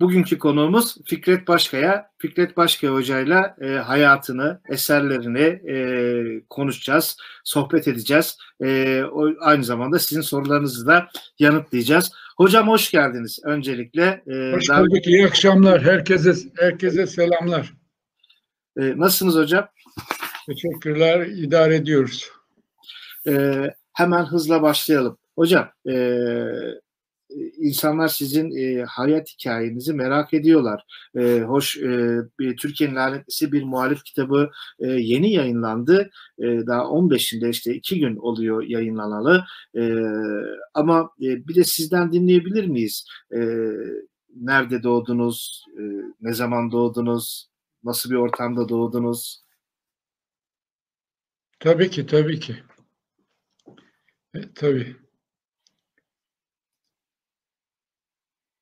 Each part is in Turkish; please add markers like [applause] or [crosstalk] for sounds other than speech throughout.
Bugünkü konuğumuz Fikret Başkaya. Fikret Başkaya hocayla e, hayatını, eserlerini e, konuşacağız, sohbet edeceğiz. E, o, aynı zamanda sizin sorularınızı da yanıtlayacağız. Hocam hoş geldiniz öncelikle. E, hoş bulduk, daha... iyi akşamlar. Herkese herkese selamlar. E, nasılsınız hocam? Teşekkürler, idare ediyoruz. E, hemen hızla başlayalım. Hocam, e, insanlar sizin e, hayat hikayenizi merak ediyorlar. E, hoş e, Türkiye'nin lanetlisi bir muhalif kitabı e, yeni yayınlandı. E, daha 15'inde işte iki gün oluyor yayınlanalı. E, ama e, bir de sizden dinleyebilir miyiz? E, nerede doğdunuz? E, ne zaman doğdunuz? Nasıl bir ortamda doğdunuz? Tabii ki, tabii ki. E, tabii.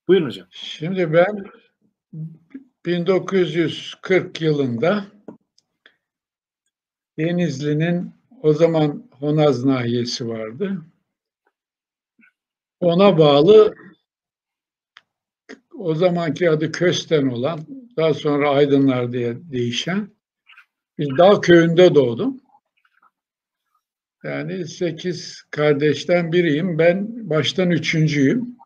Buyurun hocam. Şimdi ben 1940 yılında Denizli'nin o zaman Honaz nahiyesi vardı. Ona bağlı o zamanki adı Kösten olan, daha sonra Aydınlar diye değişen bir dağ köyünde doğdum. Yani sekiz kardeşten biriyim. Ben baştan üçüncüyüm.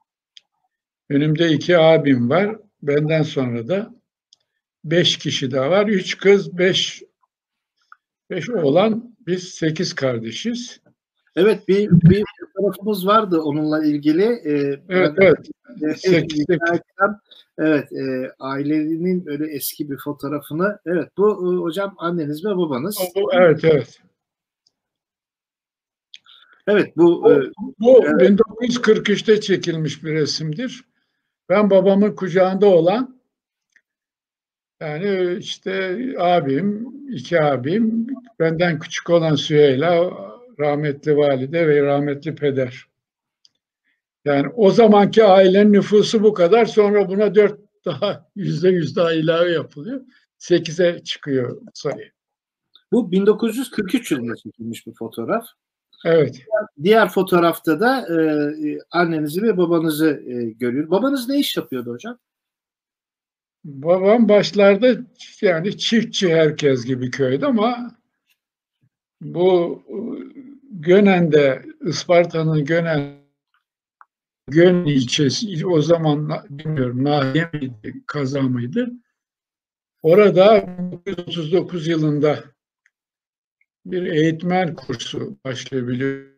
Önümde iki abim var. Benden sonra da beş kişi daha var. Üç kız, beş, beş oğlan. Biz sekiz kardeşiz. Evet bir, bir fotoğrafımız vardı onunla ilgili. Ee, evet evet. E, sekiz, evet e, ailenin öyle eski bir fotoğrafını. Evet bu e, hocam anneniz ve babanız. Evet evet. Evet bu bu, bu evet. 1943'te çekilmiş bir resimdir. Ben babamın kucağında olan yani işte abim, iki abim, benden küçük olan Süheyla, rahmetli valide ve rahmetli peder. Yani o zamanki ailenin nüfusu bu kadar. Sonra buna dört daha [laughs] yüzde yüz daha ilave yapılıyor. Sekize çıkıyor sayı. Bu 1943 yılında çekilmiş bir fotoğraf. Evet. Diğer fotoğrafta da e, annenizi ve babanızı e, görüyor. Babanız ne iş yapıyordu hocam? Babam başlarda yani çiftçi herkes gibi köyde ama bu Gönen'de Isparta'nın Gönen Gön ilçesi o zaman bilmiyorum nahiye miydi, kaza mıydı? Orada 1939 yılında bir eğitmen kursu başlayabiliyor.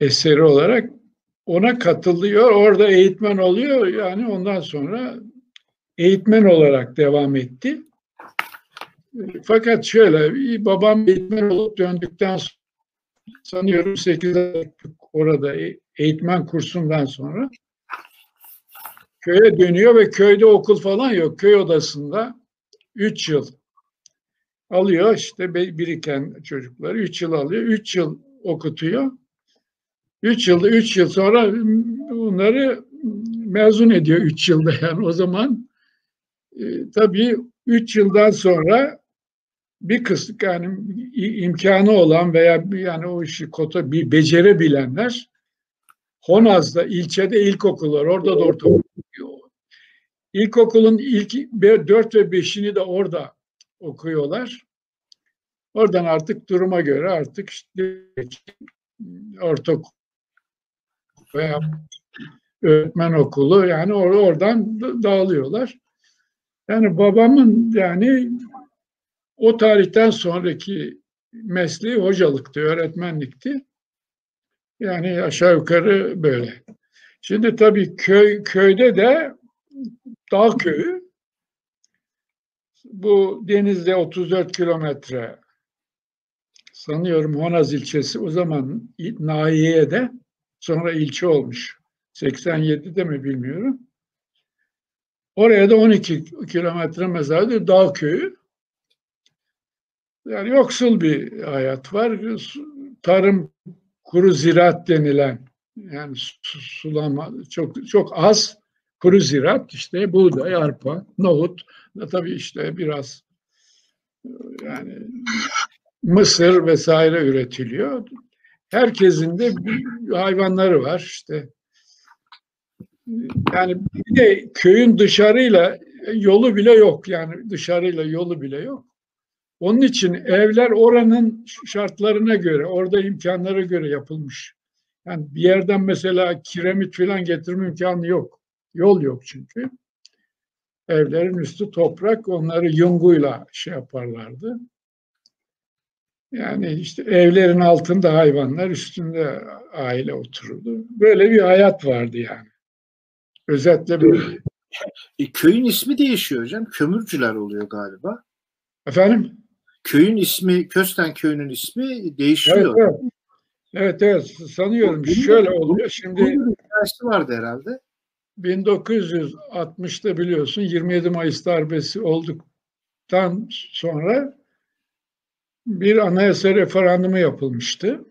eseri olarak ona katılıyor. Orada eğitmen oluyor. Yani ondan sonra eğitmen olarak devam etti. Fakat şöyle babam eğitmen olup döndükten sonra sanıyorum 8 ay orada eğitmen kursundan sonra köye dönüyor ve köyde okul falan yok. Köy odasında 3 yıl alıyor işte biriken çocukları 3 yıl alıyor. 3 yıl okutuyor. 3 yılda 3 yıl sonra bunları mezun ediyor 3 yılda [laughs] yani o zaman e, tabii 3 yıldan sonra bir kısım yani imkanı olan veya yani o işi kota bir becerebilenler Honaz'da ilçede ilkokul var. Orada da ortaokul. İlkokulun ilk 4 ve 5'ini de orada okuyorlar. Oradan artık duruma göre artık işte ortaokul veya öğretmen okulu yani or oradan dağılıyorlar. Yani babamın yani o tarihten sonraki mesleği hocalıktı, öğretmenlikti. Yani aşağı yukarı böyle. Şimdi tabii köy köyde de Dağ köyü bu denizde 34 kilometre sanıyorum Honaz ilçesi o zaman Nahiye'ye de sonra ilçe olmuş. 87'de mi bilmiyorum. Oraya da 12 kilometre mesafede Dağ köyü. Yani yoksul bir hayat var. Tarım kuru ziraat denilen yani sulama çok çok az kuru ziraat işte buğday, arpa, nohut tabii işte biraz yani mısır vesaire üretiliyor. herkesin de hayvanları var işte. Yani bir de köyün dışarıyla yolu bile yok yani dışarıyla yolu bile yok. Onun için evler oranın şartlarına göre, orada imkanlara göre yapılmış. Yani bir yerden mesela kiremit falan getirme imkanı yok. Yol yok çünkü. Evlerin üstü toprak, onları yunguyla şey yaparlardı. Yani işte evlerin altında hayvanlar, üstünde aile otururdu. Böyle bir hayat vardı yani. Özetle böyle. E, köyün ismi değişiyor hocam. Kömürcüler oluyor galiba. Efendim? Köyün ismi, Kösten köyünün ismi değişiyor. Evet, evet. Evet, evet sanıyorum şöyle oluyor. Şimdi hikayesi vardı herhalde. 1960'da biliyorsun 27 Mayıs darbesi olduktan sonra bir anayasa referandumu yapılmıştı.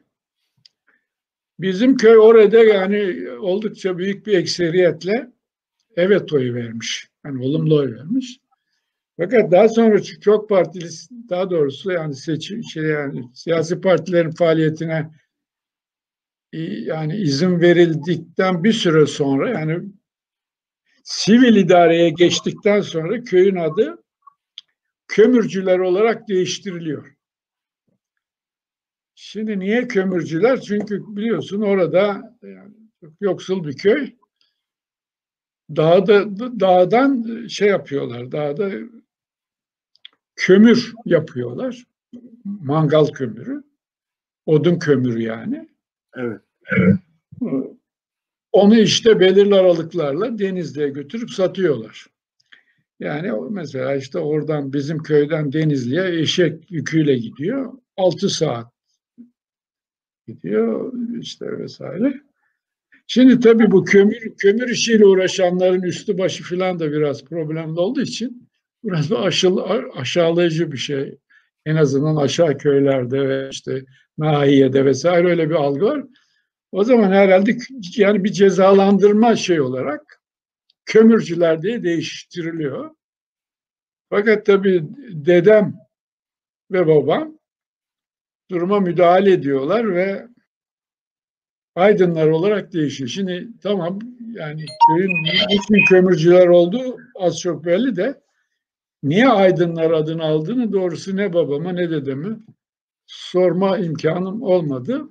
Bizim köy orada yani oldukça büyük bir ekseriyetle evet oyu vermiş. Yani olumlu oy vermiş. Fakat daha sonra çok partili daha doğrusu yani seçim şey yani siyasi partilerin faaliyetine yani izin verildikten bir süre sonra yani sivil idareye geçtikten sonra köyün adı kömürcüler olarak değiştiriliyor. Şimdi niye kömürcüler? Çünkü biliyorsun orada yani çok yoksul bir köy. Dağda, dağdan şey yapıyorlar, dağda kömür yapıyorlar. Mangal kömürü. Odun kömürü yani. Evet. evet. Onu işte belirli aralıklarla Denizli'ye götürüp satıyorlar. Yani mesela işte oradan bizim köyden Denizli'ye eşek yüküyle gidiyor. 6 saat gidiyor işte vesaire. Şimdi tabii bu kömür kömür işiyle uğraşanların üstü başı falan da biraz problemli olduğu için biraz aşıl, aşağılayıcı bir şey. En azından aşağı köylerde ve işte nahiyede vesaire öyle bir algı var. O zaman herhalde yani bir cezalandırma şey olarak kömürcüler diye değiştiriliyor. Fakat tabii dedem ve babam duruma müdahale ediyorlar ve aydınlar olarak değişiyor. Şimdi tamam yani köyün bütün kömürcüler olduğu az çok belli de niye aydınlar adını aldığını doğrusu ne babama ne dedeme sorma imkanım olmadı.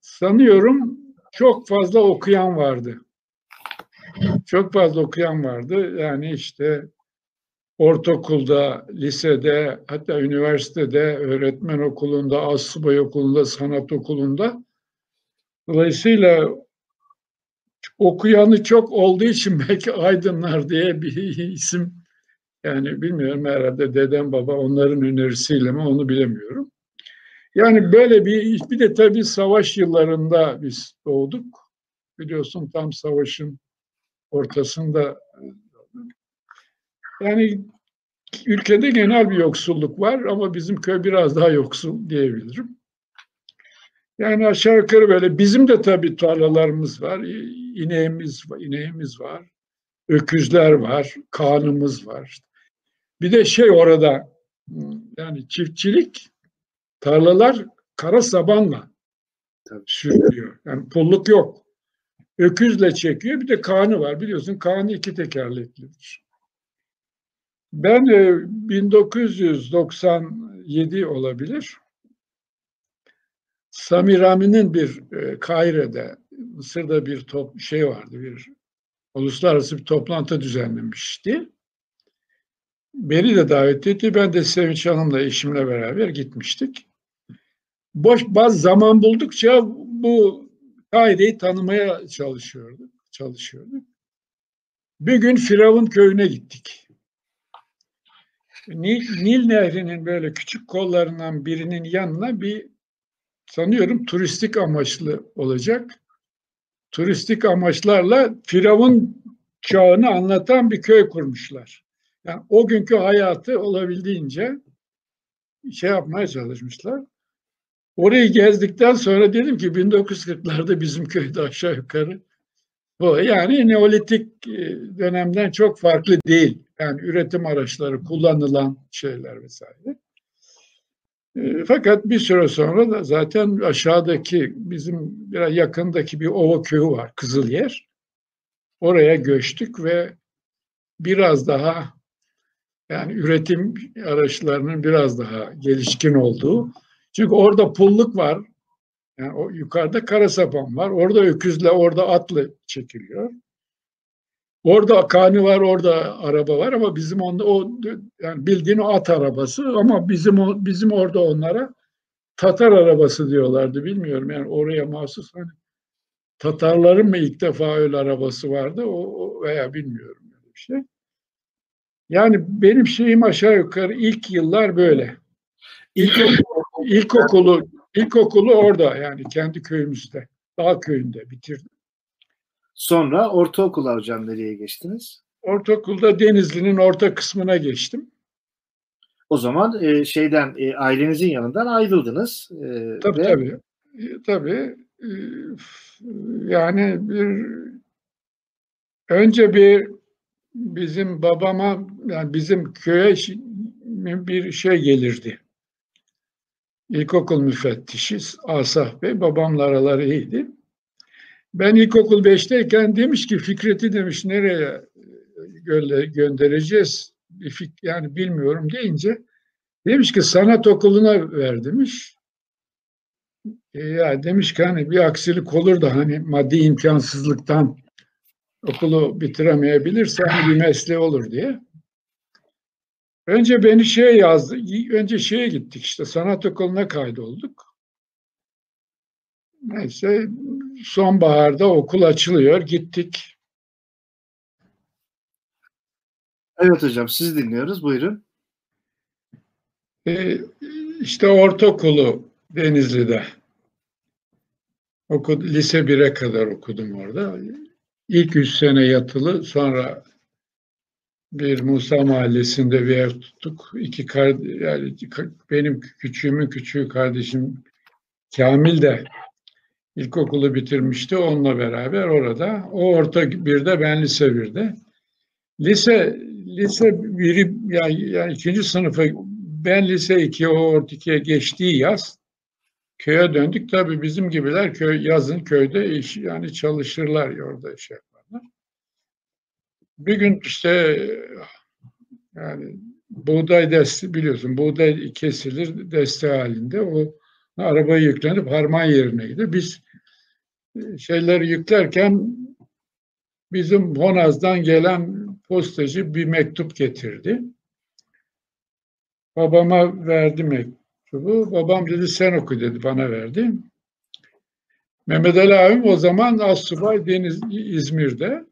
Sanıyorum çok fazla okuyan vardı. Çok fazla okuyan vardı. Yani işte ortaokulda, lisede, hatta üniversitede, öğretmen okulunda, asubay okulunda, sanat okulunda. Dolayısıyla okuyanı çok olduğu için [laughs] belki aydınlar diye bir isim yani bilmiyorum herhalde dedem baba onların önerisiyle mi onu bilemiyorum. Yani böyle bir bir de tabii savaş yıllarında biz doğduk. Biliyorsun tam savaşın ortasında yani ülkede genel bir yoksulluk var ama bizim köy biraz daha yoksul diyebilirim. Yani aşağı yukarı böyle bizim de tabii tarlalarımız var, ineğimiz ineğimiz var, öküzler var, kanımız var. Bir de şey orada yani çiftçilik tarlalar kara sabanla Tabii. sürülüyor. Yani pulluk yok. Öküzle çekiyor. Bir de kanı var. Biliyorsun kanı iki tekerleklidir. Ben e, 1997 olabilir. Samirami'nin bir e, Kaire'de Mısır'da bir top, şey vardı, bir uluslararası bir toplantı düzenlemişti. Beni de davet etti. Ben de Sevinç Hanım'la eşimle beraber gitmiştik. Boş bazı zaman buldukça bu Kaire'yi tanımaya çalışıyorduk. çalışıyorduk. Bir gün Firavun köyüne gittik. Nil, Nil Nehri'nin böyle küçük kollarından birinin yanına bir sanıyorum turistik amaçlı olacak. Turistik amaçlarla Firavun çağını anlatan bir köy kurmuşlar. Yani o günkü hayatı olabildiğince şey yapmaya çalışmışlar. Orayı gezdikten sonra dedim ki 1940'larda bizim köyde aşağı yukarı bu yani Neolitik e, dönemden çok farklı değil. Yani üretim araçları kullanılan şeyler vesaire. E, fakat bir süre sonra da zaten aşağıdaki bizim biraz yakındaki bir ova köyü var Kızılyer. Oraya göçtük ve biraz daha yani üretim araçlarının biraz daha gelişkin olduğu. Çünkü orada pulluk var. Yani o yukarıda kara sapan var. Orada öküzle, orada atlı çekiliyor. Orada kani var, orada araba var ama bizim onda o yani bildiğin o at arabası ama bizim o, bizim orada onlara Tatar arabası diyorlardı bilmiyorum yani oraya mahsus hani Tatarların mı ilk defa öyle arabası vardı o, veya bilmiyorum öyle bir şey. Yani benim şeyim aşağı yukarı ilk yıllar böyle. İlkokulu, ilkokulu, ilkokulu orada yani kendi köyümüzde, dağ köyünde bitirdim. Sonra ortaokula hocam nereye geçtiniz? Ortaokulda Denizli'nin orta kısmına geçtim. O zaman e, şeyden e, ailenizin yanından ayrıldınız. E, tabii ve... tabii. E, tabii. E, yani bir önce bir bizim babama yani bizim köye bir şey gelirdi. İlkokul müfettişi Asaf Bey babamla araları iyiydi. Ben ilkokul 5'teyken demiş ki Fikret'i demiş nereye gö göndereceğiz? Yani bilmiyorum deyince demiş ki sanat okuluna ver demiş. E ya demiş ki hani bir aksilik olur da hani maddi imkansızlıktan okulu bitiremeyebilirse hani bir mesleği olur diye. Önce beni şeye yazdı. Önce şeye gittik işte sanat okuluna kaydolduk. Neyse sonbaharda okul açılıyor. Gittik. Evet hocam sizi dinliyoruz. Buyurun. Ee, işte ortaokulu Denizli'de. Okud, lise 1'e kadar okudum orada. İlk üç sene yatılı sonra bir Musa Mahallesi'nde bir ev tuttuk. İki kar, yani benim küçüğümün küçüğü kardeşim Kamil de ilkokulu bitirmişti onunla beraber orada. O orta birde ben lise birde. Lise lise biri yani, yani ikinci sınıfa ben lise 2 o orta 2'ye geçtiği yaz köye döndük. Tabii bizim gibiler köy yazın köyde iş yani çalışırlar ya orada yaparlar. Bir gün işte yani buğday desti biliyorsun buğday kesilir deste halinde o arabaya yüklenip harman yerine gidiyor. Biz e, şeyleri yüklerken bizim Honaz'dan gelen postacı bir mektup getirdi. Babama verdi mektubu. Babam dedi sen oku dedi bana verdi. Mehmet Ali abim o zaman Assubay Deniz İzmir'de.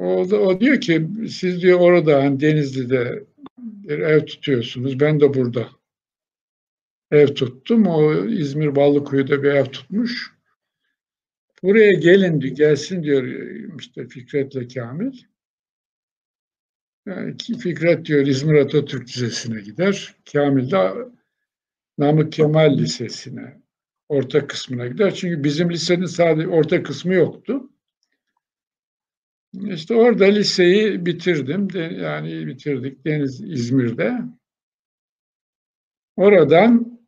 O, da, o diyor ki siz diyor orada hani Denizli'de bir ev tutuyorsunuz. Ben de burada ev tuttum. O İzmir Ballıkuyu'da bir ev tutmuş. Buraya gelin gelsin diyor işte Fikret'le Kamil. Yani Fikret diyor İzmir Atatürk Lisesi'ne gider. Kamil de Namık Kemal Lisesi'ne orta kısmına gider. Çünkü bizim lisenin sadece orta kısmı yoktu. İşte orada liseyi bitirdim. Yani bitirdik Deniz İzmir'de. Oradan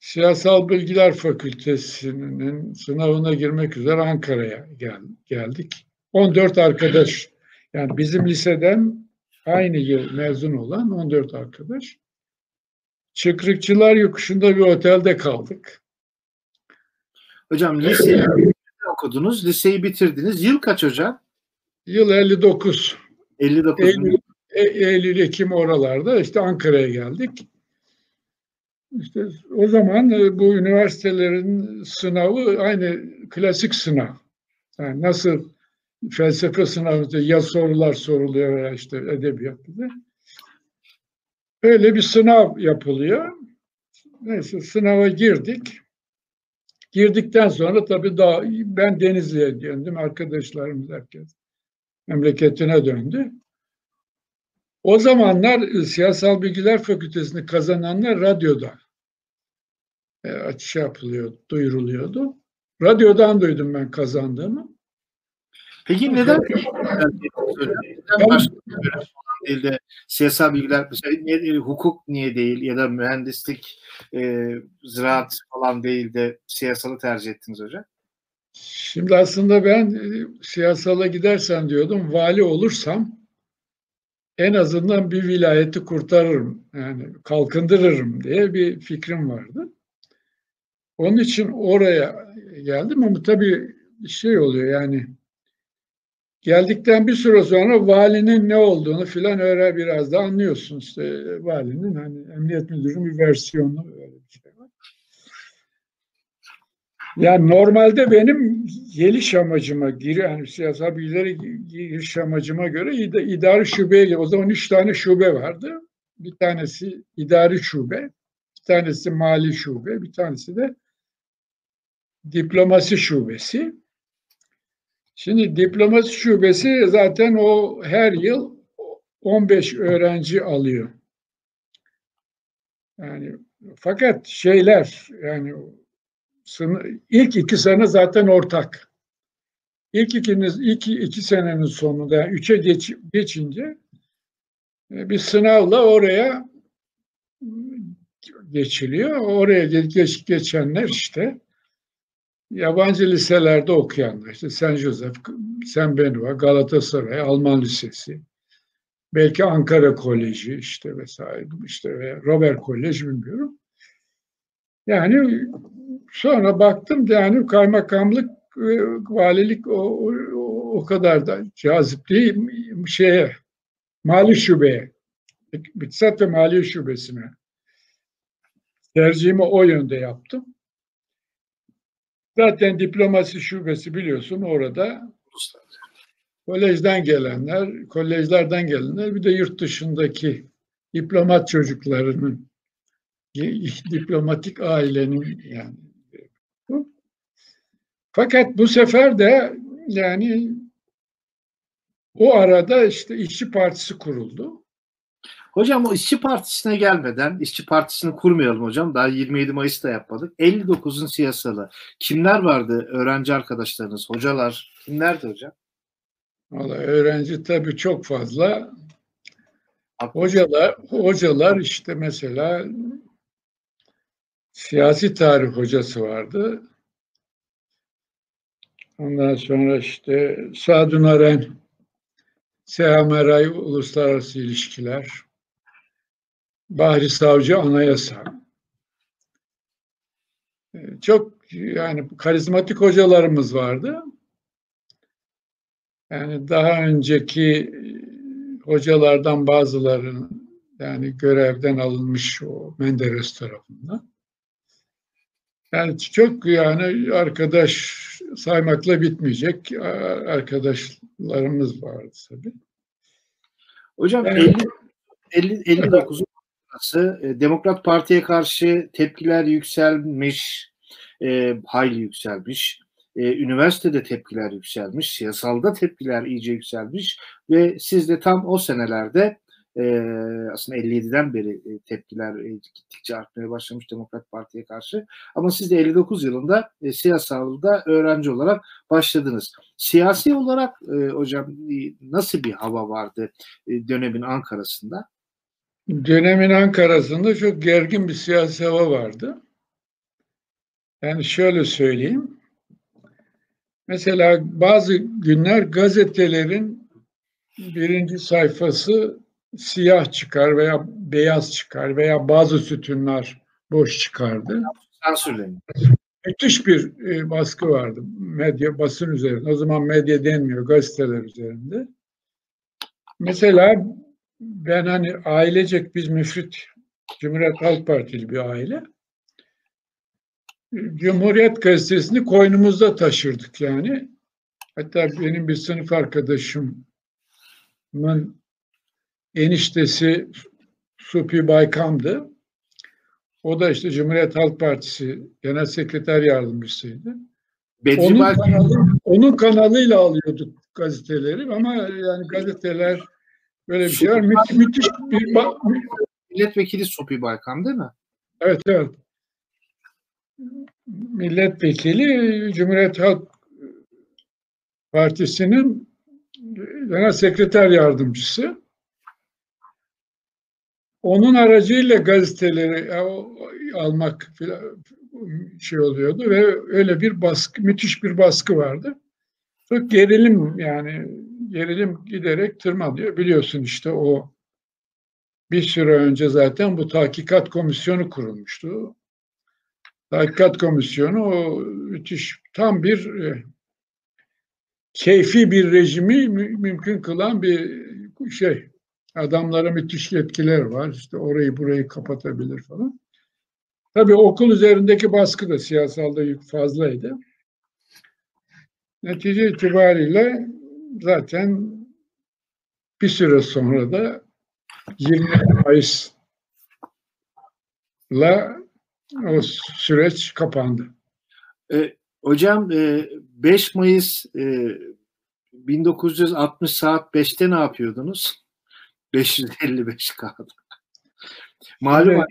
Siyasal Bilgiler Fakültesi'nin sınavına girmek üzere Ankara'ya gel, geldik. 14 arkadaş, yani bizim liseden aynı yıl mezun olan 14 arkadaş. Çıkrıkçılar Yokuşu'nda bir otelde kaldık. Hocam liseyi okudunuz, liseyi bitirdiniz. Yıl kaç hocam? Yıl 59. 59. Eylül, e, Eylül Ekim oralarda işte Ankara'ya geldik. İşte o zaman e, bu üniversitelerin sınavı aynı klasik sınav. Yani nasıl felsefe sınavında ya sorular soruluyor veya işte edebiyat gibi. Öyle bir sınav yapılıyor. Neyse sınava girdik. Girdikten sonra tabii daha ben Denizli'ye döndüm. Arkadaşlarımız herkes memleketine döndü. O zamanlar e, Siyasal Bilgiler Fakültesini kazananlar radyoda e, açış yapılıyor, duyuruluyordu. Radyodan duydum ben kazandığımı. Peki neden? [laughs] ben, değil de siyasal bilgiler mesela niye, hukuk niye değil ya da mühendislik, e, ziraat falan değil de siyasalı tercih ettiniz hocam? Şimdi aslında ben e, siyasala gidersem diyordum, vali olursam en azından bir vilayeti kurtarırım, yani kalkındırırım diye bir fikrim vardı. Onun için oraya geldim ama tabii şey oluyor yani geldikten bir süre sonra valinin ne olduğunu filan öyle biraz da anlıyorsun işte valinin hani emniyet müdürünün bir versiyonu öyle bir şey var. Yani normalde benim geliş amacıma, gir, yani siyasal bilgileri giriş amacıma göre idari şubeye, o zaman üç tane şube vardı. Bir tanesi idari şube, bir tanesi mali şube, bir tanesi de diplomasi şubesi. Şimdi diplomasi şubesi zaten o her yıl 15 öğrenci alıyor. Yani fakat şeyler yani ilk iki sene zaten ortak. İlk ikiniz iki, iki senenin sonunda yani üçe geç, geçince e, bir sınavla oraya geçiliyor. Oraya geç, geçenler işte yabancı liselerde okuyanlar, işte Saint Joseph, Saint Benoît, Galatasaray, Alman Lisesi, belki Ankara Koleji işte vesaire işte ve Robert Kolej bilmiyorum. Yani sonra baktım yani kaymakamlık e, valilik o, o, o kadar da cazip değil şeye mali şubeye İktisat ve Mali Şubesi'ne tercihimi o yönde yaptım. Zaten diplomasi şubesi biliyorsun orada kolejden gelenler, kolejlerden gelenler bir de yurt dışındaki diplomat çocuklarının diplomatik ailenin yani fakat bu sefer de yani o arada işte işçi partisi kuruldu. Hocam o işçi partisine gelmeden, işçi partisini kurmayalım hocam. Daha 27 Mayıs'ta yapmadık. 59'un siyasalı. Kimler vardı öğrenci arkadaşlarınız, hocalar? Kimlerdi hocam? Vallahi öğrenci tabii çok fazla. Hocalar, hocalar işte mesela siyasi tarih hocası vardı. Ondan sonra işte Sadun Aren, Sehameray Uluslararası İlişkiler, Bahri Savcı Anayasa. Ee, çok yani karizmatik hocalarımız vardı. Yani daha önceki e, hocalardan bazılarının yani görevden alınmış o Menderes tarafından. Yani çok yani arkadaş saymakla bitmeyecek arkadaşlarımız vardı tabii. Hocam yani, 50, 50 59 sonrası e, Demokrat Parti'ye karşı tepkiler yükselmiş, e, hayli yükselmiş. E, üniversitede tepkiler yükselmiş, siyasalda tepkiler iyice yükselmiş ve siz de tam o senelerde e, aslında 57'den beri e, tepkiler e, gittikçe artmaya başlamış Demokrat Parti'ye karşı. Ama siz de 59 yılında e, siyasalda öğrenci olarak başladınız. Siyasi olarak e, hocam e, nasıl bir hava vardı e, dönemin Ankara'sında? Dönemin Ankara'sında çok gergin bir siyasi hava vardı. Yani şöyle söyleyeyim. Mesela bazı günler gazetelerin birinci sayfası siyah çıkar veya beyaz çıkar veya bazı sütunlar boş çıkardı. Sansürleniyor. Müthiş bir e, baskı vardı medya basın üzerinde. O zaman medya denmiyor gazeteler üzerinde. Mesela ben hani ailecek biz müfrit Cumhuriyet Halk Partili bir aile. Cumhuriyet Gazetesi'ni koynumuzda taşırdık yani. Hatta benim bir sınıf arkadaşımın eniştesi Supi Baykam'dı. O da işte Cumhuriyet Halk Partisi Genel Sekreter Yardımcısıydı. Bedri onun, kanalı, onun kanalıyla alıyorduk gazeteleri ama yani gazeteler böyle bir şey var. Mü müthiş bir milletvekili Supi Baykan değil mi? Evet evet. Milletvekili Cumhuriyet Halk Partisi'nin genel sekreter yardımcısı. onun aracıyla gazeteleri almak şey oluyordu ve öyle bir baskı, müthiş bir baskı vardı. Çok gerilim yani gerilim giderek tırmanıyor. Biliyorsun işte o bir süre önce zaten bu tahkikat komisyonu kurulmuştu. Tahkikat komisyonu o müthiş tam bir e, keyfi bir rejimi mü, mümkün kılan bir şey. Adamlara müthiş yetkiler var. İşte orayı burayı kapatabilir falan. Tabii okul üzerindeki baskı da siyasalda fazlaydı. Netice itibariyle zaten bir süre sonra da 20 Mayıs'la o süreç kapandı. E, hocam e, 5 Mayıs e, 1960 saat 5'te ne yapıyordunuz? [laughs] 555 kağıt. Malum evet.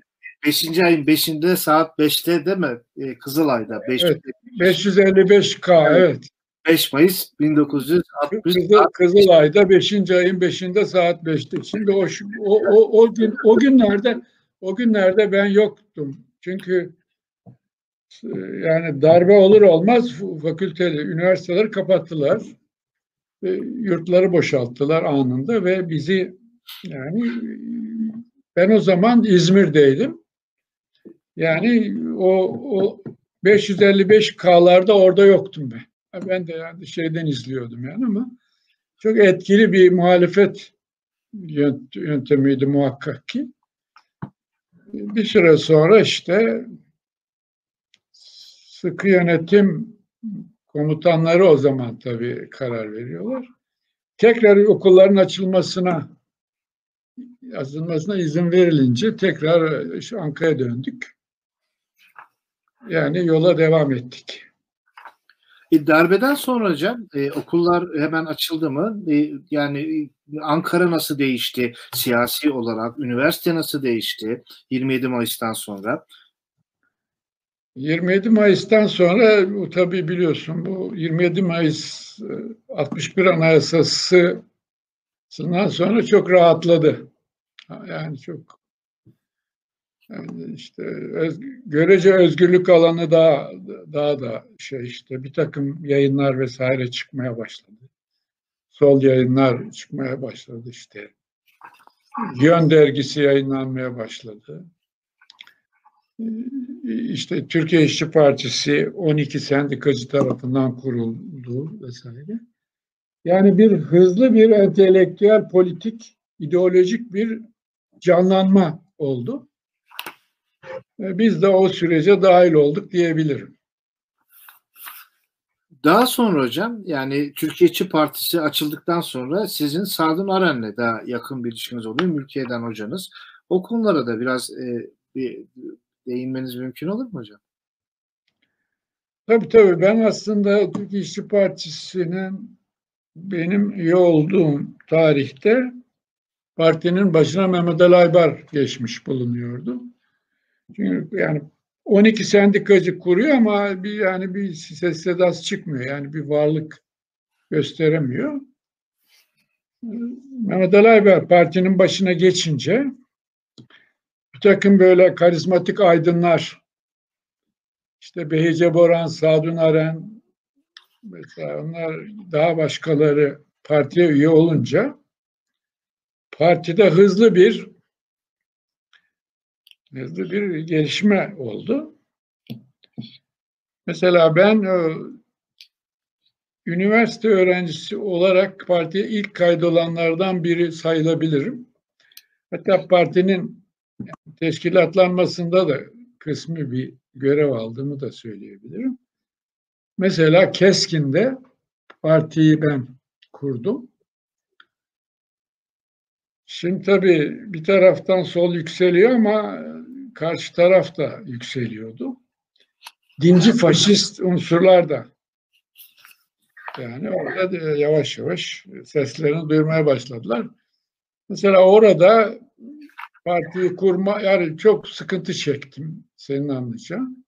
5. ayın 5'inde saat 5'te değil mi? Ee, Kızılay'da. 5, evet, 555K evet. 5 Mayıs 1960. Kızıl, Kızılay'da 5. ayın 5'inde saat 5'te. Şimdi o, o, o, o, gün, o günlerde o günlerde ben yoktum. Çünkü e, yani darbe olur olmaz fakülteleri, üniversiteleri kapattılar. Yurtları boşalttılar anında ve bizi yani ben o zaman İzmir'deydim. Yani o, o 555K'larda orada yoktum ben. Ben de yani şeyden izliyordum yani ama çok etkili bir muhalefet yöntemiydi muhakkak ki. Bir süre sonra işte sıkı yönetim komutanları o zaman tabii karar veriyorlar. Tekrar okulların açılmasına yazılmasına izin verilince tekrar Ankara'ya döndük. Yani yola devam ettik. E, darbeden sonra hocam e, okullar hemen açıldı mı? E, yani e, Ankara nasıl değişti siyasi olarak? Üniversite nasıl değişti 27 Mayıs'tan sonra? 27 Mayıs'tan sonra bu tabii biliyorsun bu 27 Mayıs 61 e, Anayasası'ndan sonra çok rahatladı. Yani çok yani işte öz, görece özgürlük alanı daha daha da şey işte bir takım yayınlar vesaire çıkmaya başladı. Sol yayınlar çıkmaya başladı işte. Yön dergisi yayınlanmaya başladı. İşte Türkiye İşçi Partisi 12 sendikacı tarafından kuruldu vesaire. Yani bir hızlı bir entelektüel politik ideolojik bir canlanma oldu. Biz de o sürece dahil olduk diyebilirim. Daha sonra hocam yani Türkiye İşçi Partisi açıldıktan sonra sizin Sadun Aren'le daha yakın bir ilişkiniz oluyor. Mülkiye'den hocanız. O konulara da biraz e, bir değinmeniz mümkün olur mu hocam? Tabii tabii. Ben aslında Türkiye İşçi Partisi'nin benim üye olduğum tarihte partinin başına Mehmet Ali Aybar geçmiş bulunuyordu. Çünkü yani 12 sendikacı kuruyor ama bir yani bir ses sedası çıkmıyor. Yani bir varlık gösteremiyor. Mehmet Ali partinin başına geçince bir takım böyle karizmatik aydınlar işte Behice Boran, Sadun Aren mesela onlar daha başkaları partiye üye olunca partide hızlı bir bir gelişme oldu. Mesela ben e, üniversite öğrencisi olarak partiye ilk kaydolanlardan biri sayılabilirim. Hatta partinin teşkilatlanmasında da kısmı bir görev aldığımı da söyleyebilirim. Mesela Keskin'de partiyi ben kurdum. Şimdi tabii bir taraftan sol yükseliyor ama karşı taraf da yükseliyordu. Dinci [laughs] faşist unsurlar da yani orada yavaş yavaş seslerini duyurmaya başladılar. Mesela orada partiyi kurma yani çok sıkıntı çektim senin anlayacağın.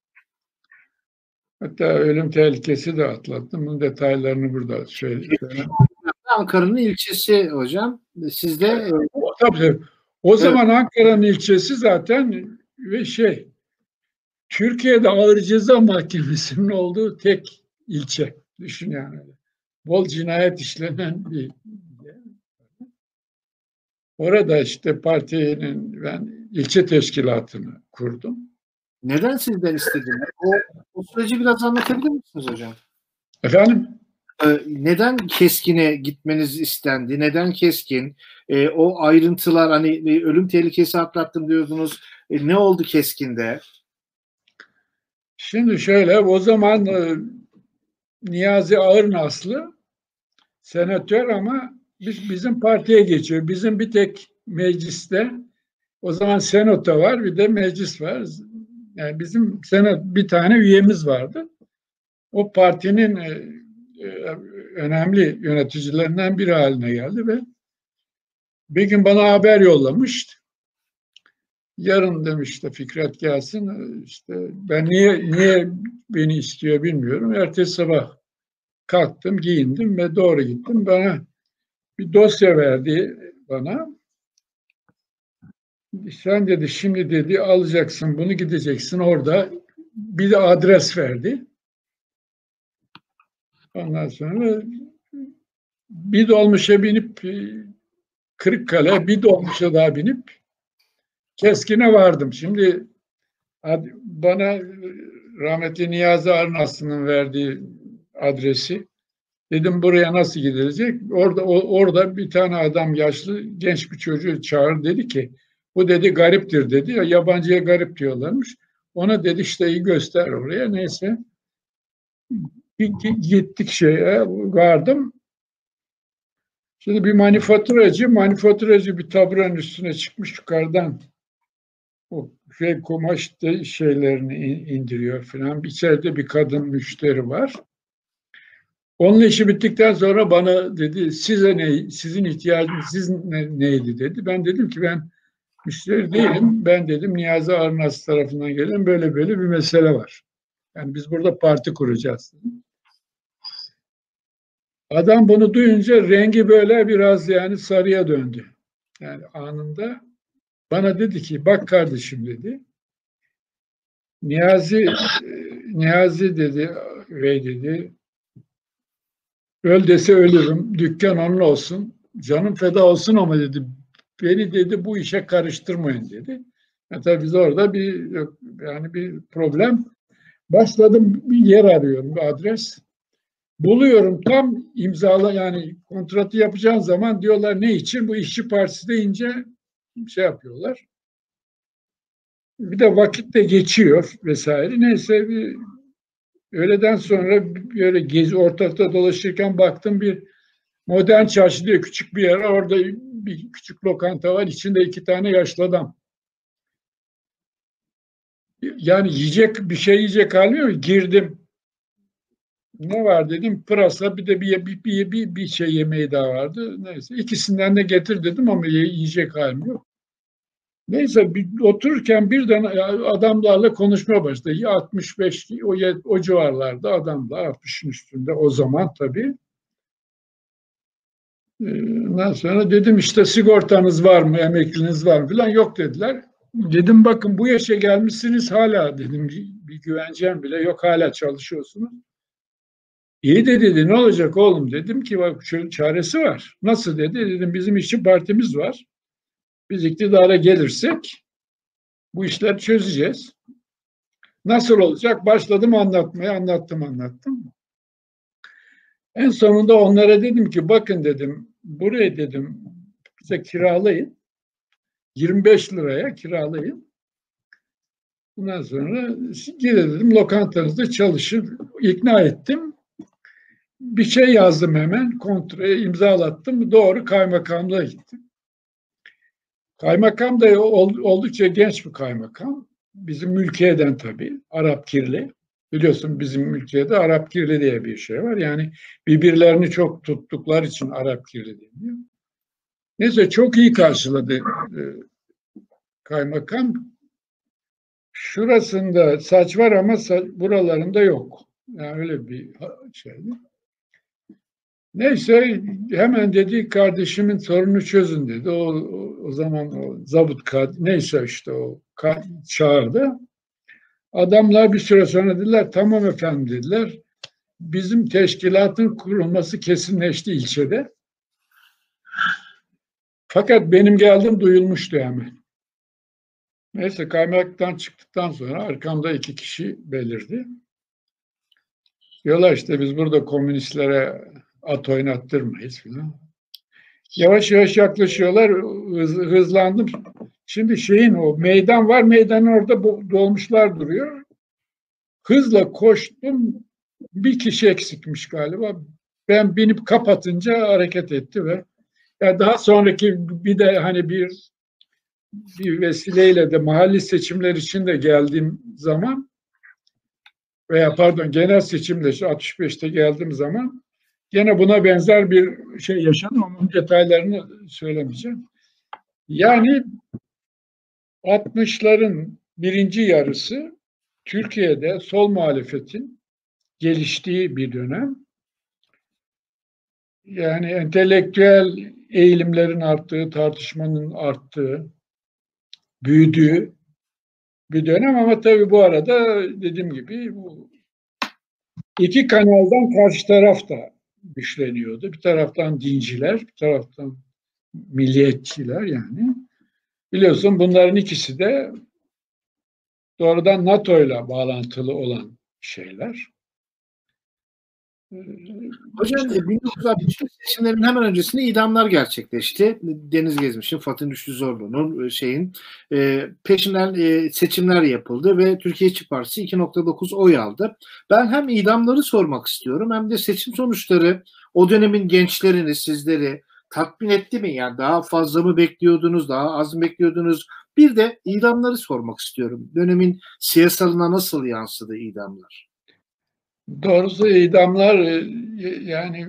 Hatta ölüm tehlikesi de atlattım. Bunun detaylarını burada söyleyeyim. Ankara'nın ilçesi hocam. Sizde tabii, O zaman Ankara'nın ilçesi zaten ve şey Türkiye'de ağır ceza mahkemesinin olduğu tek ilçe. Düşün yani. Bol cinayet işlenen bir Orada işte partinin ben ilçe teşkilatını kurdum. Neden sizden istediler? O, o süreci biraz anlatabilir misiniz hocam? Efendim? Ee, neden keskine gitmeniz istendi? Neden keskin? Ee, o ayrıntılar hani ölüm tehlikesi atlattım diyordunuz. E, ne oldu keskinde? Şimdi şöyle o zaman e, Niyazi Ağırnaslı senatör ama biz, bizim partiye geçiyor. Bizim bir tek mecliste o zaman senato var bir de meclis var. Yani bizim senat bir tane üyemiz vardı. O partinin e, e, önemli yöneticilerinden biri haline geldi ve bir gün bana haber yollamıştı. Yarın demişti Fikret gelsin. İşte ben niye niye beni istiyor bilmiyorum. Ertesi sabah kalktım, giyindim ve doğru gittim. Bana bir dosya verdi bana. Sen dedi şimdi dedi alacaksın bunu gideceksin orada bir de adres verdi. Ondan sonra bir dolmuşa binip Kırıkkale bir dolmuşa daha binip Keskin'e vardım. Şimdi bana rahmetli Niyazi Arnaslı'nın verdiği adresi dedim buraya nasıl gidilecek? Orada o, orada bir tane adam yaşlı genç bir çocuğu çağır dedi ki bu dedi gariptir dedi. Ya yabancıya garip diyorlarmış. Ona dedi işte iyi göster oraya neyse. Gittik şeye vardım. Şimdi bir manifaturacı, manifaturacı bir taburanın üstüne çıkmış yukarıdan o şey kumaş şeylerini indiriyor falan. İçeride bir kadın müşteri var. Onun işi bittikten sonra bana dedi size ne, sizin ihtiyacınız siz ne, neydi dedi. Ben dedim ki ben müşteri değilim. Ben dedim Niyazi Arnaz tarafından gelen böyle böyle bir mesele var. Yani biz burada parti kuracağız. Adam bunu duyunca rengi böyle biraz yani sarıya döndü. Yani anında bana dedi ki bak kardeşim dedi. Niyazi Niyazi dedi ve dedi. Öl dese ölürüm dükkan onun olsun canım feda olsun ama dedi. Beni dedi bu işe karıştırmayın dedi. Yani tabii biz orada bir yani bir problem. Başladım bir yer arıyorum bir adres. Buluyorum tam imzala yani kontratı yapacağın zaman diyorlar ne için? Bu işçi partisi deyince şey yapıyorlar. Bir de vakit de geçiyor vesaire. Neyse bir öğleden sonra böyle gezi ortalıkta dolaşırken baktım bir modern çarşı diye küçük bir yer. Orada bir küçük lokanta var. içinde iki tane yaşlı adam. Yani yiyecek bir şey yiyecek halmiyor. Girdim. Ne var dedim. Pırasa bir de bir, bir, bir, bir, bir şey yemeği daha vardı. Neyse ikisinden de getir dedim ama yiyecek halim yok. Neyse bir, otururken birden adamlarla konuşmaya başladı. 65 o, o civarlarda adamlar 60'ın üstünde o zaman tabii. Ee, ondan sonra dedim işte sigortanız var mı, emekliniz var mı falan yok dediler. Dedim bakın bu yaşa gelmişsiniz hala dedim bir güvencem bile yok hala çalışıyorsunuz. İyi de dedi ne olacak oğlum dedim ki bak çaresi var. Nasıl dedi dedim bizim işçi partimiz var. Biz iktidara gelirsek bu işler çözeceğiz. Nasıl olacak? Başladım anlatmaya, anlattım, anlattım. En sonunda onlara dedim ki bakın dedim, buraya dedim bize kiralayın. 25 liraya kiralayın. Bundan sonra gidin dedim lokantanızda çalışın. İkna ettim. Bir şey yazdım hemen, kontraya imzalattım. Doğru kaymakamlığa gittim. Kaymakam da oldukça genç bir kaymakam. Bizim mülkiyeden tabii. Arap kirli. Biliyorsun bizim mülkiyede Arap kirli diye bir şey var. Yani birbirlerini çok tuttukları için Arap kirli deniyor. Neyse çok iyi karşıladı e, kaymakam. Şurasında saç var ama saç, buralarında yok. Yani öyle bir şeydi. Neyse hemen dedi kardeşimin sorunu çözün dedi. O, o, zaman o zabıt kad neyse işte o çağırdı. Adamlar bir süre sonra dediler tamam efendim dediler. Bizim teşkilatın kurulması kesinleşti ilçede. Fakat benim geldim duyulmuştu hemen. Neyse kaymaktan çıktıktan sonra arkamda iki kişi belirdi. Diyorlar işte biz burada komünistlere at oynattırmayız filan. Yavaş yavaş yaklaşıyorlar. Hız, hızlandım. Şimdi şeyin o meydan var. Meydanın orada dolmuşlar duruyor. Hızla koştum. Bir kişi eksikmiş galiba. Ben binip kapatınca hareket etti ve yani daha sonraki bir de hani bir bir vesileyle de mahalli seçimler için de geldiğim zaman veya pardon genel seçimde 65'te geldiğim zaman Gene buna benzer bir şey yaşadım ama detaylarını söylemeyeceğim. Yani 60'ların birinci yarısı Türkiye'de sol muhalefetin geliştiği bir dönem. Yani entelektüel eğilimlerin arttığı, tartışmanın arttığı, büyüdüğü bir dönem ama tabii bu arada dediğim gibi bu iki kanaldan karşı taraf da güçleniyordu. Bir taraftan dinciler, bir taraftan milliyetçiler yani. Biliyorsun bunların ikisi de doğrudan NATO ile bağlantılı olan şeyler. Hocam 1963 e, seçimlerin hemen öncesinde idamlar gerçekleşti. Deniz Gezmiş'in, Fatih Rüştü Zorlu'nun e, şeyin e, peşinden seçimler yapıldı ve Türkiye İşçi Partisi 2.9 oy aldı. Ben hem idamları sormak istiyorum hem de seçim sonuçları o dönemin gençlerini, sizleri tatmin etti mi? Yani daha fazla mı bekliyordunuz, daha az mı bekliyordunuz? Bir de idamları sormak istiyorum. Dönemin siyasalına nasıl yansıdı idamlar? Doğrusu idamlar e, yani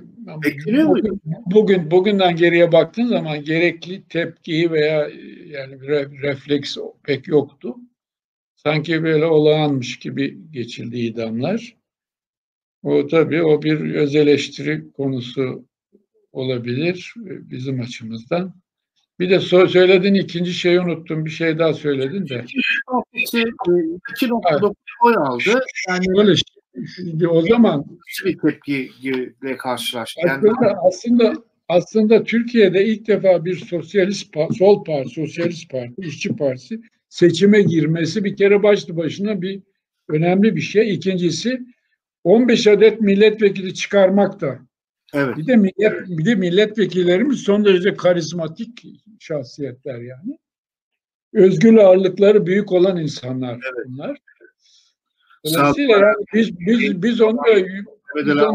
bugün, bugün bugünden geriye baktığın zaman gerekli tepkiyi veya e, yani refleks pek yoktu. Sanki böyle olağanmış gibi geçildi idamlar. O tabii o bir öz eleştiri konusu olabilir e, bizim açımızdan. Bir de söylediğin ikinci şeyi unuttum. Bir şey daha söyledin de. 2.9 oy aldı. Yani öyle Şimdi o zaman bir tepkiyle karşılaştı. Yani aslında, aslında aslında Türkiye'de ilk defa bir sosyalist sol parti, sosyalist parti, işçi partisi seçime girmesi bir kere başlı başına bir önemli bir şey. İkincisi 15 adet milletvekili çıkarmak da. Evet. Bir de millet bir de milletvekillerimiz son derece karizmatik şahsiyetler yani. Özgür ağırlıkları büyük olan insanlar evet. bunlar. Dolayısıyla yani biz biz biz onu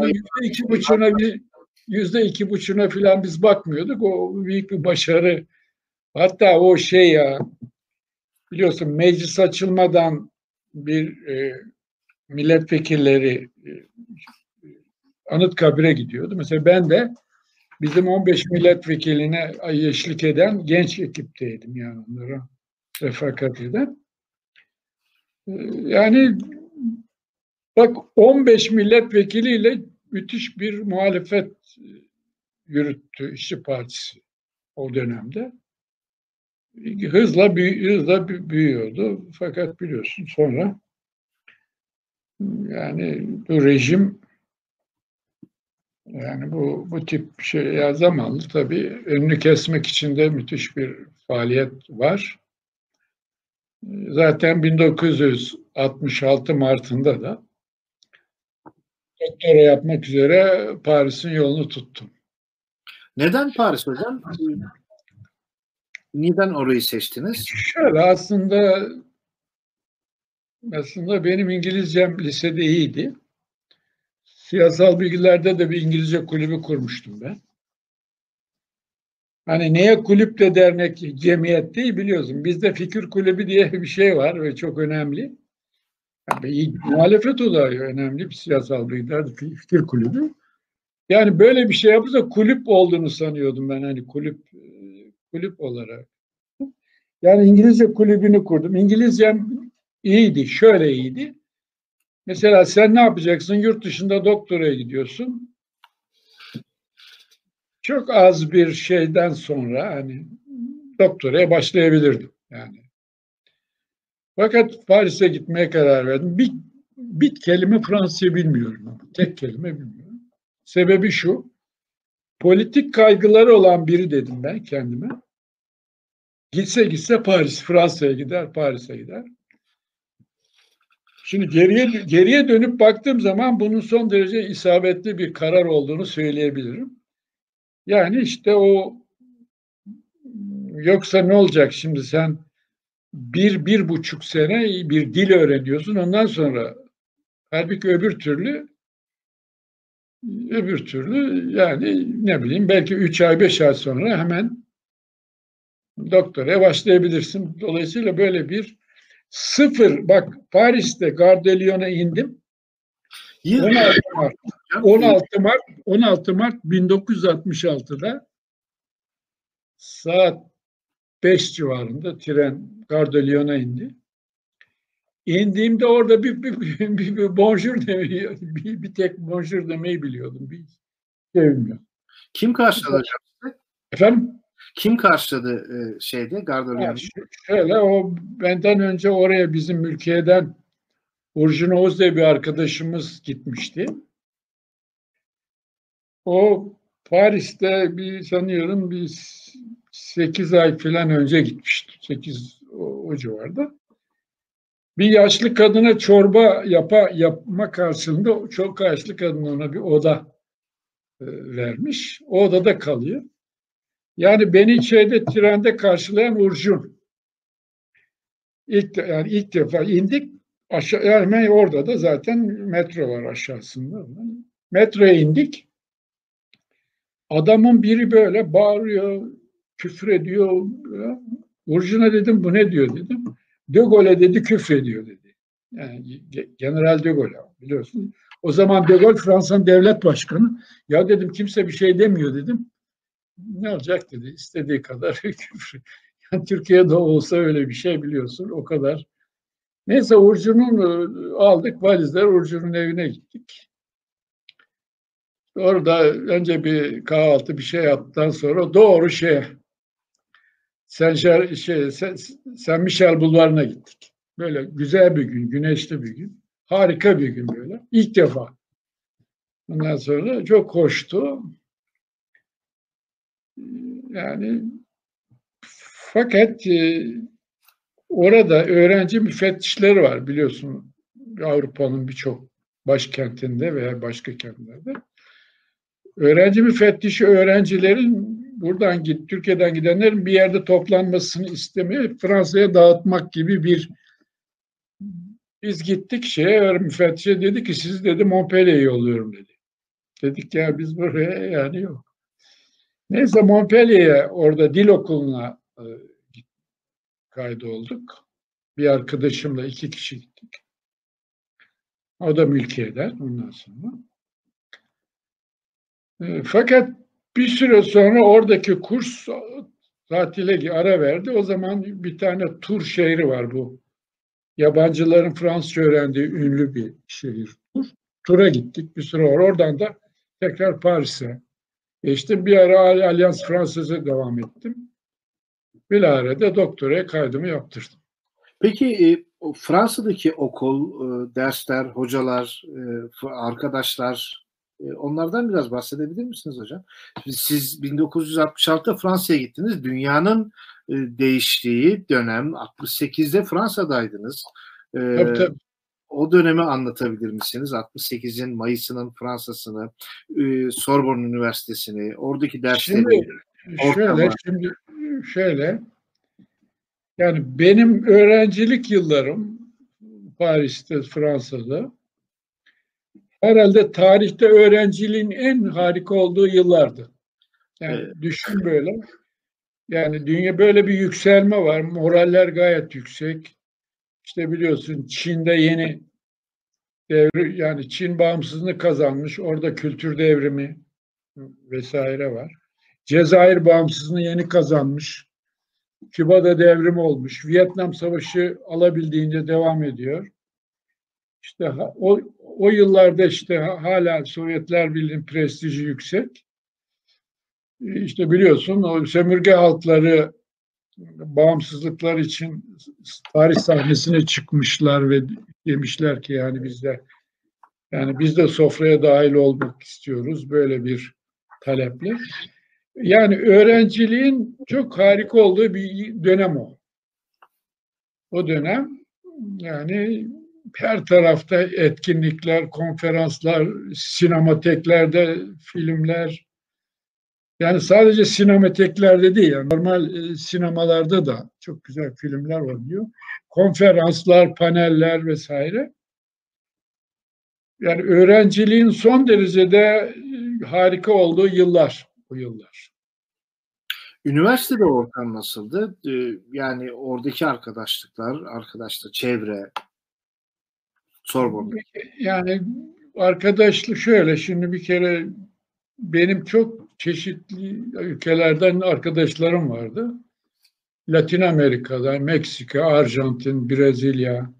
yüzde iki buçuğuna bir yüzde iki buçuğuna falan biz bakmıyorduk. O büyük bir başarı. Hatta o şey ya biliyorsun meclis açılmadan bir e, milletvekilleri e, Anıtkabir'e gidiyordu. Mesela ben de bizim 15 milletvekiline eşlik eden genç ekipteydim yani onlara refakat eden. E, yani Bak 15 milletvekiliyle müthiş bir muhalefet e, yürüttü İşçi Partisi o dönemde. Hızla, büyü, hızla büyüyordu. Fakat biliyorsun sonra yani bu rejim yani bu bu tip şey ya zamanlı tabii önünü kesmek için de müthiş bir faaliyet var. Zaten 1966 Mart'ında da doktora yapmak üzere Paris'in yolunu tuttum. Neden Paris hocam? Neden orayı seçtiniz? Şöyle aslında aslında benim İngilizcem lisede iyiydi. Siyasal bilgilerde de bir İngilizce kulübü kurmuştum ben. Hani neye kulüp de dernek, cemiyet değil biliyorsun. Bizde fikir kulübü diye bir şey var ve çok önemli. Yani muhalefet olayı önemli bir siyasal bir fikir kulübü. Yani böyle bir şey yapınca kulüp olduğunu sanıyordum ben hani kulüp kulüp olarak. Yani İngilizce kulübünü kurdum. İngilizcem iyiydi, şöyle iyiydi. Mesela sen ne yapacaksın? Yurt dışında doktoraya gidiyorsun. çok az bir şeyden sonra hani doktoraya başlayabilirdim yani. Fakat Paris'e gitmeye karar verdim. Bir, bir kelime Fransızca bilmiyorum tek kelime bilmiyorum. Sebebi şu. Politik kaygıları olan biri dedim ben kendime. Gitse gitse Paris, Fransa'ya gider, Paris'e gider. Şimdi geriye geriye dönüp baktığım zaman bunun son derece isabetli bir karar olduğunu söyleyebilirim. Yani işte o yoksa ne olacak şimdi sen bir, bir buçuk sene bir dil öğreniyorsun ondan sonra halbuki öbür türlü öbür türlü yani ne bileyim belki üç ay beş ay sonra hemen doktora başlayabilirsin. Dolayısıyla böyle bir sıfır bak Paris'te Gardelyon'a indim. 16 Mart 16 Mart 16 Mart 1966'da saat 5 civarında tren Gardelyon'a indi. İndiğimde orada bir, bir, bir, bir, bir bonjour demeyi, bir, bir tek bonjour demeyi biliyordum. Bir şey bilmiyorum. Kim karşıladı Efendim? Kim karşıladı e, şeyde Gardelyon'da? Şöyle o benden önce oraya bizim ülkeden Urjun Oğuz diye bir arkadaşımız gitmişti. O Paris'te bir sanıyorum bir 8 ay falan önce gitmişti. 8 o, o civarda. Bir yaşlı kadına çorba yapa, yapma karşılığında çok yaşlı kadın ona bir oda e, vermiş. O odada kalıyor. Yani beni şeyde trende karşılayan Urjun. İlk, yani ilk defa indik. Aşağı, yani orada da zaten metro var aşağısında. Metroya indik. Adamın biri böyle bağırıyor, küfür ediyor. Urjun'a dedim bu ne diyor dedim. De Gaulle dedi küfrediyor dedi. Yani General de Gaulle biliyorsun. O zaman de Gaulle Fransa'nın devlet başkanı. Ya dedim kimse bir şey demiyor dedim. Ne olacak dedi. İstediği kadar [laughs] küfür. Yani Türkiye'de olsa öyle bir şey biliyorsun. O kadar. Neyse Urcu'nun e, aldık valizler Urcu'nun evine gittik. Orada önce bir kahvaltı bir şey yaptıktan sonra doğru şey Sen şey Sen Michel Bulvarı'na gittik. Böyle güzel bir gün, güneşli bir gün. Harika bir gün böyle. İlk defa. Ondan sonra çok hoştu. Yani fakat e, orada öğrenci müfettişleri var biliyorsun Avrupa'nın birçok başkentinde veya başka kentlerde. Öğrenci müfettişi öğrencilerin buradan git, Türkiye'den gidenlerin bir yerde toplanmasını istemiyor. Fransa'ya dağıtmak gibi bir biz gittik şeye müfettişe dedi ki siz dedi Montpellier'e yolluyorum dedi. Dedik ya biz buraya yani yok. Neyse Montpellier'e orada dil okuluna e, kaydolduk. Bir arkadaşımla iki kişi gittik. O da mülkiyeden ondan sonra. E, fakat bir süre sonra oradaki kurs tatile ara verdi. O zaman bir tane tur şehri var bu. Yabancıların Fransızca öğrendiği ünlü bir şehir. Tur. Tura gittik bir süre oradan da tekrar Paris'e işte bir ara Alyans Fransız'a devam ettim. Bilare'de doktoraya kaydımı yaptırdım. Peki e, Fransa'daki okul, e, dersler, hocalar, e, arkadaşlar onlardan biraz bahsedebilir misiniz hocam? Siz 1966'da Fransa'ya gittiniz. Dünyanın e, değiştiği dönem 68'de Fransa'daydınız. E, tabii, tabii o dönemi anlatabilir misiniz? 68'in Mayıs'ının Fransa'sını, e, Sorbonne Üniversitesi'ni, oradaki dersleri. Şimdi, şöyle, şimdi şöyle, yani benim öğrencilik yıllarım Paris'te, Fransa'da herhalde tarihte öğrenciliğin en harika olduğu yıllardı. Yani evet. düşün böyle. Yani dünya böyle bir yükselme var. Moraller gayet yüksek. İşte biliyorsun Çin'de yeni devri yani Çin bağımsızlığını kazanmış. Orada kültür devrimi vesaire var. Cezayir bağımsızlığını yeni kazanmış. Küba'da devrim olmuş. Vietnam Savaşı alabildiğince devam ediyor. İşte o, o yıllarda işte hala Sovyetler Birliği'nin prestiji yüksek. işte biliyorsun o sömürge halkları bağımsızlıklar için tarih sahnesine çıkmışlar ve demişler ki yani biz de yani biz de sofraya dahil olmak istiyoruz böyle bir taleple. Yani öğrenciliğin çok harika olduğu bir dönem o. O dönem yani her tarafta etkinlikler, konferanslar, sinemateklerde filmler. Yani sadece sinemateklerde değil, yani normal e, sinemalarda da çok güzel filmler oluyor. Konferanslar, paneller vesaire. Yani öğrenciliğin son derecede e, harika olduğu yıllar, bu yıllar. Üniversitede ortam nasıldı? Ee, yani oradaki arkadaşlıklar, arkadaşlar, çevre, Sorbonne. Yani arkadaşlık şöyle, şimdi bir kere benim çok çeşitli ülkelerden arkadaşlarım vardı. Latin Amerika'dan, Meksika, Arjantin, Brezilya,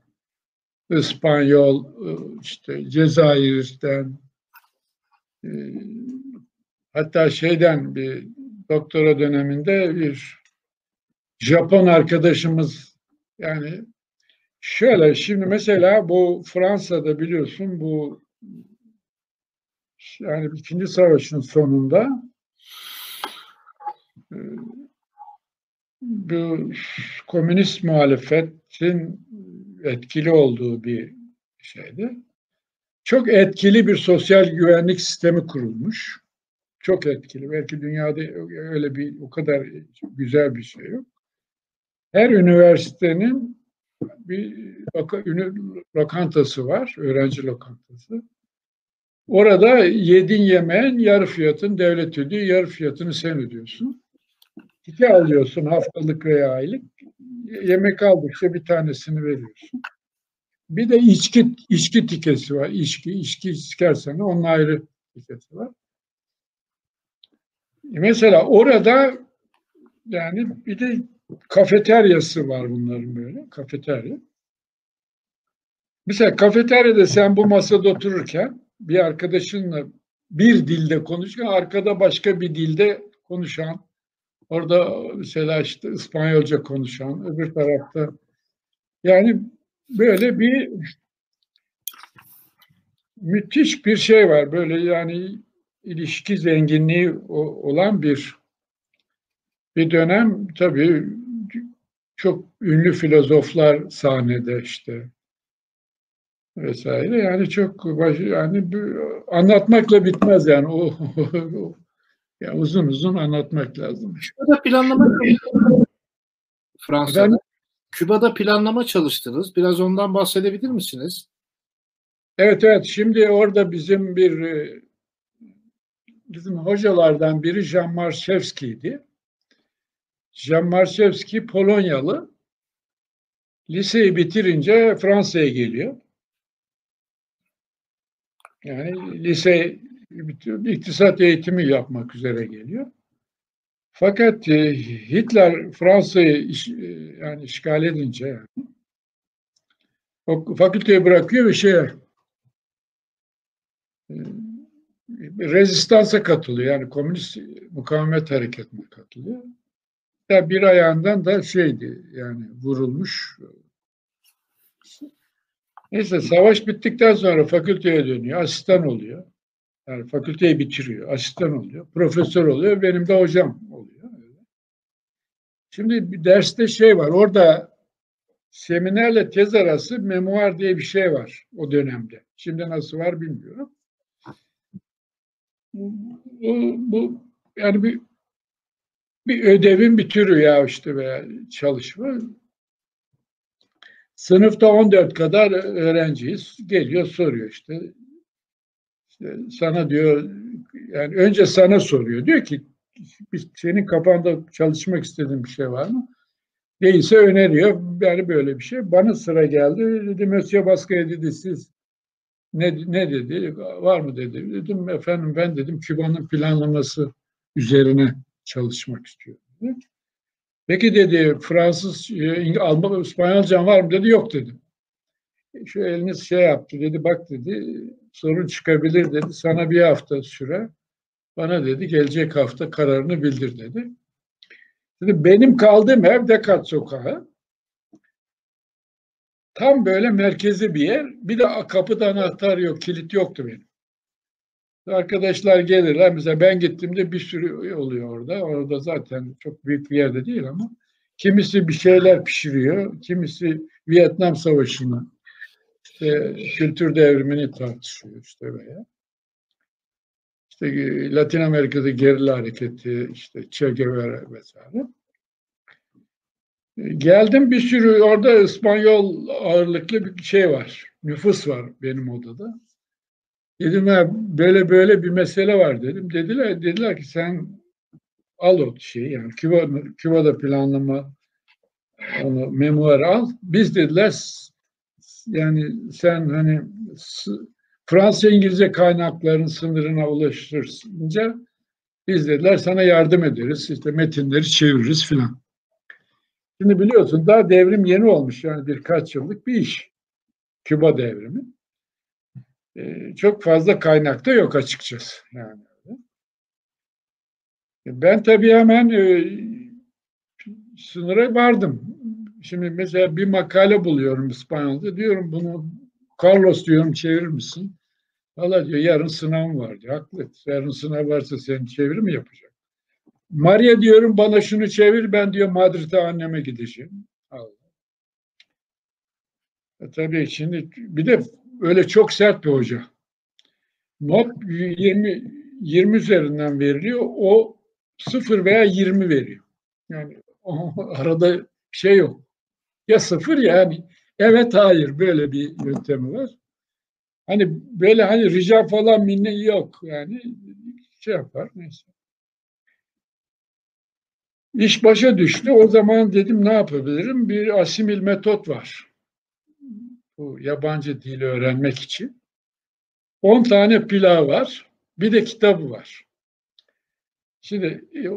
İspanyol, işte Cezayir'den, e, hatta şeyden bir doktora döneminde bir Japon arkadaşımız yani şöyle şimdi mesela bu Fransa'da biliyorsun bu yani ikinci savaşın sonunda bu komünist muhalefetin etkili olduğu bir şeydi. Çok etkili bir sosyal güvenlik sistemi kurulmuş çok etkili. Belki dünyada öyle bir o kadar güzel bir şey yok. Her üniversitenin bir lokantası var, öğrenci lokantası. Orada yedin yemeğin yarı fiyatın devlet ödüyor, yarı fiyatını sen ödüyorsun. İki alıyorsun haftalık veya aylık. Yemek aldıkça bir tanesini veriyorsun. Bir de içki içki tikesi var. İçki, içki içersen onun ayrı tiketi var. Mesela orada yani bir de kafeteryası var bunların böyle kafeterya. Mesela kafeteryada sen bu masada otururken bir arkadaşınla bir dilde konuşurken arkada başka bir dilde konuşan orada mesela işte İspanyolca konuşan öbür tarafta yani böyle bir müthiş bir şey var böyle yani ilişki zenginliği olan bir bir dönem tabii çok ünlü filozoflar sahnede işte vesaire yani çok baş, yani anlatmakla bitmez yani o, [laughs] ya uzun uzun anlatmak lazım. Küba'da planlama Fransa'da. Ben, Küba'da planlama çalıştınız. Biraz ondan bahsedebilir misiniz? Evet evet. Şimdi orada bizim bir bizim hocalardan biri Jean Marszewski'ydi. Jean Marszewski Polonyalı. Liseyi bitirince Fransa'ya geliyor. Yani lise iktisat eğitimi yapmak üzere geliyor. Fakat e, Hitler Fransa'yı e, yani işgal edince o fakülteyi bırakıyor ve şey rezistansa katılıyor. Yani komünist mukavemet hareketine katılıyor. Ya bir ayağından da şeydi yani vurulmuş. Neyse savaş bittikten sonra fakülteye dönüyor. Asistan oluyor. Yani fakülteyi bitiriyor. Asistan oluyor. Profesör oluyor. Benim de hocam oluyor. Şimdi bir derste şey var. Orada seminerle tez arası memuar diye bir şey var o dönemde. Şimdi nasıl var bilmiyorum bu, bu yani bir bir ödevin bir türü ya işte veya çalışma. Sınıfta 14 kadar öğrenciyiz. Geliyor soruyor işte. işte sana diyor yani önce sana soruyor. Diyor ki senin kafanda çalışmak istediğin bir şey var mı? Değilse öneriyor. Yani böyle bir şey. Bana sıra geldi. Dedi Monsieur Baskı'ya dedi siz ne, ne dedi? Var mı dedi. Dedim efendim ben dedim Küba'nın planlaması üzerine çalışmak istiyorum. Dedi. Peki dedi Fransız, e, Alman, İspanyolcan var mı dedi. Yok dedim. Şu eliniz şey yaptı dedi bak dedi sorun çıkabilir dedi. Sana bir hafta süre Bana dedi gelecek hafta kararını bildir dedi. Şimdi benim kaldığım ev Dekat Sokağı. Tam böyle merkezi bir yer. Bir de kapıda anahtar yok, kilit yoktu benim. Arkadaşlar gelirler. Mesela ben gittiğimde bir sürü oluyor orada. Orada zaten çok büyük bir yerde değil ama kimisi bir şeyler pişiriyor. Kimisi Vietnam Savaşı'nı işte kültür devrimini tartışıyor işte veya işte Latin Amerika'da gerilla hareketi, işte Che Guevara vesaire. Geldim bir sürü orada İspanyol ağırlıklı bir şey var. Nüfus var benim odada. Dedim ya böyle böyle bir mesele var dedim. Dediler dediler ki sen al o şeyi yani Küba, Küba'da planlama onu memuar al. Biz dediler yani sen hani Fransa İngilizce kaynakların sınırına ulaştırınca biz dediler sana yardım ederiz. İşte metinleri çeviririz filan. Şimdi biliyorsun daha devrim yeni olmuş yani birkaç yıllık bir iş. Küba devrimi. Ee, çok fazla kaynakta yok açıkçası. Yani. Ben tabii hemen e, sınıra vardım. Şimdi mesela bir makale buluyorum İspanyol'da. Diyorum bunu Carlos diyorum çevirir misin? Valla diyor yarın sınavım var diyor. Haklı. Yarın sınav varsa senin çeviri mi yapacak? Maria diyorum bana şunu çevir ben diyor Madrid'e anneme gideceğim. Allah. E tabii şimdi bir de öyle çok sert bir hoca. Not 20 20 üzerinden veriliyor. O 0 veya 20 veriyor. Yani [laughs] arada şey yok. Ya sıfır ya yani evet hayır böyle bir yöntemi var. Hani böyle hani rica falan minne yok yani şey yapar neyse. İş başa düştü. O zaman dedim ne yapabilirim? Bir asimil metot var. Bu yabancı dili öğrenmek için. 10 tane pilav var. Bir de kitabı var. Şimdi e,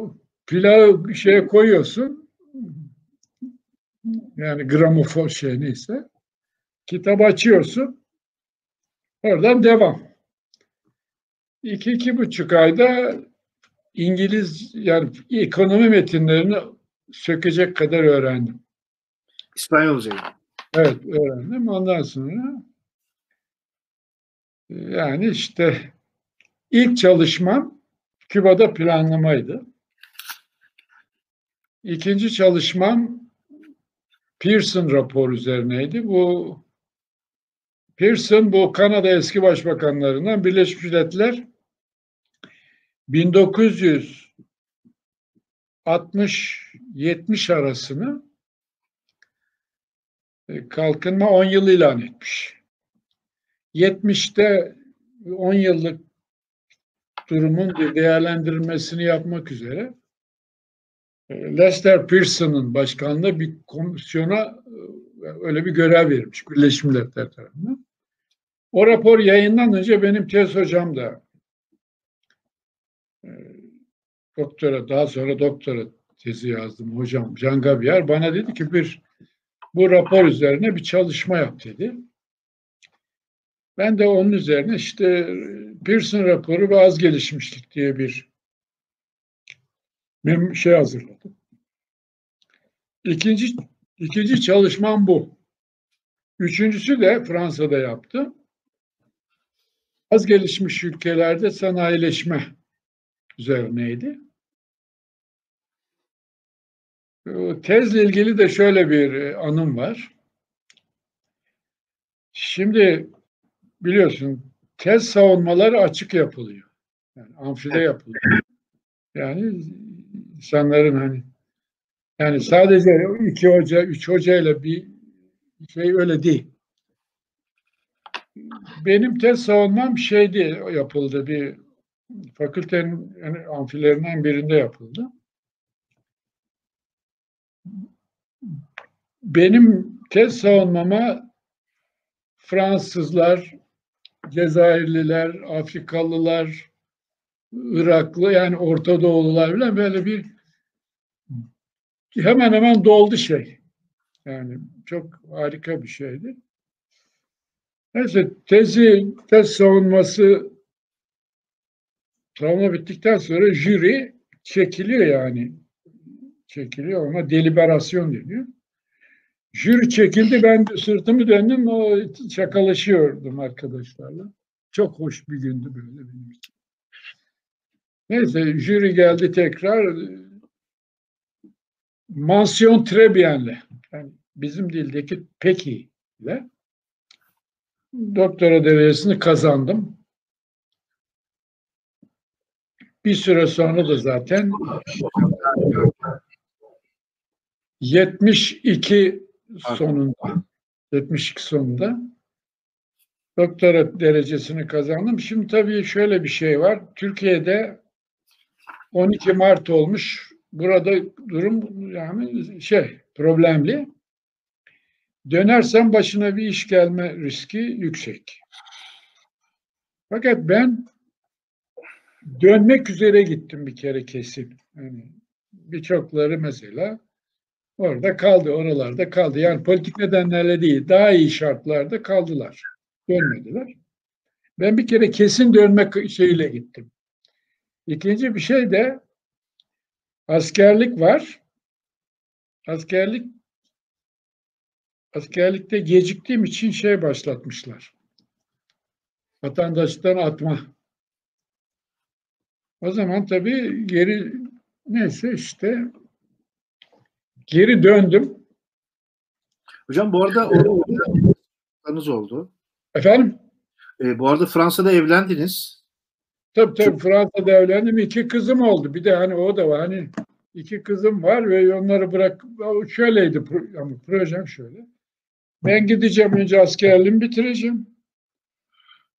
pilavı şeye koyuyorsun. Yani gramofon şey neyse. Kitap açıyorsun. Oradan devam. İki, iki buçuk ayda İngiliz yani ekonomi metinlerini sökecek kadar öğrendim. İspanyolca. Evet öğrendim. Ondan sonra yani işte ilk çalışmam Küba'da planlamaydı. İkinci çalışmam Pearson rapor üzerineydi. Bu Pearson bu Kanada eski başbakanlarından Birleşmiş Milletler 1960-70 arasını e, kalkınma 10 yıl ilan etmiş. 70'te 10 yıllık durumun bir değerlendirilmesini yapmak üzere e, Lester Pearson'ın başkanlığı bir komisyona e, öyle bir görev vermiş Birleşmiş Milletler tarafından. O rapor yayınlanınca benim tez hocam da doktora daha sonra doktora tezi yazdım hocam Can Gabier bana dedi ki bir bu rapor üzerine bir çalışma yap dedi. Ben de onun üzerine işte Pearson raporu ve az gelişmişlik diye bir şey hazırladım. İkinci, ikinci çalışmam bu. Üçüncüsü de Fransa'da yaptım. Az gelişmiş ülkelerde sanayileşme üzerineydi. Tezle ilgili de şöyle bir e, anım var. Şimdi biliyorsun tez savunmaları açık yapılıyor. Yani amfide yapılıyor. Yani insanların hani yani sadece iki hoca, üç hoca ile bir şey öyle değil. Benim tez savunmam şeydi yapıldı bir fakültenin yani amfilerinden birinde yapıldı. Benim tez savunmama Fransızlar, Cezayirliler, Afrikalılar, Iraklı yani Orta Doğulular bile böyle bir hemen hemen doldu şey. Yani çok harika bir şeydi. Neyse tezi, tez savunması travma bittikten sonra jüri çekiliyor yani. Çekiliyor ama deliberasyon deniyor. Jüri çekildi ben de sırtımı döndüm o şakalaşıyordum arkadaşlarla. Çok hoş bir gündü böyle benim için. Neyse jüri geldi tekrar mansiyon trebiyenle yani bizim dildeki peki ile doktora derecesini kazandım. Bir süre sonra da zaten 72 sonunda 72 sonunda doktora derecesini kazandım. Şimdi tabii şöyle bir şey var. Türkiye'de 12 Mart olmuş. Burada durum yani şey problemli. Dönersem başına bir iş gelme riski yüksek. Fakat ben dönmek üzere gittim bir kere kesin. Yani birçokları mesela orada kaldı, oralarda kaldı. Yani politik nedenlerle değil, daha iyi şartlarda kaldılar. Dönmediler. Ben bir kere kesin dönmek şeyle gittim. İkinci bir şey de askerlik var. Askerlik askerlikte geciktiğim için şey başlatmışlar. Vatandaştan atma. O zaman tabii geri neyse işte geri döndüm. Hocam bu arada o oldu. Efendim? E, bu arada Fransa'da evlendiniz. Tabii tabii Fransa'da evlendim. İki kızım oldu. Bir de hani o da var. Hani iki kızım var ve onları bırak şöyleydi ama projem şöyle. Ben gideceğim önce askerliğimi bitireceğim.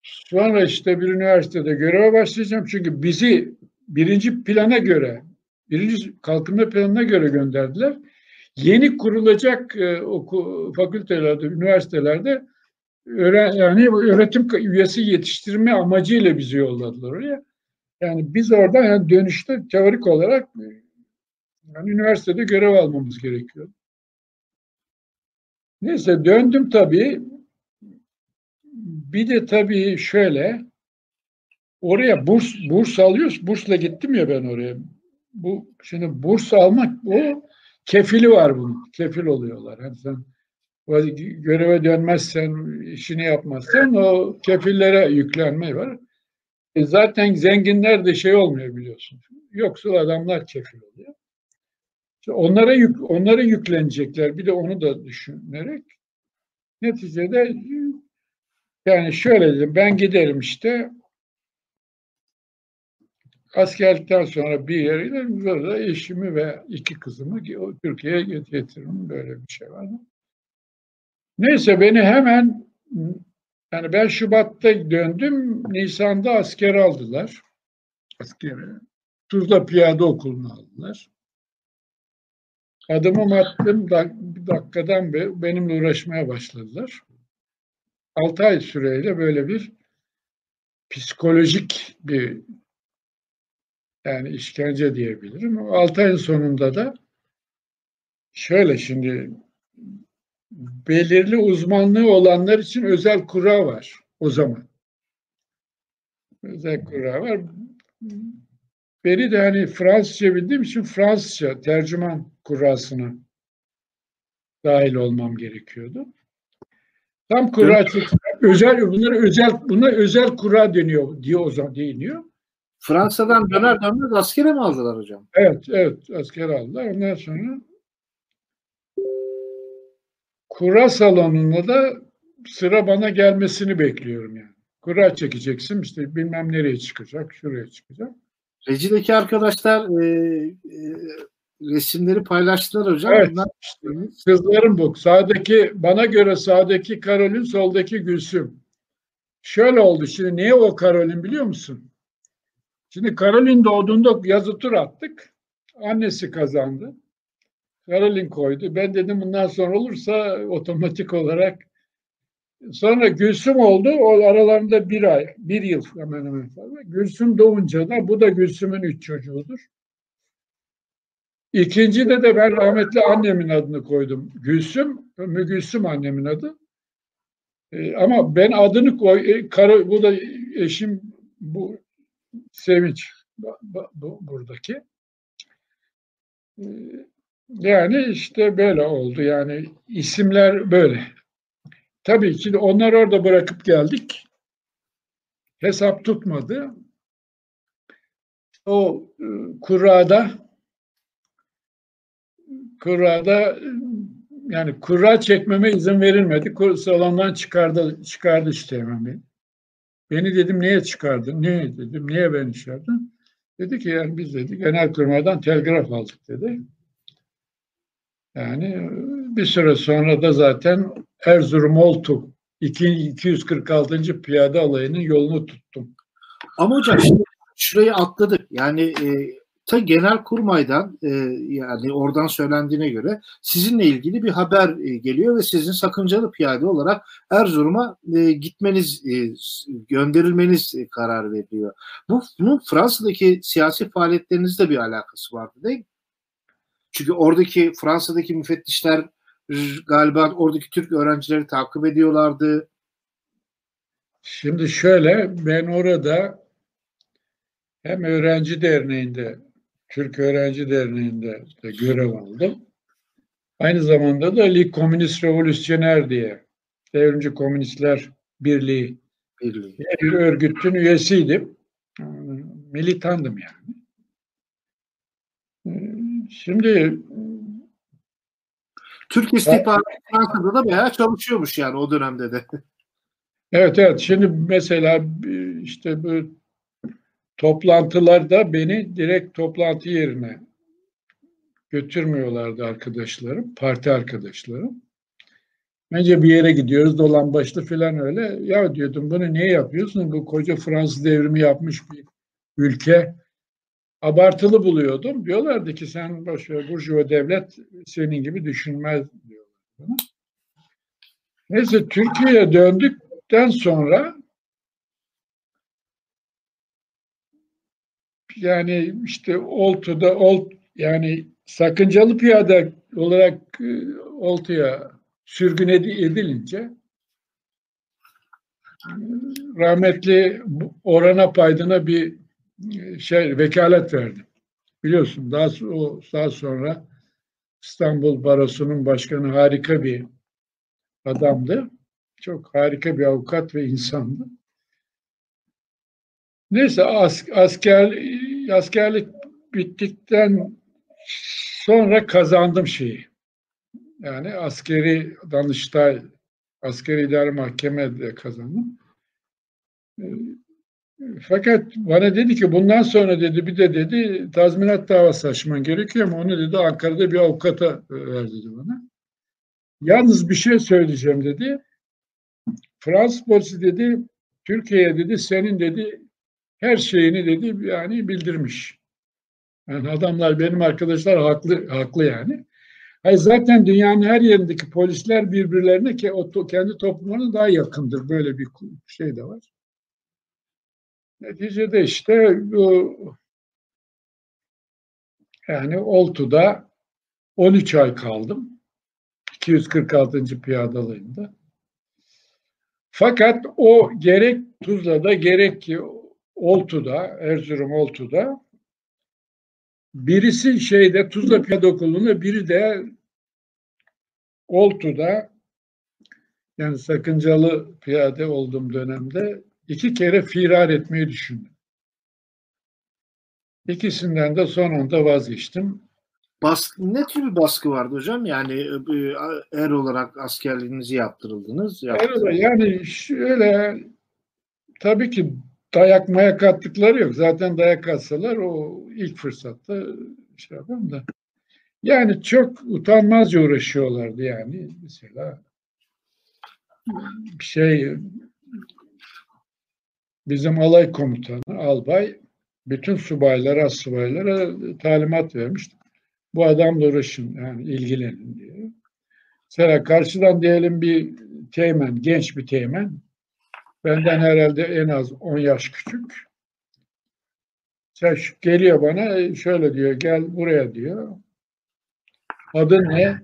Sonra işte bir üniversitede göreve başlayacağım. Çünkü bizi birinci plana göre, birinci kalkınma planına göre gönderdiler. Yeni kurulacak e, oku, fakültelerde, üniversitelerde öğren, yani öğretim üyesi yetiştirme amacıyla bizi yolladılar oraya. Yani biz orada yani dönüşte teorik olarak yani üniversitede görev almamız gerekiyor. Neyse döndüm tabii. Bir de tabii şöyle oraya burs burs alıyoruz. Bursla gittim ya ben oraya. Bu şimdi burs almak o kefili var bunun. Kefil oluyorlar. Hani sen göreve dönmezsen, işini yapmazsan o kefillere yüklenme var. E zaten zenginler de şey olmuyor biliyorsun. Yoksul adamlar kefil oluyor. Onlara yük, onlara yüklenecekler. Bir de onu da düşünerek neticede yani şöyle dedim ben giderim işte askerlikten sonra bir yere böyle eşimi ve iki kızımı Türkiye'ye getiririm. Böyle bir şey vardı. Neyse beni hemen yani ben Şubat'ta döndüm. Nisan'da asker aldılar. Askere. Tuzla Piyade Okulu'na aldılar. Adımı attım bir dakikadan beri benimle uğraşmaya başladılar. 6 ay süreyle böyle bir psikolojik bir yani işkence diyebilirim. 6 ayın sonunda da şöyle şimdi belirli uzmanlığı olanlar için özel kura var o zaman. Özel kura var. Beni de hani Fransızca bildiğim için Fransızca tercüman kurasına dahil olmam gerekiyordu. Tam kura özel bunlar özel bunlar özel kura deniyor diyor o zaman değiniyor. Fransa'dan döner dönmez askere mi aldılar hocam? Evet, evet asker aldılar. Ondan sonra kura salonunda da sıra bana gelmesini bekliyorum yani. Kura çekeceksin işte bilmem nereye çıkacak, şuraya çıkacak. Rejideki arkadaşlar e, e, resimleri paylaştılar hocam. Evet. Bunlar... Kızlarım bu. Sağdaki bana göre sağdaki Karolin, soldaki Gülsüm. Şöyle oldu. Şimdi niye o Karolin biliyor musun? Şimdi Karolin doğduğunda yazı tur attık. Annesi kazandı. Karolin koydu. Ben dedim bundan sonra olursa otomatik olarak Sonra Gülsüm oldu. O aralarında bir ay, bir yıl hemen hemen fazla. Gülsüm doğunca da bu da Gülsüm'ün üç çocuğudur. İkinci de de ben rahmetli annemin adını koydum. Gülsüm, Ümmü Gülsüm annemin adı. Ee, ama ben adını koy, e, karı, bu da eşim bu sevinç bu, buradaki. Ee, yani işte böyle oldu. Yani isimler böyle. Tabii ki de onlar orada bırakıp geldik. Hesap tutmadı. O e, kurada kurada yani kura çekmeme izin verilmedi. Salondan çıkardı çıkardı işte hemen beni. Beni dedim niye çıkardın? Niye dedim? Niye beni çıkardın? Dedi ki yani biz dedi genel kurmaydan telgraf aldık dedi. Yani bir süre sonra da zaten Erzurum Oltu 246. Piyade Alayı'nın yolunu tuttum. Ama hocam şimdi şurayı atladık. Yani e, ta genel kurmaydan e, yani oradan söylendiğine göre sizinle ilgili bir haber e, geliyor ve sizin sakıncalı piyade olarak Erzurum'a e, gitmeniz e, gönderilmeniz e, karar veriliyor. Bu bunun Fransa'daki siyasi faaliyetlerinizle bir alakası vardı değil mi? Çünkü oradaki Fransa'daki müfettişler galiba oradaki Türk öğrencileri takip ediyorlardı. Şimdi şöyle ben orada hem öğrenci derneğinde Türk Öğrenci Derneği'nde de görev aldım. Aynı zamanda da Lig Komünist Revolüsyoner diye Devrimci Komünistler Birliği, Birliği. bir örgütün üyesiydim. Militandım yani. Şimdi Türk istihbaratı Fransa'da da bayağı çalışıyormuş yani o dönemde de. Evet evet. Şimdi mesela işte bu toplantılarda beni direkt toplantı yerine götürmüyorlardı arkadaşlarım, parti arkadaşlarım. Önce bir yere gidiyoruz dolan başlı falan öyle. Ya diyordum bunu niye yapıyorsun? Bu koca Fransız devrimi yapmış bir ülke. Abartılı buluyordum. Diyorlardı ki sen boşver burjuva devlet senin gibi düşünmez diyorlar. Neyse Türkiye'ye döndükten sonra yani işte Oltu'da Olt yani sakıncalı piyade olarak e, Oltu'ya sürgün edilince rahmetli Orana Paydın'a bir e, şey vekalet verdim. Biliyorsun daha o daha sonra İstanbul Barosu'nun başkanı harika bir adamdı. Çok harika bir avukat ve insandı. Neyse as, asker askerlik bittikten sonra kazandım şeyi. Yani askeri Danıştay, askeri idare mahkemede kazandım. Ee, fakat bana dedi ki bundan sonra dedi bir de dedi tazminat davası açman gerekiyor ama onu dedi Ankara'da bir avukata ver dedi bana. Yalnız bir şey söyleyeceğim dedi. Fransız polisi dedi Türkiye'ye dedi senin dedi her şeyini dedi yani bildirmiş. Yani adamlar benim arkadaşlar haklı haklı yani. Hayır, zaten dünyanın her yerindeki polisler birbirlerine ki o kendi toplumlarına daha yakındır. Böyle bir şey de var. Neticede işte bu yani Oltu'da 13 ay kaldım. 246. piyadalığında. Fakat o gerek Tuzla'da gerek ki Oltu'da, Erzurum Oltu'da birisi şeyde Tuzla Piyade Okulu'nda biri de Oltu'da yani sakıncalı piyade olduğum dönemde iki kere firar etmeyi düşündüm. İkisinden de son anda vazgeçtim. Baskı, ne tür bir baskı vardı hocam? Yani e, er olarak askerliğinizi yaptırıldınız. Yaptınız. Evet, yani şöyle tabii ki dayak mayak attıkları yok. Zaten dayak atsalar o ilk fırsatta şey yapalım da. Yani çok utanmazca uğraşıyorlardı yani. Mesela şey bizim alay komutanı, albay bütün subaylara, subaylara talimat vermişti. Bu adamla uğraşın yani ilgilenin diye. Mesela karşıdan diyelim bir teğmen, genç bir teğmen Benden herhalde en az 10 yaş küçük. Geliyor bana şöyle diyor gel buraya diyor. Adın ne?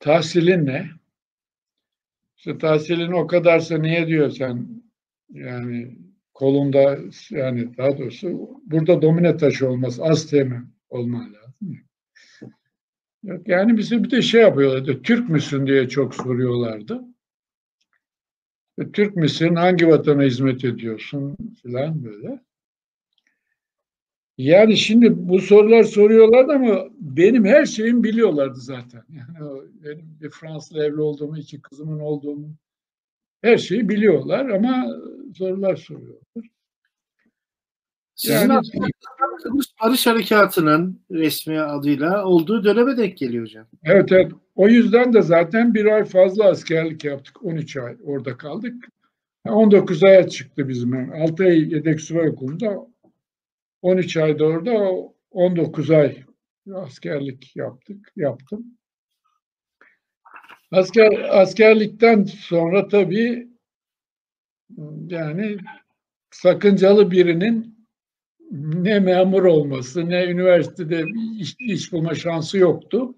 Tahsilin ne? İşte tahsilin o kadarsa niye diyor sen yani kolunda yani daha doğrusu burada domine taşı olmaz. Az teğmen olman lazım. Yani bize bir de şey yapıyorlardı. Türk müsün diye çok soruyorlardı. Türk müsün? Hangi vatana hizmet ediyorsun? filan böyle. Yani şimdi bu sorular soruyorlardı ama benim her şeyimi biliyorlardı zaten. [laughs] Yani benim bir Fransız evli olduğumu, iki kızımın olduğumu her şeyi biliyorlar ama sorular soruyorlar. Sizin yani, Barış Harekatı'nın resmi adıyla olduğu döneme denk geliyor hocam. Evet evet. O yüzden de zaten bir ay fazla askerlik yaptık. 13 ay orada kaldık. 19 aya çıktı bizim. 6 ay yedek subay okulunda 13 ayda orada 19 ay askerlik yaptık, yaptım. Asker, askerlikten sonra tabii yani sakıncalı birinin ne memur olması ne üniversitede iş, iş bulma şansı yoktu.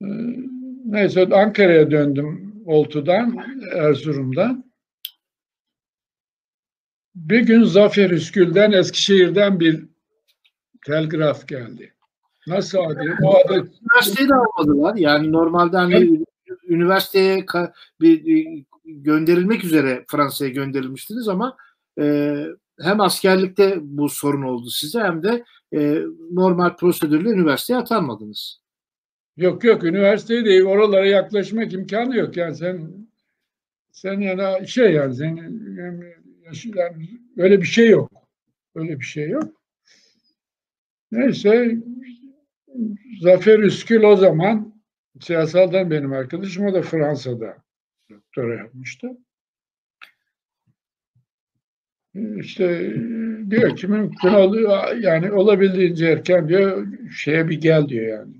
Neyse Ankara'ya döndüm Oltu'dan, Erzurum'dan. Bir gün Zafer Üskül'den, Eskişehir'den bir telgraf geldi. Nasıl adı? O adı... Üniversiteyi de almadılar. Yani normalde hani evet. üniversiteye bir, gönderilmek üzere Fransa'ya gönderilmiştiniz ama e, hem askerlikte bu sorun oldu size hem de e, normal prosedürle üniversiteye atanmadınız. Yok yok üniversiteye değil oralara yaklaşmak imkanı yok yani sen sen yani şey yani sen yani, yani öyle bir şey yok. Öyle bir şey yok. Neyse Zafer Üskül o zaman siyasaldan benim arkadaşım o da Fransa'da doktora yapmıştı. İşte diyor ki mümkün oluyor yani olabildiğince erken diyor şeye bir gel diyor yani.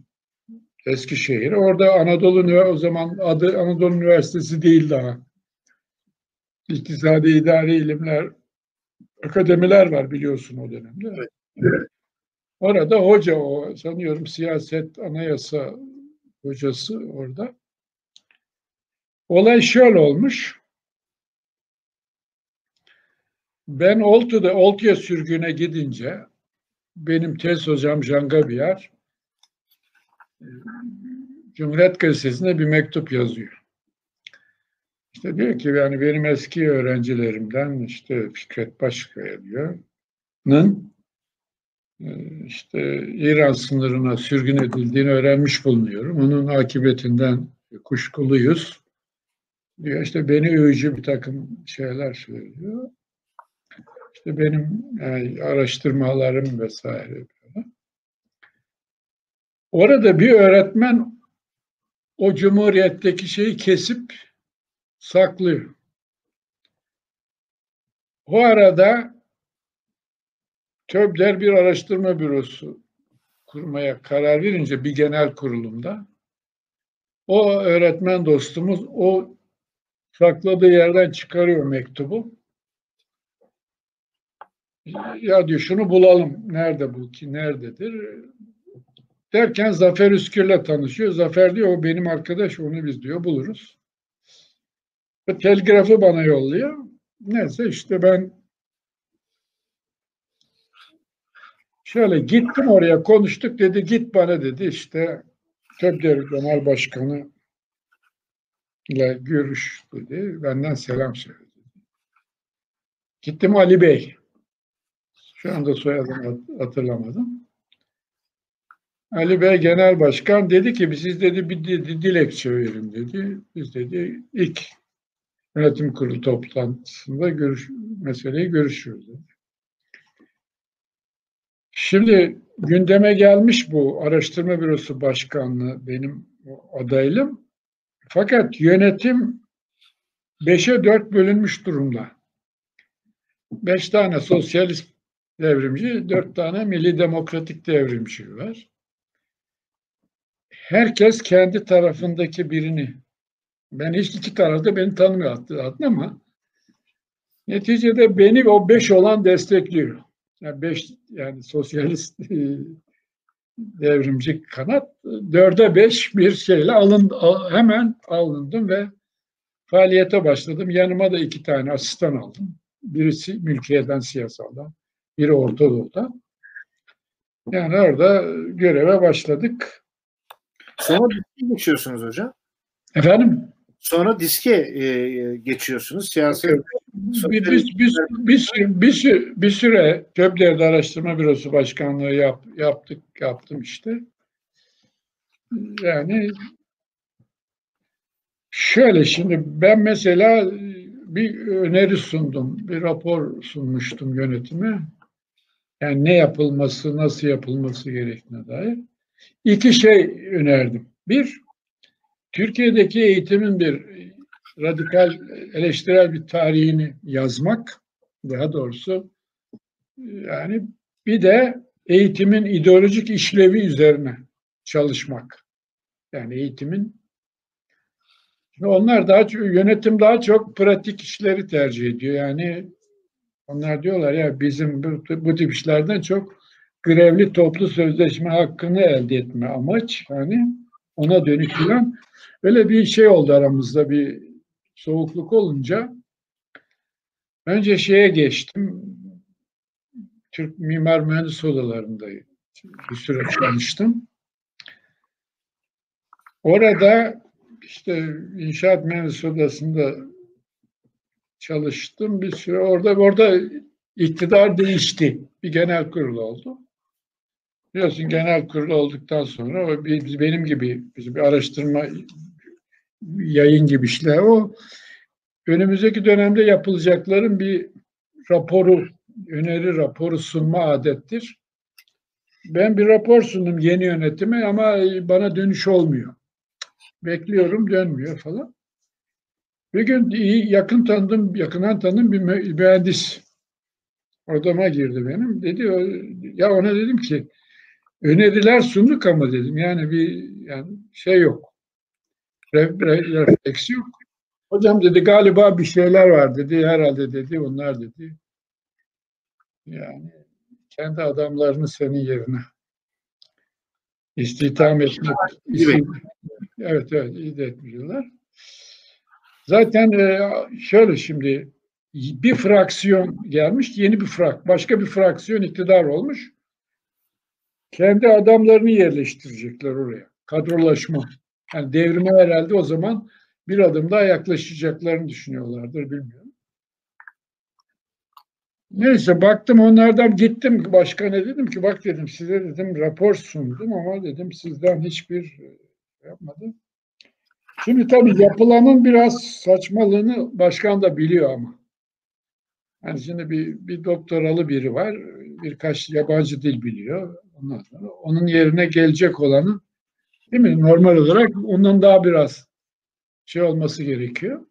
Eskişehir. Orada Anadolu o zaman adı Anadolu Üniversitesi değil daha. İktisadi idari ilimler akademiler var biliyorsun o dönemde. Evet. Orada hoca o sanıyorum siyaset anayasa hocası orada. Olay şöyle olmuş. Ben Oltu'da Oltu'ya sürgüne gidince benim tez hocam Jangabiyar Cumhuriyet Gazetesi'ne bir mektup yazıyor. İşte diyor ki yani benim eski öğrencilerimden işte Fikret Başkaya diyor. Ee, işte İran sınırına sürgün edildiğini öğrenmiş bulunuyorum. Onun akıbetinden kuşkuluyuz. Diyor işte beni övücü bir takım şeyler söylüyor. İşte benim yani araştırmalarım vesaire. Orada bir öğretmen o cumhuriyetteki şeyi kesip saklıyor. O arada TÖBDER bir araştırma bürosu kurmaya karar verince bir genel kurulumda o öğretmen dostumuz o sakladığı yerden çıkarıyor mektubu. Ya diyor şunu bulalım. Nerede bu ki? Nerededir? Derken Zafer Üskür'le tanışıyor. Zafer diyor o benim arkadaş onu biz diyor buluruz. Ve telgrafı bana yolluyor. Neyse işte ben Şöyle gittim oraya konuştuk dedi git bana dedi işte TÖBDER Genel Başkanı ile görüş dedi. Benden selam söyledi. Gittim Ali Bey. Şu anda soyadını hatırlamadım. Ali Bey Genel Başkan dedi ki siz dedi bir dedi, dilekçe verin dedi. Biz dedi ilk yönetim kurulu toplantısında görüş, meseleyi görüşüyoruz dedi. Şimdi gündeme gelmiş bu araştırma bürosu başkanlığı benim adaylım. Fakat yönetim beşe dört bölünmüş durumda. Beş tane sosyalist devrimci, dört tane milli demokratik devrimci var. Herkes kendi tarafındaki birini, ben hiç iki tarafta beni tanımıyor adını ama neticede beni o beş olan destekliyor yani beş yani sosyalist e, devrimci kanat dörde beş bir şeyle alın, hemen alındım ve faaliyete başladım. Yanıma da iki tane asistan aldım. birisi mülkiyeden siyasalda, biri Orta. Yani orada göreve başladık. Sonra diske geçiyorsunuz hocam. Efendim? Sonra diske e, geçiyorsunuz. Siyasi bir, bir, bir, bir, süre, bir, süre, bir süre Töbler'de Araştırma Bürosu Başkanlığı yap, yaptık, yaptım işte. Yani şöyle şimdi ben mesela bir öneri sundum, bir rapor sunmuştum yönetime. Yani ne yapılması, nasıl yapılması gerektiğine dair. İki şey önerdim. Bir, Türkiye'deki eğitimin bir radikal, eleştirel bir tarihini yazmak, daha doğrusu yani bir de eğitimin ideolojik işlevi üzerine çalışmak. Yani eğitimin onlar daha çok, yönetim daha çok pratik işleri tercih ediyor. Yani onlar diyorlar ya bizim bu, bu tip işlerden çok grevli toplu sözleşme hakkını elde etme amaç. Hani ona dönük öyle bir şey oldu aramızda bir soğukluk olunca önce şeye geçtim. Türk Mimar Mühendis Odalarında bir süre çalıştım. Orada işte inşaat mühendis odasında çalıştım bir süre. Orada orada iktidar değişti. Bir genel kurul oldu. Biliyorsun genel kurul olduktan sonra benim gibi bir araştırma yayın gibi işler o önümüzdeki dönemde yapılacakların bir raporu, öneri raporu sunma adettir. Ben bir rapor sundum yeni yönetime ama bana dönüş olmuyor. Bekliyorum dönmüyor falan. Bir gün iyi yakın tanıdım, yakından tanıdığım bir mühendis odama girdi benim. Dedi ya ona dedim ki öneriler sunduk ama dedim. Yani bir yani şey yok. Refleks yok. Hocam dedi galiba bir şeyler var dedi. Herhalde dedi onlar dedi. Yani kendi adamlarını senin yerine istihdam etmek isim, evet evet iyi de etmiyorlar. Zaten e, şöyle şimdi bir fraksiyon gelmiş, yeni bir frak, başka bir fraksiyon iktidar olmuş. Kendi adamlarını yerleştirecekler oraya. Kadrolaşma. Yani devrime herhalde o zaman bir adım daha yaklaşacaklarını düşünüyorlardır bilmiyorum. Neyse baktım onlardan gittim başkana dedim ki bak dedim size dedim rapor sundum ama dedim sizden hiçbir şey yapmadım. Şimdi tabii yapılanın biraz saçmalığını başkan da biliyor ama. Yani şimdi bir, bir doktoralı biri var, birkaç yabancı dil biliyor. Ondan sonra onun yerine gelecek olanın değil mi? Normal olarak ondan daha biraz şey olması gerekiyor.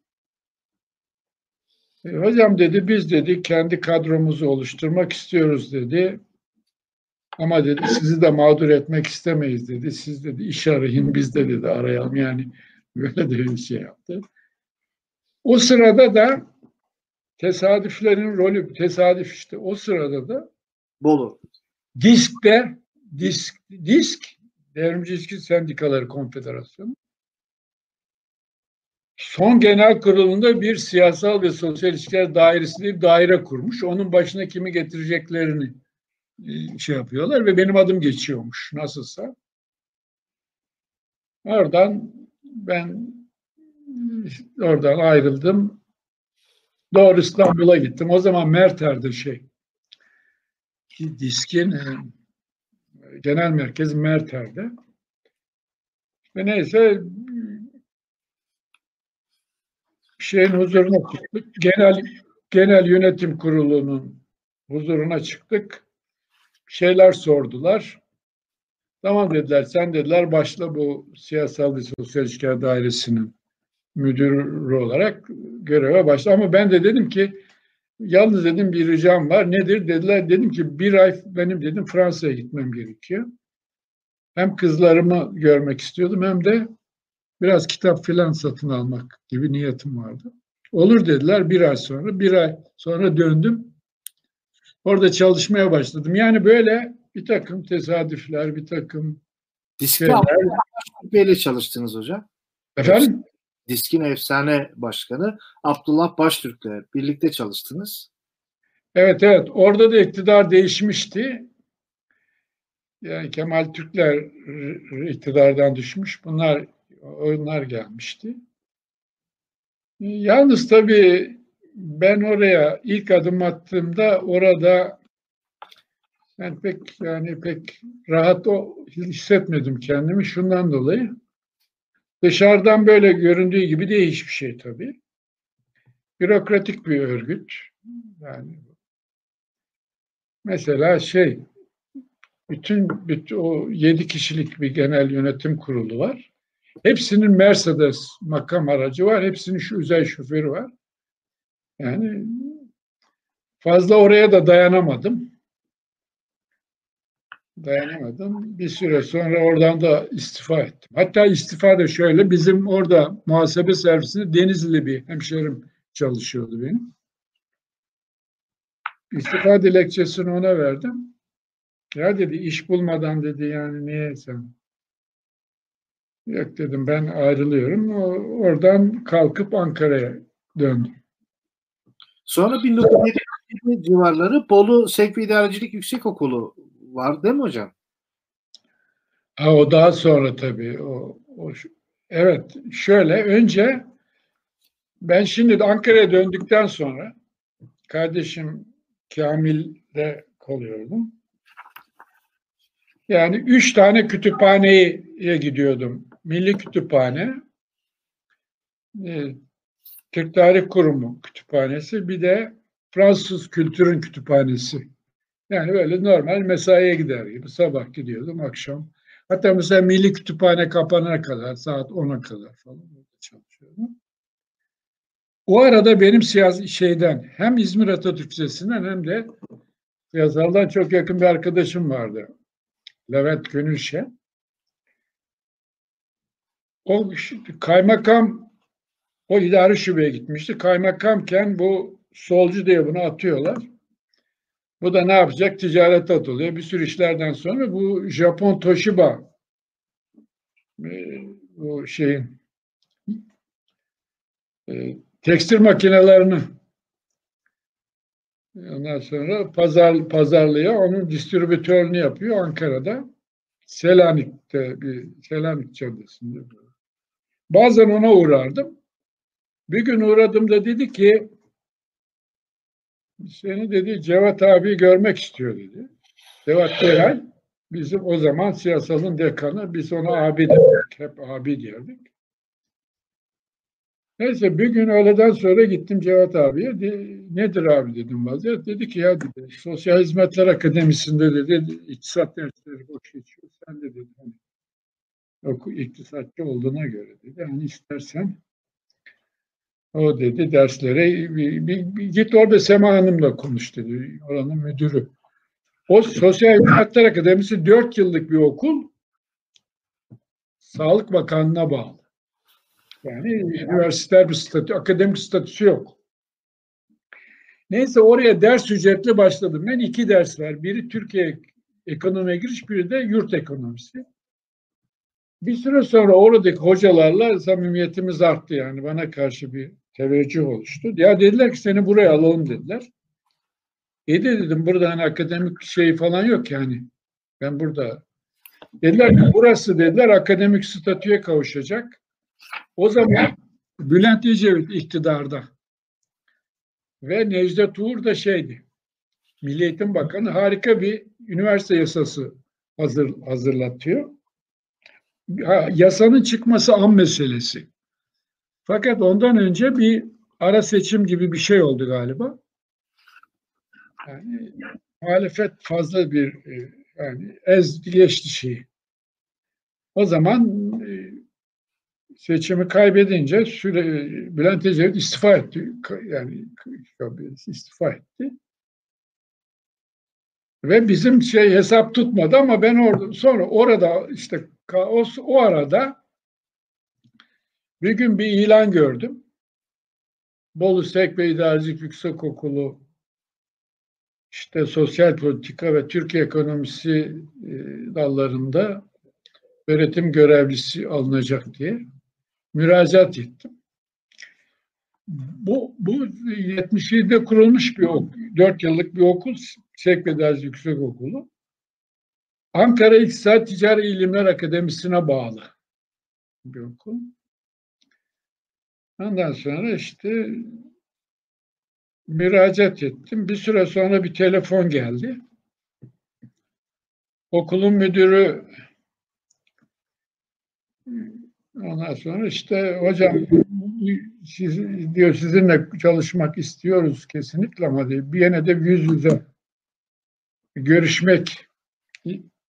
E, hocam dedi biz dedi kendi kadromuzu oluşturmak istiyoruz dedi. Ama dedi sizi de mağdur etmek istemeyiz dedi. Siz dedi iş arayın biz de dedi arayalım yani böyle de bir şey yaptı. O sırada da tesadüflerin rolü tesadüf işte o sırada da Bolu. Disk'te Disk Disk Devrimci İşçi Sendikaları Konfederasyonu son genel kurulunda bir siyasal ve sosyal ilişkiler dairesi bir daire kurmuş. Onun başına kimi getireceklerini e, şey yapıyorlar ve benim adım geçiyormuş nasılsa. Oradan ben oradan ayrıldım. Doğru İstanbul'a gittim. O zaman Merter'de şey diskin e, genel merkez Merter'de. İşte neyse şeyin huzuruna çıktık. Genel genel yönetim kurulunun huzuruna çıktık. Şeyler sordular. Tamam dediler, sen dediler başla bu siyasal ve sosyal ilişkiler dairesinin müdürü olarak göreve başla. Ama ben de dedim ki yalnız dedim bir ricam var. Nedir? Dediler dedim ki bir ay benim dedim Fransa'ya gitmem gerekiyor. Hem kızlarımı görmek istiyordum hem de biraz kitap filan satın almak gibi niyetim vardı. Olur dediler bir ay sonra. Bir ay sonra döndüm. Orada çalışmaya başladım. Yani böyle bir takım tesadüfler, bir takım Diskin Bey'le çalıştınız hocam. Efendim? Diskin efsane başkanı Abdullah Baştürk'le birlikte çalıştınız. Evet evet orada da iktidar değişmişti. Yani Kemal Türkler iktidardan düşmüş. Bunlar oyunlar gelmişti. Yalnız tabii ben oraya ilk adım attığımda orada ben pek yani pek rahat o hissetmedim kendimi şundan dolayı. Dışarıdan böyle göründüğü gibi değil hiçbir şey tabii. Bürokratik bir örgüt. Yani mesela şey bütün, bütün o yedi kişilik bir genel yönetim kurulu var. Hepsinin Mercedes makam aracı var. Hepsinin şu özel şoförü var. Yani fazla oraya da dayanamadım. Dayanamadım. Bir süre sonra oradan da istifa ettim. Hatta istifa da şöyle, bizim orada muhasebe servisinde Denizli bir hemşerim çalışıyordu benim. İstifa dilekçesini ona verdim. Ya dedi iş bulmadan dedi yani niye sen? Yok dedim ben ayrılıyorum. Oradan kalkıp Ankara'ya döndüm. Sonra 1970 civarları Bolu Sevk ve İdarecilik Yüksekokulu var değil mi hocam? Ha, o daha sonra tabii. O, o, evet şöyle önce ben şimdi Ankara'ya döndükten sonra kardeşim Kamil'de kalıyordum. Yani üç tane kütüphaneye gidiyordum. Milli Kütüphane, e, Türk Tarih Kurumu Kütüphanesi, bir de Fransız Kültürün Kütüphanesi. Yani böyle normal mesaiye gider gibi. Sabah gidiyordum, akşam. Hatta mesela Milli Kütüphane kapanana kadar, saat 10'a kadar falan çalışıyordum. O arada benim siyasi şeyden hem İzmir Atatürk Lisesi'nden hem de yazardan çok yakın bir arkadaşım vardı. Levent Gönülşen. O kaymakam o idari şubeye gitmişti. Kaymakamken bu solcu diye bunu atıyorlar. Bu da ne yapacak? Ticaret atılıyor. Bir sürü işlerden sonra bu Japon Toshiba e, bu şeyin e, tekstil makinelerini ondan sonra pazar pazarlıyor. Onun distribütörünü yapıyor Ankara'da. Selanik'te bir Selanik Caddesi'nde. Bazen ona uğrardım. Bir gün uğradım da dedi ki seni dedi Cevat abi görmek istiyor dedi. Cevat Beray bizim o zaman siyasalın dekanı biz ona abi dedik. Hep abi diyerdik. Neyse bir gün öğleden sonra gittim Cevat abiye. De, nedir abi dedim vaziyet. Dedi ki ya dedi Sosyal Hizmetler Akademisi'nde dedi iktisat dersleri boş geçiyor. Sen de dedi hani oku, iktisatçı olduğuna göre dedi. Hani istersen o dedi derslere bir, bir, bir, git orada Sema Hanım'la konuş dedi. Oranın müdürü. O Sosyal Hizmetler Akademisi dört yıllık bir okul Sağlık Bakanlığı'na bağlı. Yani üniversiteler bir statü, akademik statüsü yok. Neyse oraya ders ücretli başladım. Ben iki ders var. Biri Türkiye ekonomiye giriş, biri de yurt ekonomisi. Bir süre sonra oradaki hocalarla samimiyetimiz arttı yani bana karşı bir teveccüh oluştu. Ya dediler ki seni buraya alalım dediler. E de dedim burada hani akademik şey falan yok yani. Ben burada dediler ki burası dediler akademik statüye kavuşacak. O zaman Bülent Ecevit iktidarda ve Necdet Uğur da şeydi. Milli Eğitim Bakanı harika bir üniversite yasası hazır, hazırlatıyor. yasanın çıkması an meselesi. Fakat ondan önce bir ara seçim gibi bir şey oldu galiba. Yani muhalefet fazla bir e, yani ez geçti şeyi. O zaman e, seçimi kaybedince süre, Bülent Ecevit istifa etti. Yani istifa etti. Ve bizim şey hesap tutmadı ama ben orada sonra orada işte o, o arada bir gün bir ilan gördüm. Bolu Sek ve İdarecilik Yüksek Okulu işte sosyal politika ve Türkiye ekonomisi e, dallarında öğretim görevlisi alınacak diye müracaat ettim. bu, bu 77'de kurulmuş bir okul, 4 yıllık bir okul, Sekbedaz Yüksek Okulu. Ankara İktisat Ticari İlimler Akademisi'ne bağlı bir okul. Ondan sonra işte müracaat ettim. Bir süre sonra bir telefon geldi. Okulun müdürü ondan sonra işte hocam siz, diyor sizinle çalışmak istiyoruz kesinlikle ama diyor, bir yine de yüz yüze görüşmek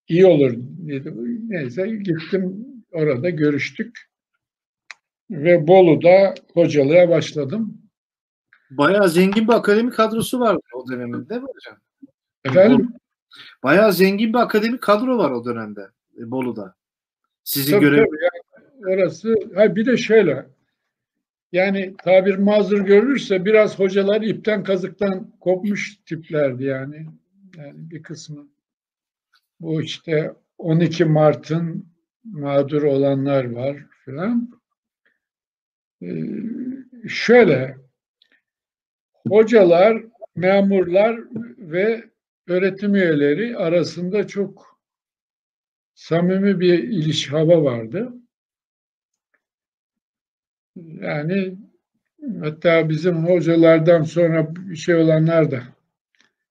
iyi olur dedi. Neyse gittim orada görüştük ve Bolu'da hocalığa başladım. Bayağı zengin bir akademik kadrosu var o dönemde değil mi hocam? Efendim? Bayağı zengin bir akademik kadro var o dönemde e, Bolu'da. Sizi göre yani orası ha bir de şöyle yani tabir mazur görülürse biraz hocalar ipten kazıktan kopmuş tiplerdi yani. Yani bir kısmı. Bu işte 12 Mart'ın mağdur olanlar var filan. Ee, şöyle hocalar, memurlar ve öğretim üyeleri arasında çok samimi bir ilişki hava vardı. Yani hatta bizim hocalardan sonra bir şey olanlar da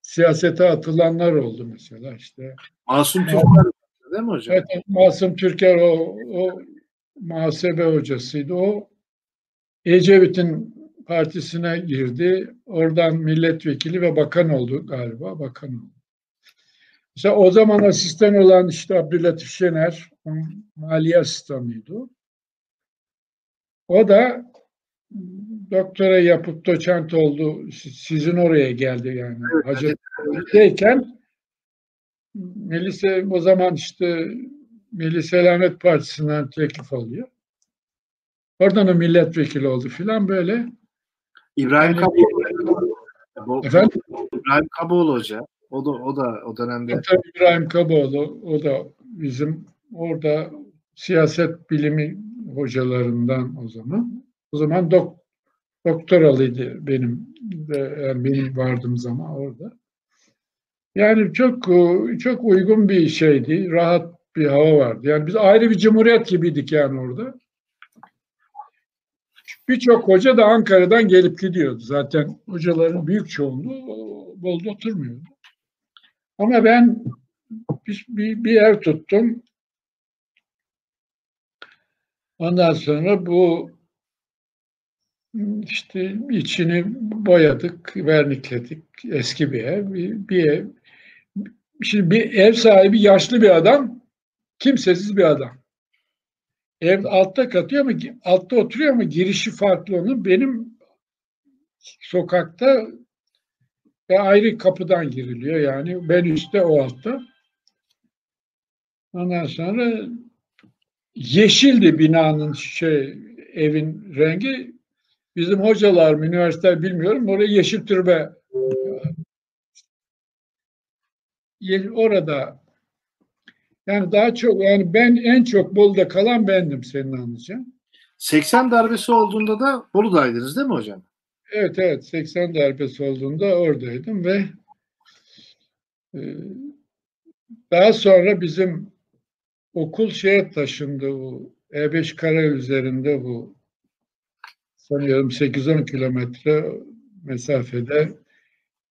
siyasete atılanlar oldu mesela işte. Masum Türkler değil mi hocam? Evet, Masum Türker o, o muhasebe hocasıydı. O Ecevit'in partisine girdi. Oradan milletvekili ve bakan oldu galiba. Bakan oldu. Mesela o zaman asistan olan işte Abdülatif Şener, maliye asistanıydı. O da doktora yapıp doçent oldu. Sizin oraya geldi yani. Evet, Hacettepe'deyken Melise o zaman işte Milli Selamet Partisi'nden teklif alıyor. Oradan o milletvekili oldu filan böyle. İbrahim yani, Kaboğlu. Efendim? İbrahim Kaboğlu Hoca. O da o da o dönemde. Tabii İbrahim Kaboğlu o da bizim orada siyaset bilimi hocalarından o zaman. O zaman dok, doktoralıydı benim yani benim vardığım zaman orada. Yani çok çok uygun bir şeydi. Rahat bir hava vardı. Yani biz ayrı bir cumhuriyet gibiydik yani orada. Birçok hoca da Ankara'dan gelip gidiyordu. Zaten hocaların büyük çoğunluğu Bolu'da oturmuyordu. Ama ben bir, bir, bir ev tuttum. Ondan sonra bu işte içini boyadık, vernikledik. Eski bir ev. Bir, bir ev. Şimdi bir ev sahibi yaşlı bir adam, kimsesiz bir adam. Ev altta katıyor ama altta oturuyor ama girişi farklı onun. Benim sokakta ve ayrı kapıdan giriliyor yani. Ben üstte o altta. Ondan sonra yeşildi binanın şey evin rengi. Bizim hocalar, üniversite bilmiyorum oraya yeşil türbe orada yani daha çok yani ben en çok Bolu'da kalan bendim senin anlayacağın. 80 darbesi olduğunda da Bolu'daydınız değil mi hocam? Evet evet 80 darbesi olduğunda oradaydım ve e, daha sonra bizim okul şeye taşındı bu E5 kare üzerinde bu sanıyorum 8-10 kilometre mesafede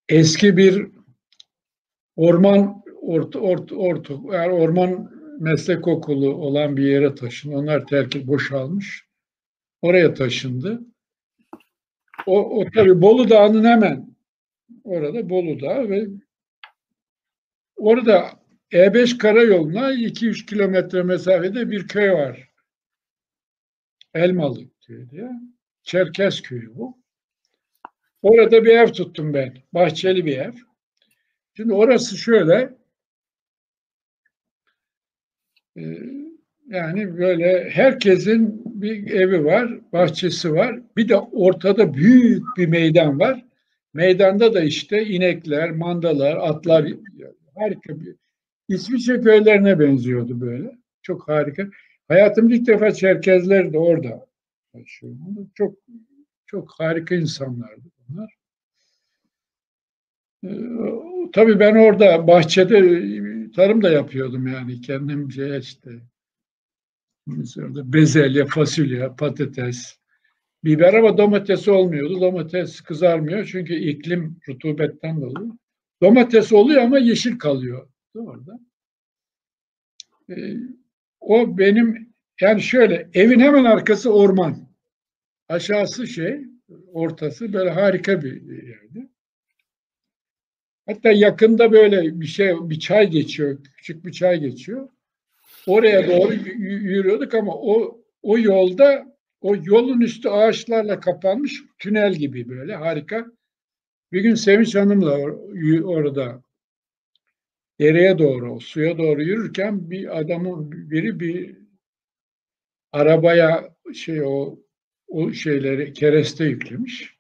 eski bir orman orta, orta, orta yani orman meslek okulu olan bir yere taşındı. Onlar terk boşalmış. Oraya taşındı. O, o tabii Bolu Dağı'nın hemen orada Bolu Dağı ve orada E5 karayoluna 2-3 kilometre mesafede bir köy var. Elmalı köyü diye. Çerkes köyü bu. Orada bir ev tuttum ben. Bahçeli bir ev. Şimdi orası şöyle yani böyle herkesin bir evi var, bahçesi var. Bir de ortada büyük bir meydan var. Meydanda da işte inekler, mandalar, atlar harika bir İsviçre köylerine benziyordu böyle. Çok harika. Hayatımda ilk defa Çerkezler de orada. Çok Çok harika insanlardı bunlar. Tabii ben orada bahçede tarım da yapıyordum yani kendimce işte. Orada bezelye, fasulye, patates, biber ama domates olmuyordu. Domates kızarmıyor çünkü iklim rutubetten dolayı. Domates oluyor ama yeşil kalıyor orada. Ee, o benim yani şöyle evin hemen arkası orman. Aşağısı şey, ortası böyle harika bir yerdi. Hatta yakında böyle bir şey, bir çay geçiyor, küçük bir çay geçiyor. Oraya doğru yürüyorduk ama o o yolda o yolun üstü ağaçlarla kapanmış tünel gibi böyle harika. Bir gün Sevinç Hanım'la orada dereye doğru, suya doğru yürürken bir adamın biri bir arabaya şey o o şeyleri kereste yüklemiş.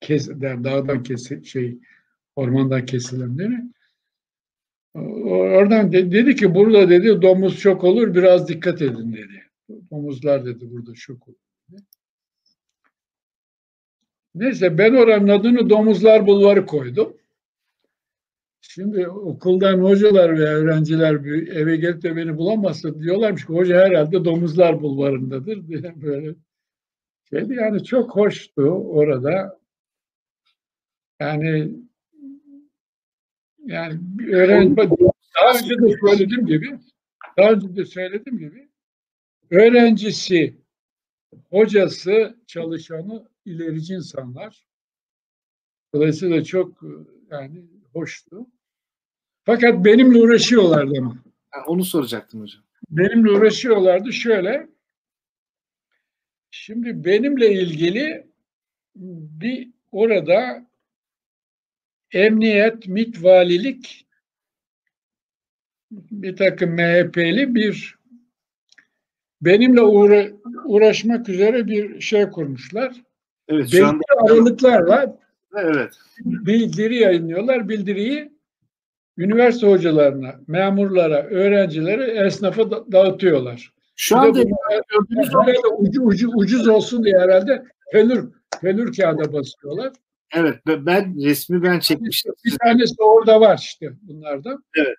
Kes, dağdan kesi, şey ormandan kesilenleri. Oradan de, dedi ki burada dedi domuz çok olur biraz dikkat edin dedi. Domuzlar dedi burada çok olur. Dedi. Neyse ben oranın adını Domuzlar Bulvarı koydum. Şimdi okuldan hocalar ve öğrenciler bir eve gelip de beni bulamazsa diyorlarmış ki hoca herhalde Domuzlar Bulvarı'ndadır [laughs] diye böyle şeydi. Yani çok hoştu orada. Yani yani öğrenci daha önce de söylediğim gibi daha önce de söylediğim gibi öğrencisi, hocası, çalışanı ilerici insanlar. Dolayısıyla çok yani hoştu. Fakat benimle uğraşıyorlardı ama. onu soracaktım hocam. Benimle uğraşıyorlardı şöyle. Şimdi benimle ilgili bir orada emniyet, MİT valilik bir takım MHP'li bir benimle uğra uğraşmak üzere bir şey kurmuşlar. Evet, şu anda... aralıklarla evet. bildiri yayınlıyorlar. Bildiriyi üniversite hocalarına, memurlara, öğrencilere, esnafa da dağıtıyorlar. Şu anda ucu, ucu, ucuz olsun diye herhalde pelür, pelür kağıda basıyorlar. Evet ben resmi ben çekmiştim. Bir tanesi orada var işte bunlardan. Evet.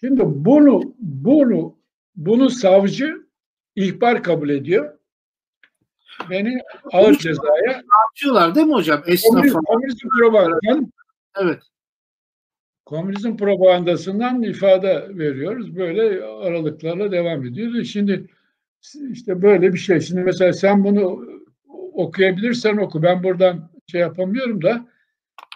Şimdi bunu bunu bunu savcı ihbar kabul ediyor. Beni ağır cezaya yapıyorlar değil mi hocam? Esnafa. Komünizm propagandasından evet. Komünizm propagandasından ifade veriyoruz. Böyle aralıklarla devam ediyoruz. Şimdi işte böyle bir şey. Şimdi mesela sen bunu okuyabilirsen oku. Ben buradan şey yapamıyorum da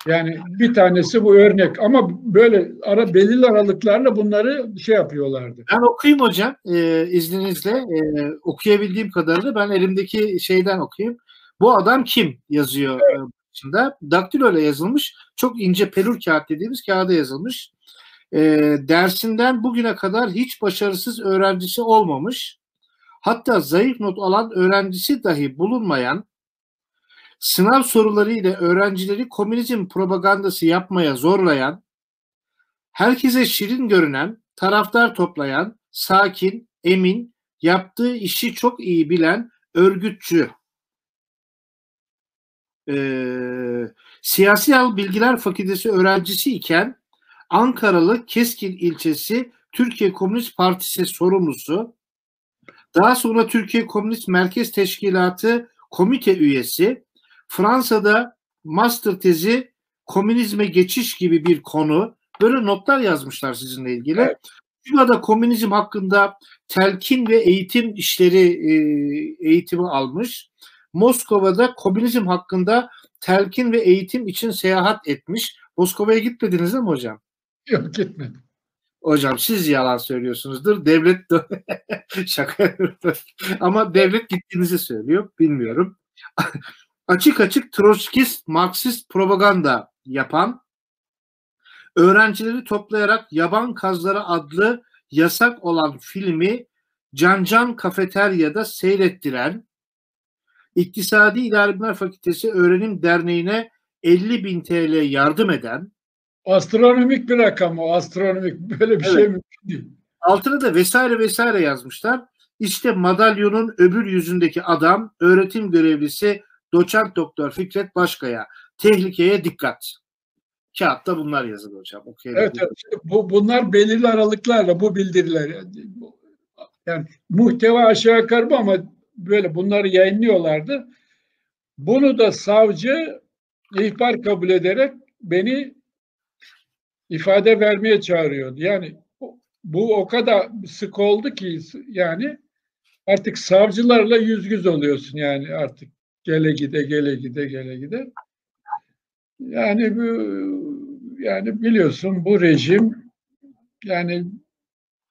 yani bir tanesi bu örnek ama böyle ara belirli aralıklarla bunları şey yapıyorlardı. Ben okuyayım hocam e, izninizle e, okuyabildiğim kadarıyla ben elimdeki şeyden okuyayım. Bu adam kim yazıyor evet. içinde. Daktilo ile yazılmış. Çok ince pelur kağıt dediğimiz kağıda yazılmış. E, dersinden bugüne kadar hiç başarısız öğrencisi olmamış. Hatta zayıf not alan öğrencisi dahi bulunmayan sınav soruları ile öğrencileri komünizm propagandası yapmaya zorlayan, herkese şirin görünen, taraftar toplayan, sakin, emin, yaptığı işi çok iyi bilen örgütçü. Ee, Siyasi Bilgiler Fakültesi öğrencisi iken Ankaralı Keskin ilçesi Türkiye Komünist Partisi sorumlusu, daha sonra Türkiye Komünist Merkez Teşkilatı komite üyesi, Fransa'da master tezi komünizme geçiş gibi bir konu. Böyle notlar yazmışlar sizinle ilgili. Evet. Küba'da komünizm hakkında telkin ve eğitim işleri e, eğitimi almış. Moskova'da komünizm hakkında telkin ve eğitim için seyahat etmiş. Moskova'ya gitmediniz mi hocam? Yok gitmedim. Hocam siz yalan söylüyorsunuzdur. Devlet de [laughs] şaka Ama devlet gittiğinizi söylüyor. Bilmiyorum açık açık Troçkist Marksist propaganda yapan, öğrencileri toplayarak Yaban Kazları adlı yasak olan filmi Can Can Kafeterya'da seyrettiren, İktisadi İdari Fakültesi Öğrenim Derneği'ne 50 bin TL yardım eden, Astronomik bir rakam o, astronomik. Böyle bir evet. şey mümkün değil. Altına da vesaire vesaire yazmışlar. İşte madalyonun öbür yüzündeki adam, öğretim görevlisi Doçent Doktor Fikret Başkaya. Tehlikeye dikkat. Kağıtta bunlar yazılı hocam. Evet, evet. Bu, bunlar belirli aralıklarla bu bildiriler. Yani muhteva aşağı yukarı ama böyle bunları yayınlıyorlardı. Bunu da savcı ihbar kabul ederek beni ifade vermeye çağırıyordu. Yani bu o kadar sık oldu ki yani artık savcılarla yüz yüz oluyorsun yani artık gele gide gele gide gele gide. Yani bu yani biliyorsun bu rejim yani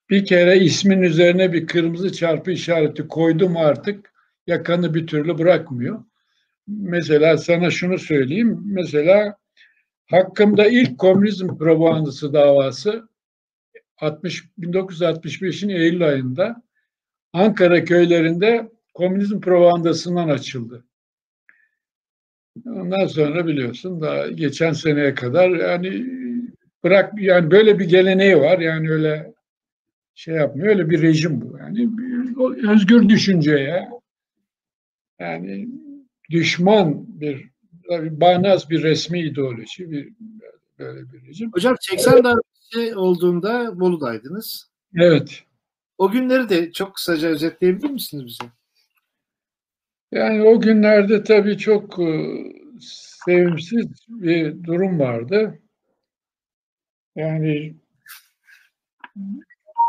bir kere ismin üzerine bir kırmızı çarpı işareti koydum artık yakanı bir türlü bırakmıyor. Mesela sana şunu söyleyeyim. Mesela hakkımda ilk komünizm propagandası davası 60 1965'in Eylül ayında Ankara köylerinde komünizm propagandasından açıldı. Ondan sonra biliyorsun da geçen seneye kadar yani bırak yani böyle bir geleneği var yani öyle şey yapmıyor öyle bir rejim bu yani özgür düşünceye yani düşman bir tabii bağnaz bir resmi ideoloji bir böyle bir rejim. Hocam 80 darbesi olduğunda Bolu'daydınız. Evet. O günleri de çok kısaca özetleyebilir misiniz bize? Yani o günlerde tabii çok e, sevimsiz bir durum vardı. Yani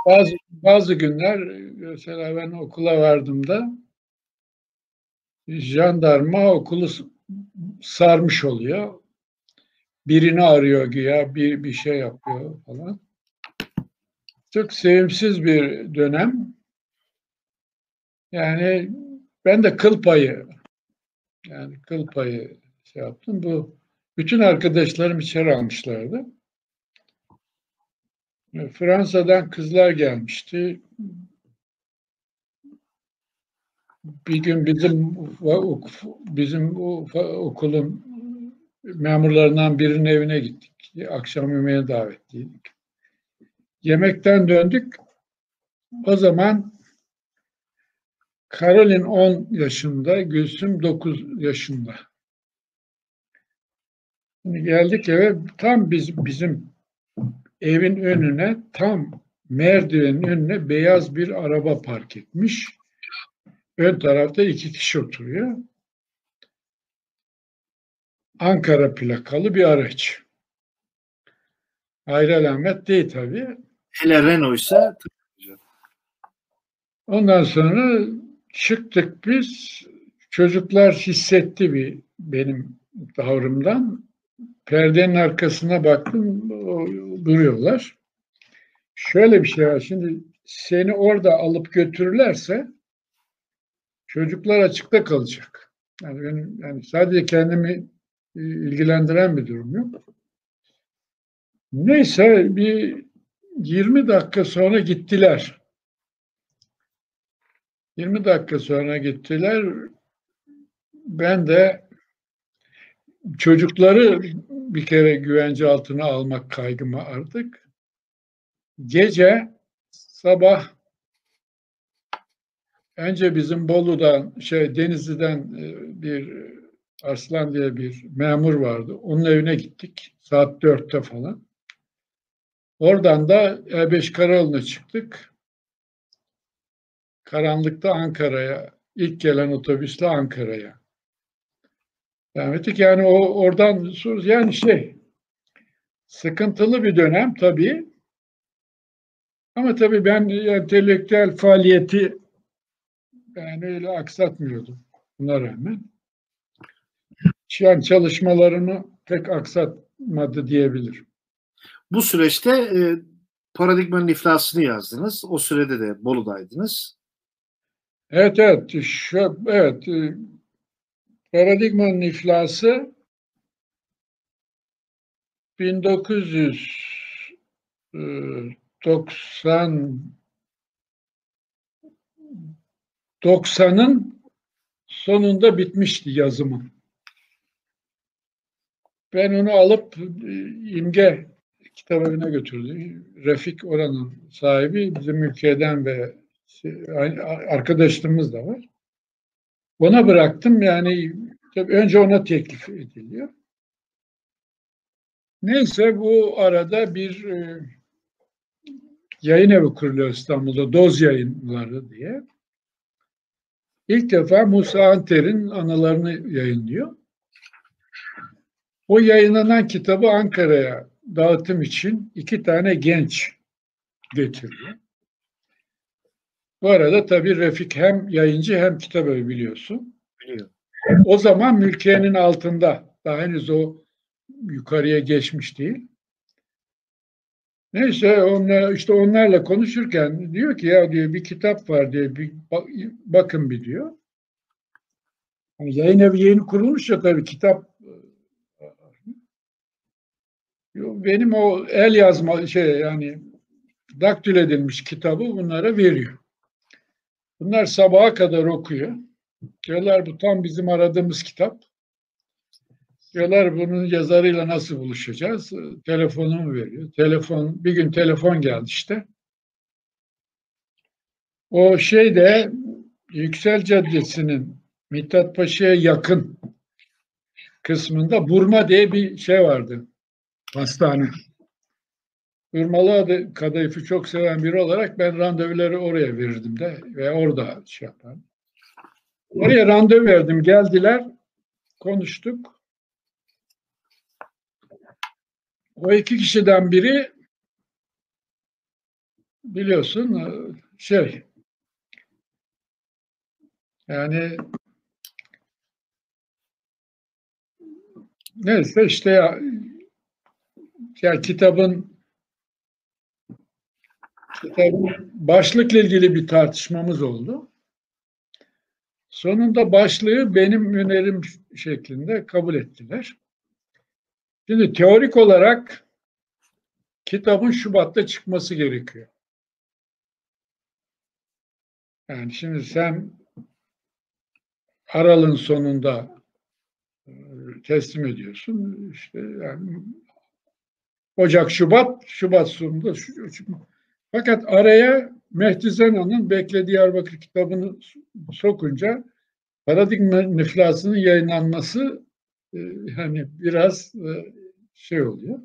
bazı bazı günler mesela ben okula vardığımda jandarma okulu sarmış oluyor. Birini arıyor güya, bir, bir şey yapıyor falan. Çok sevimsiz bir dönem. Yani ben de kıl payı yani kıl payı şey yaptım. Bu bütün arkadaşlarım içeri almışlardı. Fransa'dan kızlar gelmişti. Bir gün bizim bizim okulun memurlarından birinin evine gittik. Akşam yemeğe davetliydik. Yemekten döndük. O zaman Karolin 10 yaşında, Gülsüm 9 yaşında. Şimdi geldik eve tam biz bizim evin önüne tam merdivenin önüne beyaz bir araba park etmiş. Ön tarafta iki kişi oturuyor. Ankara plakalı bir araç. Ayrı alamet değil tabii. Hele Renault'sa Ondan sonra çıktık biz. Çocuklar hissetti bir benim tavrımdan. Perdenin arkasına baktım, duruyorlar. Şöyle bir şey var. Şimdi seni orada alıp götürürlerse çocuklar açıkta kalacak. Yani benim yani sadece kendimi e, ilgilendiren bir durum yok. Neyse bir 20 dakika sonra gittiler. 20 dakika sonra gittiler. Ben de çocukları bir kere güvence altına almak kaygımı artık. Gece sabah önce bizim Bolu'dan şey Denizli'den e, bir Arslan diye bir memur vardı. Onun evine gittik. Saat dörtte falan. Oradan da E5 Karayolu'na çıktık. Karanlıkta Ankara'ya, ilk gelen otobüsle Ankara'ya. Devam ettik. Yani o oradan yani şey sıkıntılı bir dönem tabii. Ama tabii ben entelektüel faaliyeti yani öyle aksatmıyordum buna rağmen. Yani çalışmalarımı pek aksatmadı diyebilirim. Bu süreçte e, paradigmanın iflasını yazdınız. O sürede de Bolu'daydınız. Evet evet. Şu, evet. E, paradigmanın iflası 1990 90'ın e, sonunda bitmişti yazımı. Ben onu alıp e, imge kitabına götürdüm. Refik oranın sahibi bizim ülkeden ve şey, arkadaşlarımız da var. Ona bıraktım yani Tabii önce ona teklif ediliyor. Neyse bu arada bir e, yayın evi kuruluyor İstanbul'da. Doz yayınları diye. İlk defa Musa Anter'in anılarını yayınlıyor. O yayınlanan kitabı Ankara'ya dağıtım için iki tane genç getiriyor. Bu arada tabii Refik hem yayıncı hem kitabı biliyorsun. Biliyorum. O zaman mülkiyenin altında. Daha henüz o yukarıya geçmiş değil. Neyse onlar, işte onlarla konuşurken diyor ki ya diyor bir kitap var diyor bir bakın bir diyor. Yani yayın evi yeni kurulmuş ya tabii kitap benim o el yazma şey yani daktül edilmiş kitabı bunlara veriyor. Bunlar sabaha kadar okuyor. Diyorlar bu tam bizim aradığımız kitap. Diyorlar bunun yazarıyla nasıl buluşacağız? Telefonumu veriyor. Telefon bir gün telefon geldi işte. O şey de Yüksel Caddesi'nin Mithat Paşa'ya yakın kısmında Burma diye bir şey vardı. Hastane. Burmalı adı kadayıfı çok seven biri olarak ben randevuları oraya verirdim de ve orada şey yapardım. Oraya randevu verdim. Geldiler. Konuştuk. O iki kişiden biri biliyorsun şey yani neyse işte ya, ya kitabın kitabın başlıkla ilgili bir tartışmamız oldu. Sonunda başlığı benim önerim şeklinde kabul ettiler. Şimdi teorik olarak kitabın Şubat'ta çıkması gerekiyor. Yani şimdi sen Aral'ın sonunda e, teslim ediyorsun. İşte yani Ocak, Şubat, Şubat sonunda fakat araya Mehdi Zenon'un Bekle Diyarbakır kitabını sokunca paradigma niflasının yayınlanması e, hani biraz e, şey oluyor.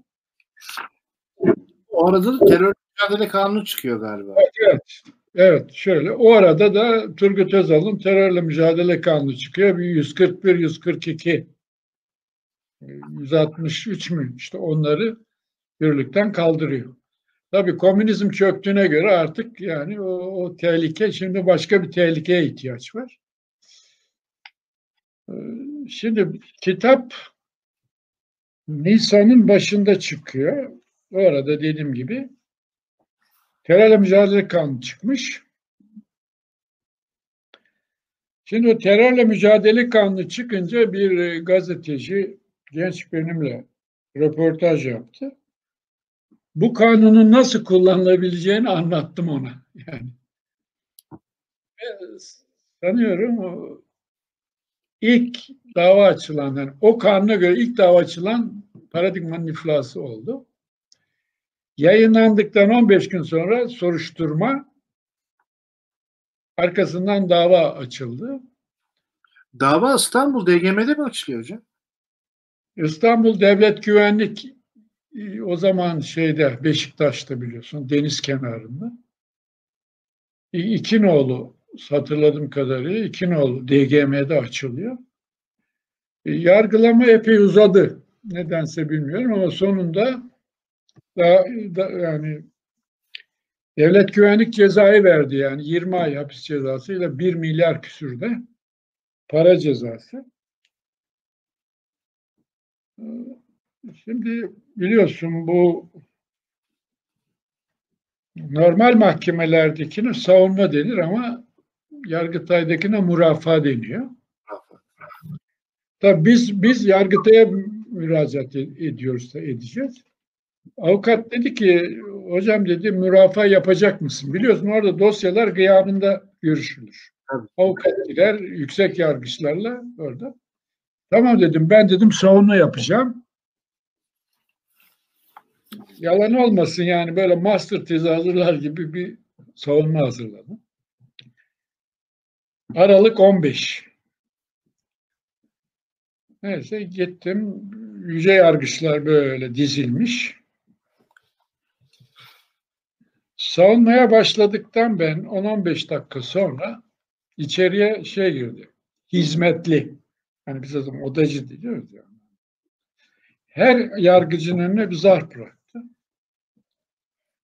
O arada da terör mücadele kanunu çıkıyor galiba. Evet, evet. şöyle. O arada da Turgut Özal'ın terörle mücadele kanunu çıkıyor. Bir 141, 142, 163 mü? İşte onları yürürlükten kaldırıyor. Tabii komünizm çöktüğüne göre artık yani o, o tehlike şimdi başka bir tehlikeye ihtiyaç var. Ee, şimdi kitap Nisan'ın başında çıkıyor. O arada dediğim gibi terörle mücadele kanunu çıkmış. Şimdi o terörle mücadele kanunu çıkınca bir gazeteci genç benimle röportaj yaptı bu kanunun nasıl kullanılabileceğini anlattım ona. Yani sanıyorum o ilk dava açılan yani o kanuna göre ilk dava açılan paradigmanın iflası oldu. Yayınlandıktan 15 gün sonra soruşturma arkasından dava açıldı. Dava İstanbul DGM'de mi açılıyor hocam? İstanbul Devlet Güvenlik o zaman şeyde Beşiktaş'ta biliyorsun deniz kenarında. İkinoğlu hatırladığım kadarıyla İkinoğlu DGM'de açılıyor. Yargılama epey uzadı. Nedense bilmiyorum ama sonunda da, da yani devlet güvenlik cezayı verdi yani 20 ay hapis cezasıyla 1 milyar küsürde para cezası. Şimdi biliyorsun bu normal mahkemelerdekine savunma denir ama Yargıtay'dakine murafa deniyor. Tabii biz biz Yargıtay'a müracaat ediyoruz da edeceğiz. Avukat dedi ki hocam dedi mürafa yapacak mısın? Biliyorsun orada dosyalar gıyabında görüşülür. Tabii. Avukat gider yüksek yargıçlarla orada. Tamam dedim ben dedim savunma yapacağım yalan olmasın yani böyle master tezi hazırlar gibi bir savunma hazırladım. Aralık 15. Neyse gittim. Yüce yargıçlar böyle dizilmiş. Savunmaya başladıktan ben 10-15 dakika sonra içeriye şey girdi. Hizmetli. Hani biz zaman odacı diyoruz ya. Her yargıcının önüne bir zarf bıraktı.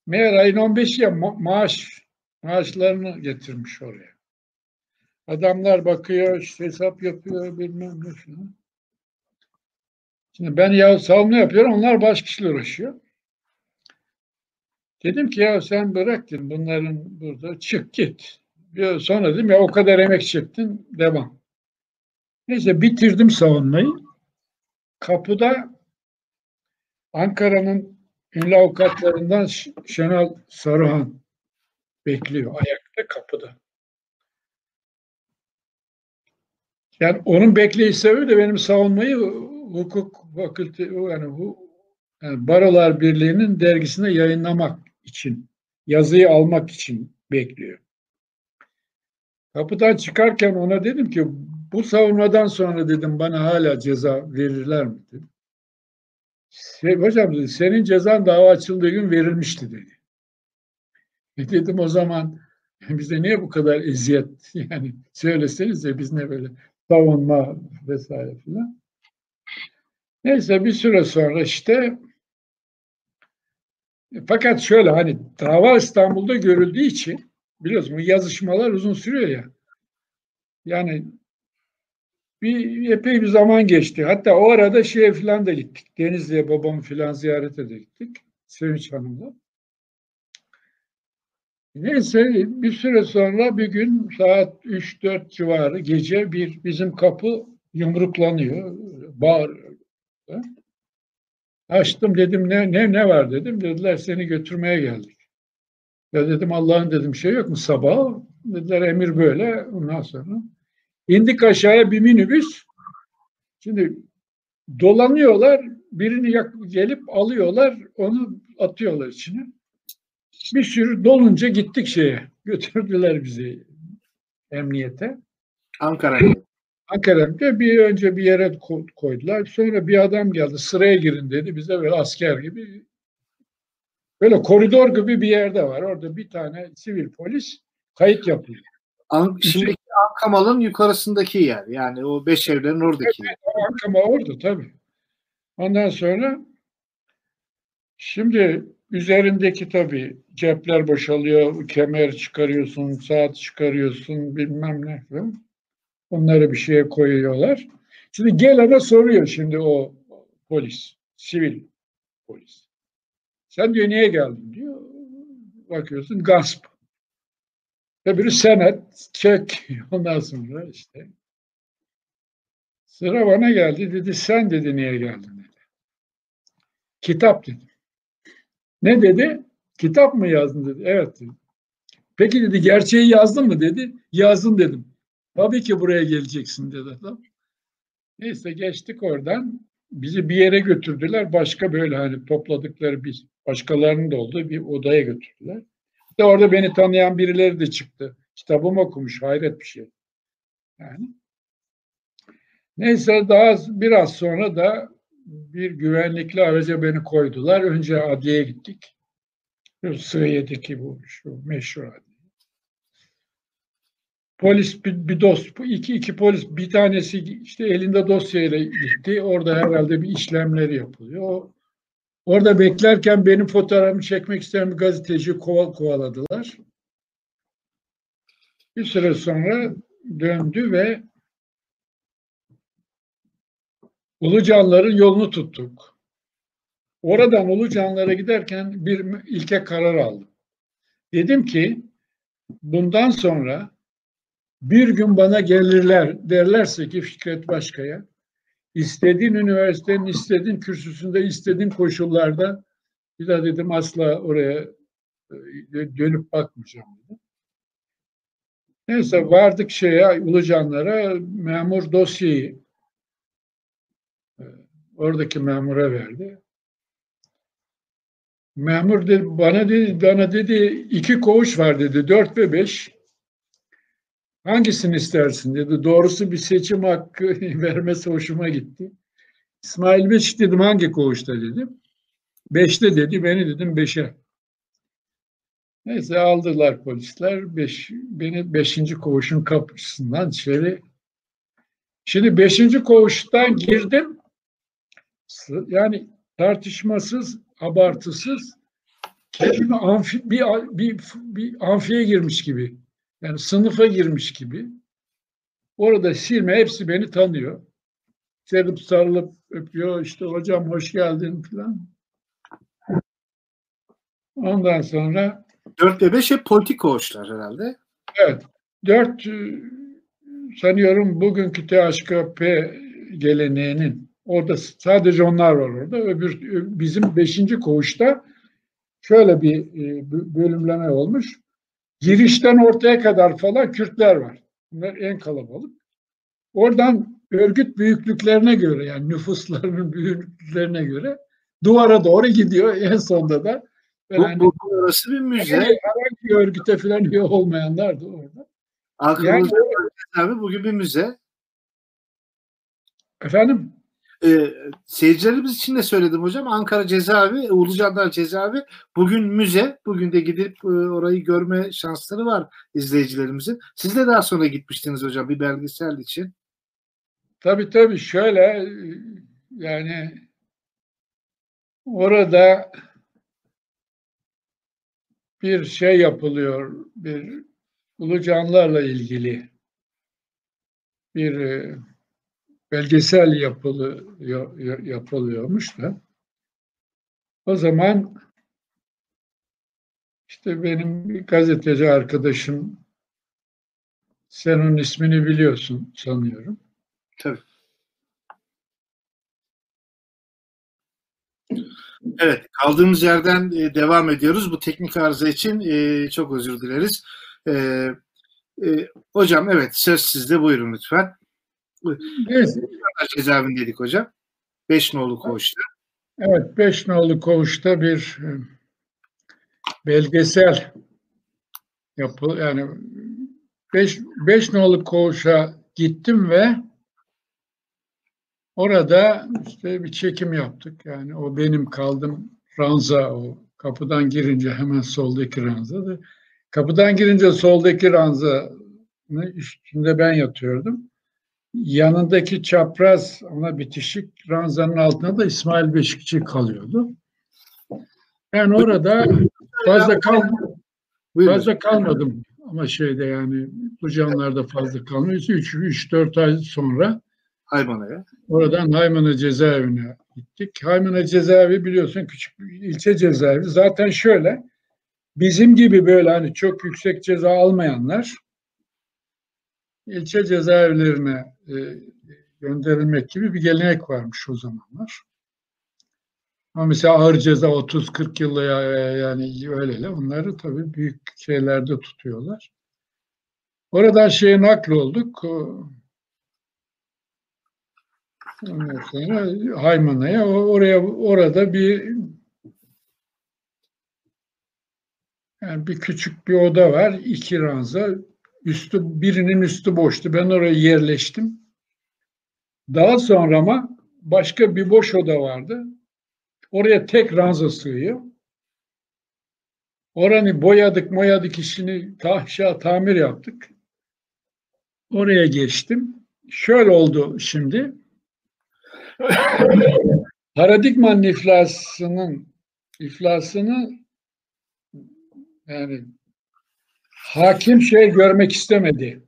Meğer ayın 15'i ya ma- maaş maaşlarını getirmiş oraya. Adamlar bakıyor, işte hesap yapıyor, bilmem ne falan. Şimdi ben ya savunma yapıyorum, onlar başka kişiyle uğraşıyor. Dedim ki ya sen bırak dedim bunların burada çık git. Sonra dedim ya o kadar emek çektin devam. Neyse bitirdim savunmayı. Kapıda Ankara'nın ünlü avukatlarından Şenol Saruhan bekliyor ayakta kapıda. Yani onun bekleyiş sebebi de benim savunmayı hukuk fakülte yani hu, yani Barolar Birliği'nin dergisinde yayınlamak için, yazıyı almak için bekliyor. Kapıdan çıkarken ona dedim ki bu savunmadan sonra dedim bana hala ceza verirler mi dedim. "Se- Hocam dedi, senin cezan dava açıldığı gün verilmişti dedi. E dedim o zaman bize niye bu kadar eziyet [laughs] yani söyleseniz de biz ne böyle savunma vesaire filan. Neyse bir süre sonra işte fakat şöyle hani dava İstanbul'da görüldüğü için biliyorsun yazışmalar uzun sürüyor ya. Yani bir epey bir zaman geçti. Hatta o arada şeye falan da gittik. Denizli'ye babamı falan ziyarete de gittik. Sevinç Hanım'la. Neyse bir süre sonra bir gün saat 3-4 civarı gece bir bizim kapı yumruklanıyor. Bağırıyor. Açtım dedim ne ne ne var dedim. Dediler seni götürmeye geldik. Ya dedim Allah'ın dedim şey yok mu sabah? Dediler emir böyle. Ondan sonra indik aşağıya bir minibüs. Şimdi dolanıyorlar. Birini yak- gelip alıyorlar. Onu atıyorlar içine. Bir sürü dolunca gittik şeye. [laughs] Götürdüler bizi emniyete. Ankara'ya. Ankara'da bir önce bir yere ko- koydular. Sonra bir adam geldi. Sıraya girin dedi. Bize böyle asker gibi böyle koridor gibi bir yerde var. Orada bir tane sivil polis kayıt yapıyor. An- şimdiki Ankamal'ın yukarısındaki yer. Yani o beş evlerin oradaki yer. Ama orada tabii. Ondan sonra şimdi üzerindeki tabii cepler boşalıyor, kemer çıkarıyorsun, saat çıkarıyorsun, bilmem ne falan. Onları bir şeye koyuyorlar. Şimdi gelene soruyor şimdi o polis, sivil polis. Sen diyor niye geldin diyor. Bakıyorsun gasp. Öbürü senet, çek. [laughs] Ondan sonra işte Sıra bana geldi dedi sen dedi niye geldin dedi. Kitap dedim. Ne dedi? Kitap mı yazdın dedi. Evet dedi. Peki dedi gerçeği yazdın mı dedi. Yazdım dedim. Tabii ki buraya geleceksin dedi adam. Neyse geçtik oradan. Bizi bir yere götürdüler. Başka böyle hani topladıkları bir başkalarının da olduğu bir odaya götürdüler. İşte orada beni tanıyan birileri de çıktı. Kitabımı okumuş. Hayret bir şey. Yani Neyse daha biraz sonra da bir güvenlikli araca beni koydular. Önce adliyeye gittik. Şu Sığıye'deki bu şu meşhur adliye. Polis bir, bir dost, iki, iki polis bir tanesi işte elinde dosyayla gitti. Orada herhalde bir işlemleri yapılıyor. O- Orada beklerken benim fotoğrafımı çekmek isteyen bir gazeteci koval, kovaladılar. Bir süre sonra döndü ve Ulucanların yolunu tuttuk. Oradan Ulucanlara giderken bir ilke karar aldım. Dedim ki bundan sonra bir gün bana gelirler derlerse ki Fikret Başkaya istediğin üniversitenin istediğin kürsüsünde istediğin koşullarda bir daha dedim asla oraya e, dönüp bakmayacağım dedim. Neyse vardık şeye Ulucanlara memur dosyayı oradaki memura verdi. Memur dedi, bana dedi, bana dedi iki koğuş var dedi, dört ve beş. Hangisini istersin dedi. Doğrusu bir seçim hakkı [laughs] vermesi hoşuma gitti. İsmail Beşik dedim hangi koğuşta dedim. Beşte dedi beni dedim beşe. Neyse aldılar polisler. Beş, beni beşinci koğuşun kapısından içeri. Şimdi beşinci koğuştan girdim. Yani tartışmasız, abartısız kelime amfi, bir, bir, bir amfiye girmiş gibi. Yani sınıfa girmiş gibi. Orada silme hepsi beni tanıyor. Serip sarılıp öpüyor. İşte hocam hoş geldin falan. Ondan sonra 4 ve 5 hep politik koğuşlar herhalde. Evet. 4 sanıyorum bugünkü THKP geleneğinin orada sadece onlar var orada. Öbür bizim 5. koğuşta şöyle bir bölümleme olmuş. Girişten ortaya kadar falan Kürtler var. Bunlar en kalabalık. Oradan örgüt büyüklüklerine göre yani nüfuslarının [laughs] büyüklüklerine göre duvara doğru gidiyor. En sonunda da bu, yani, bu orası bir müze. Herhangi bir örgüte falan üye olmayanlar da orada. Aklımızda yani, abi bugün bir müze. Efendim? Ee, seyircilerimiz için de söyledim hocam. Ankara Cezaevi, Ulucanlar Cezaevi bugün müze. Bugün de gidip e, orayı görme şansları var izleyicilerimizin. Siz de daha sonra gitmiştiniz hocam bir belgesel için. Tabii tabii şöyle yani orada bir şey yapılıyor, bir ulucanlarla ilgili bir e, belgesel yapılı, yapılıyormuş da o zaman işte benim bir gazeteci arkadaşım sen onun ismini biliyorsun sanıyorum. Tabii. Evet, kaldığımız yerden e, devam ediyoruz. Bu teknik arıza için e, çok özür dileriz. E, hocam evet söz sizde buyurun lütfen. Evet. Cezaevindeydik hocam. Beş nolu koğuşta. Evet, beş nolu koğuşta bir e, belgesel yapı yani beş, beş nolu koğuşa gittim ve Orada işte bir çekim yaptık. Yani o benim kaldım ranza o kapıdan girince hemen soldaki ranzadı. Kapıdan girince soldaki ranzanın üstünde ben yatıyordum. Yanındaki çapraz ona bitişik ranzanın altında da İsmail Beşikçi kalıyordu. Ben orada fazla kal fazla kalmadım ama şeyde yani bu canlarda fazla kalmıyor. 3-4 ay sonra Haymana'ya. Oradan Haymana cezaevine gittik. Haymana cezaevi biliyorsun küçük bir ilçe cezaevi. Zaten şöyle bizim gibi böyle hani çok yüksek ceza almayanlar ilçe cezaevlerine e, gönderilmek gibi bir gelenek varmış o zamanlar. Ama mesela ağır ceza 30-40 yılla yani öyle onları tabii büyük şeylerde tutuyorlar. Oradan şeye nakl olduk. Ondan sonra Haymana'ya oraya orada bir yani bir küçük bir oda var. iki ranza. Üstü birinin üstü boştu. Ben oraya yerleştim. Daha sonra ama başka bir boş oda vardı. Oraya tek ranza sığıyor. Oranı boyadık, moyadık işini aşağı tamir yaptık. Oraya geçtim. Şöyle oldu şimdi. [coughs] Paradigmanın iflasının iflasını yani hakim şey görmek istemedi.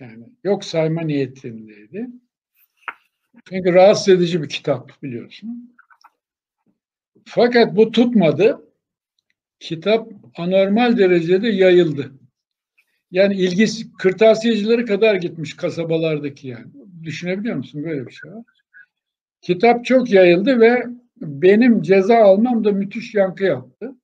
Yani yok sayma niyetindeydi. Çünkü rahatsız edici bir kitap biliyorsun. Fakat bu tutmadı. Kitap anormal derecede yayıldı. Yani ilgisi kırtasiyecileri kadar gitmiş kasabalardaki yani. Düşünebiliyor musun? Böyle bir şey var. Kitap çok yayıldı ve benim ceza almam da müthiş yankı yaptı.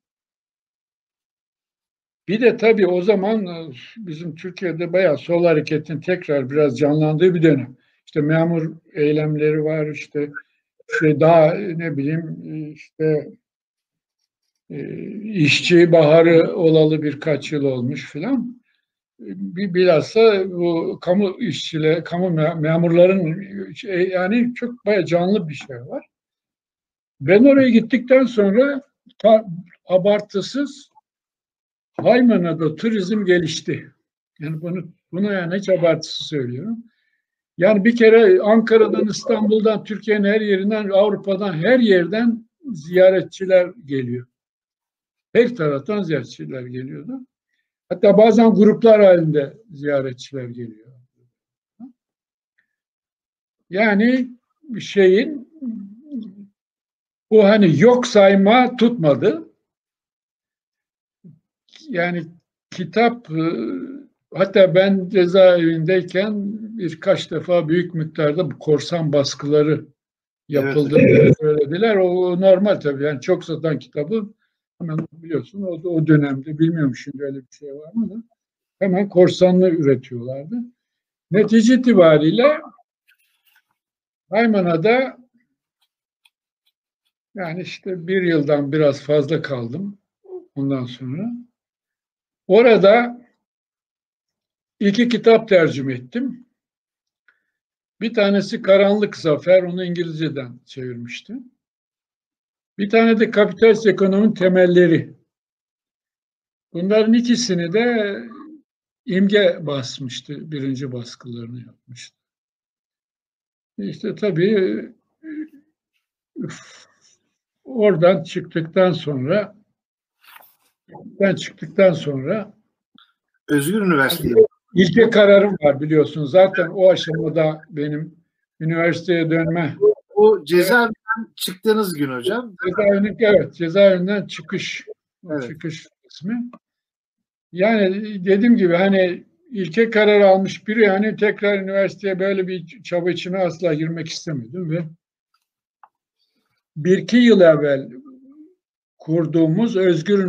Bir de tabii o zaman e, bizim Türkiye'de bayağı sol hareketin tekrar biraz canlandığı bir dönem. İşte memur eylemleri var, işte şey daha ne bileyim işte e, işçi baharı olalı birkaç yıl olmuş filan. bilhassa bu kamu işçiler, kamu memurların yani çok baya canlı bir şey var. Ben oraya gittikten sonra abartısız Haymana'da turizm gelişti. Yani bunu, bunu yani hiç abartısı söylüyorum. Yani bir kere Ankara'dan, İstanbul'dan, Türkiye'nin her yerinden, Avrupa'dan, her yerden ziyaretçiler geliyor. Her taraftan ziyaretçiler geliyordu. Hatta bazen gruplar halinde ziyaretçiler geliyor. Yani şeyin bu hani yok sayma tutmadı. Yani kitap e, hatta ben cezaevindeyken birkaç defa büyük miktarda bu korsan baskıları yapıldı evet. söylediler. O normal tabii. Yani çok satan kitabı hemen biliyorsun o, o dönemde bilmiyorum şimdi öyle bir şey var mı da hemen korsanlı üretiyorlardı. Netice itibariyle Haymana'da yani işte bir yıldan biraz fazla kaldım ondan sonra. Orada iki kitap tercüme ettim. Bir tanesi Karanlık Zafer, onu İngilizceden çevirmiştim. Bir tane de kapitalist ekonominin temelleri. Bunların ikisini de imge basmıştı, birinci baskılarını yapmıştı. İşte tabii oradan çıktıktan sonra ben çıktıktan sonra Özgür Üniversitesi ilke kararım var biliyorsun. Zaten o aşamada benim üniversiteye dönme o cezaevinden çıktığınız gün hocam. Cezaevinden, evet, cezaevinden çıkış. Evet. Çıkış ismi. Yani dediğim gibi hani ilke karar almış biri yani tekrar üniversiteye böyle bir çaba içine asla girmek istemedim ve bir iki yıl evvel kurduğumuz Özgür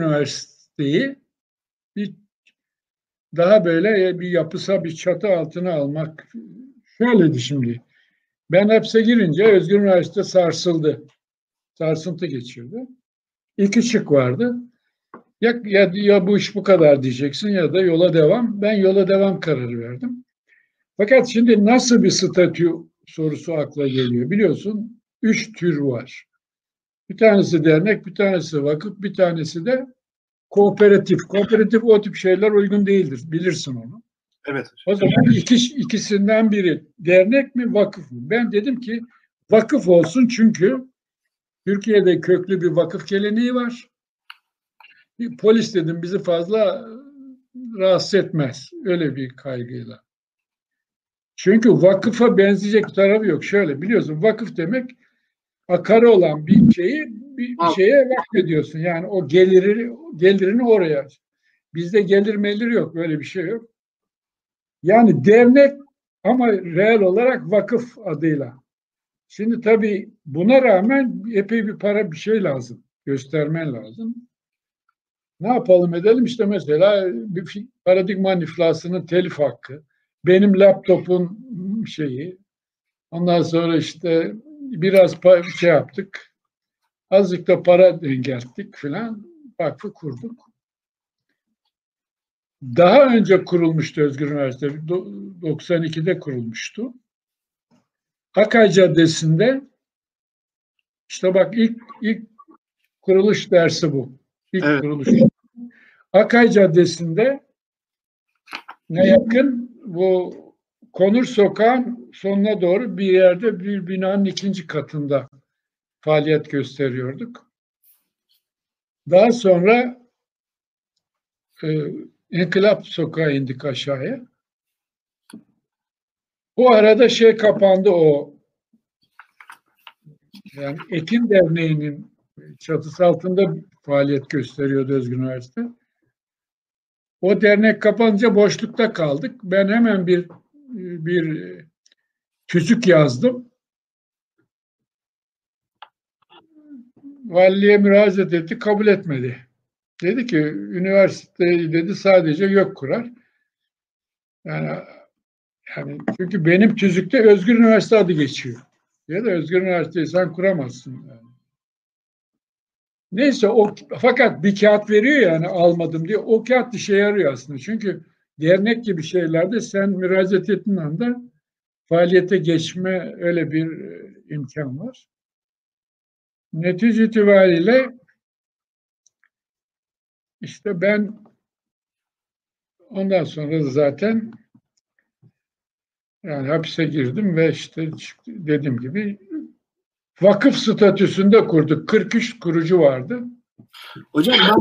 Üniversiteyi bir daha böyle bir yapısa bir çatı altına almak şöyleydi şimdi. Ben hapse girince Özgür Üniversite sarsıldı. Sarsıntı geçirdi. İki şık vardı. Ya, ya, ya bu iş bu kadar diyeceksin ya da yola devam. Ben yola devam kararı verdim. Fakat şimdi nasıl bir statü sorusu akla geliyor. Biliyorsun üç tür var. Bir tanesi dernek, bir tanesi vakıf, bir tanesi de kooperatif. Kooperatif o tip şeyler uygun değildir. Bilirsin onu. Evet. O zaman iki, ikisinden biri dernek mi vakıf mı? Ben dedim ki vakıf olsun çünkü Türkiye'de köklü bir vakıf geleneği var. Bir polis dedim bizi fazla rahatsız etmez. Öyle bir kaygıyla. Çünkü vakıfa benzeyecek tarafı yok. Şöyle biliyorsun vakıf demek akarı olan bir şeyi bir şeye vakfediyorsun. Yani o geliri gelirini oraya. Bizde gelir melir yok. Böyle bir şey yok. Yani dernek ama reel olarak vakıf adıyla. Şimdi tabii buna rağmen epey bir para bir şey lazım. Göstermen lazım. Ne yapalım edelim işte mesela bir paradigma iflasının telif hakkı, benim laptopun şeyi, ondan sonra işte biraz şey yaptık, azıcık da para dengelttik filan, vakfı kurduk. Daha önce kurulmuştu Özgür Üniversitesi. 92'de kurulmuştu. Akay Caddesi'nde işte bak ilk ilk kuruluş dersi bu. İlk evet. kuruluş. Akay Caddesi'nde ne yakın bu Konur Sokağın sonuna doğru bir yerde bir binanın ikinci katında faaliyet gösteriyorduk. Daha sonra e, İnkılap Sokağı indik aşağıya. Bu arada şey kapandı o yani Ekin Derneği'nin çatısı altında faaliyet gösteriyordu Özgür Üniversite. O dernek kapanınca boşlukta kaldık. Ben hemen bir bir tüzük yazdım. Valiliğe müracaat etti, kabul etmedi. Dedi ki üniversiteyi dedi sadece yok kurar. Yani yani çünkü benim tüzükte Özgür Üniversite adı geçiyor. Ya da Özgür Üniversiteyi sen kuramazsın. Yani. Neyse o fakat bir kağıt veriyor yani almadım diye. O kağıt işe yarıyor aslında. Çünkü dernek gibi şeylerde sen müracaat ettiğin anda faaliyete geçme öyle bir e, imkan var. Netice itibariyle işte ben ondan sonra zaten yani hapise girdim ve işte dediğim gibi vakıf statüsünde kurduk. 43 kurucu vardı. Hocam ben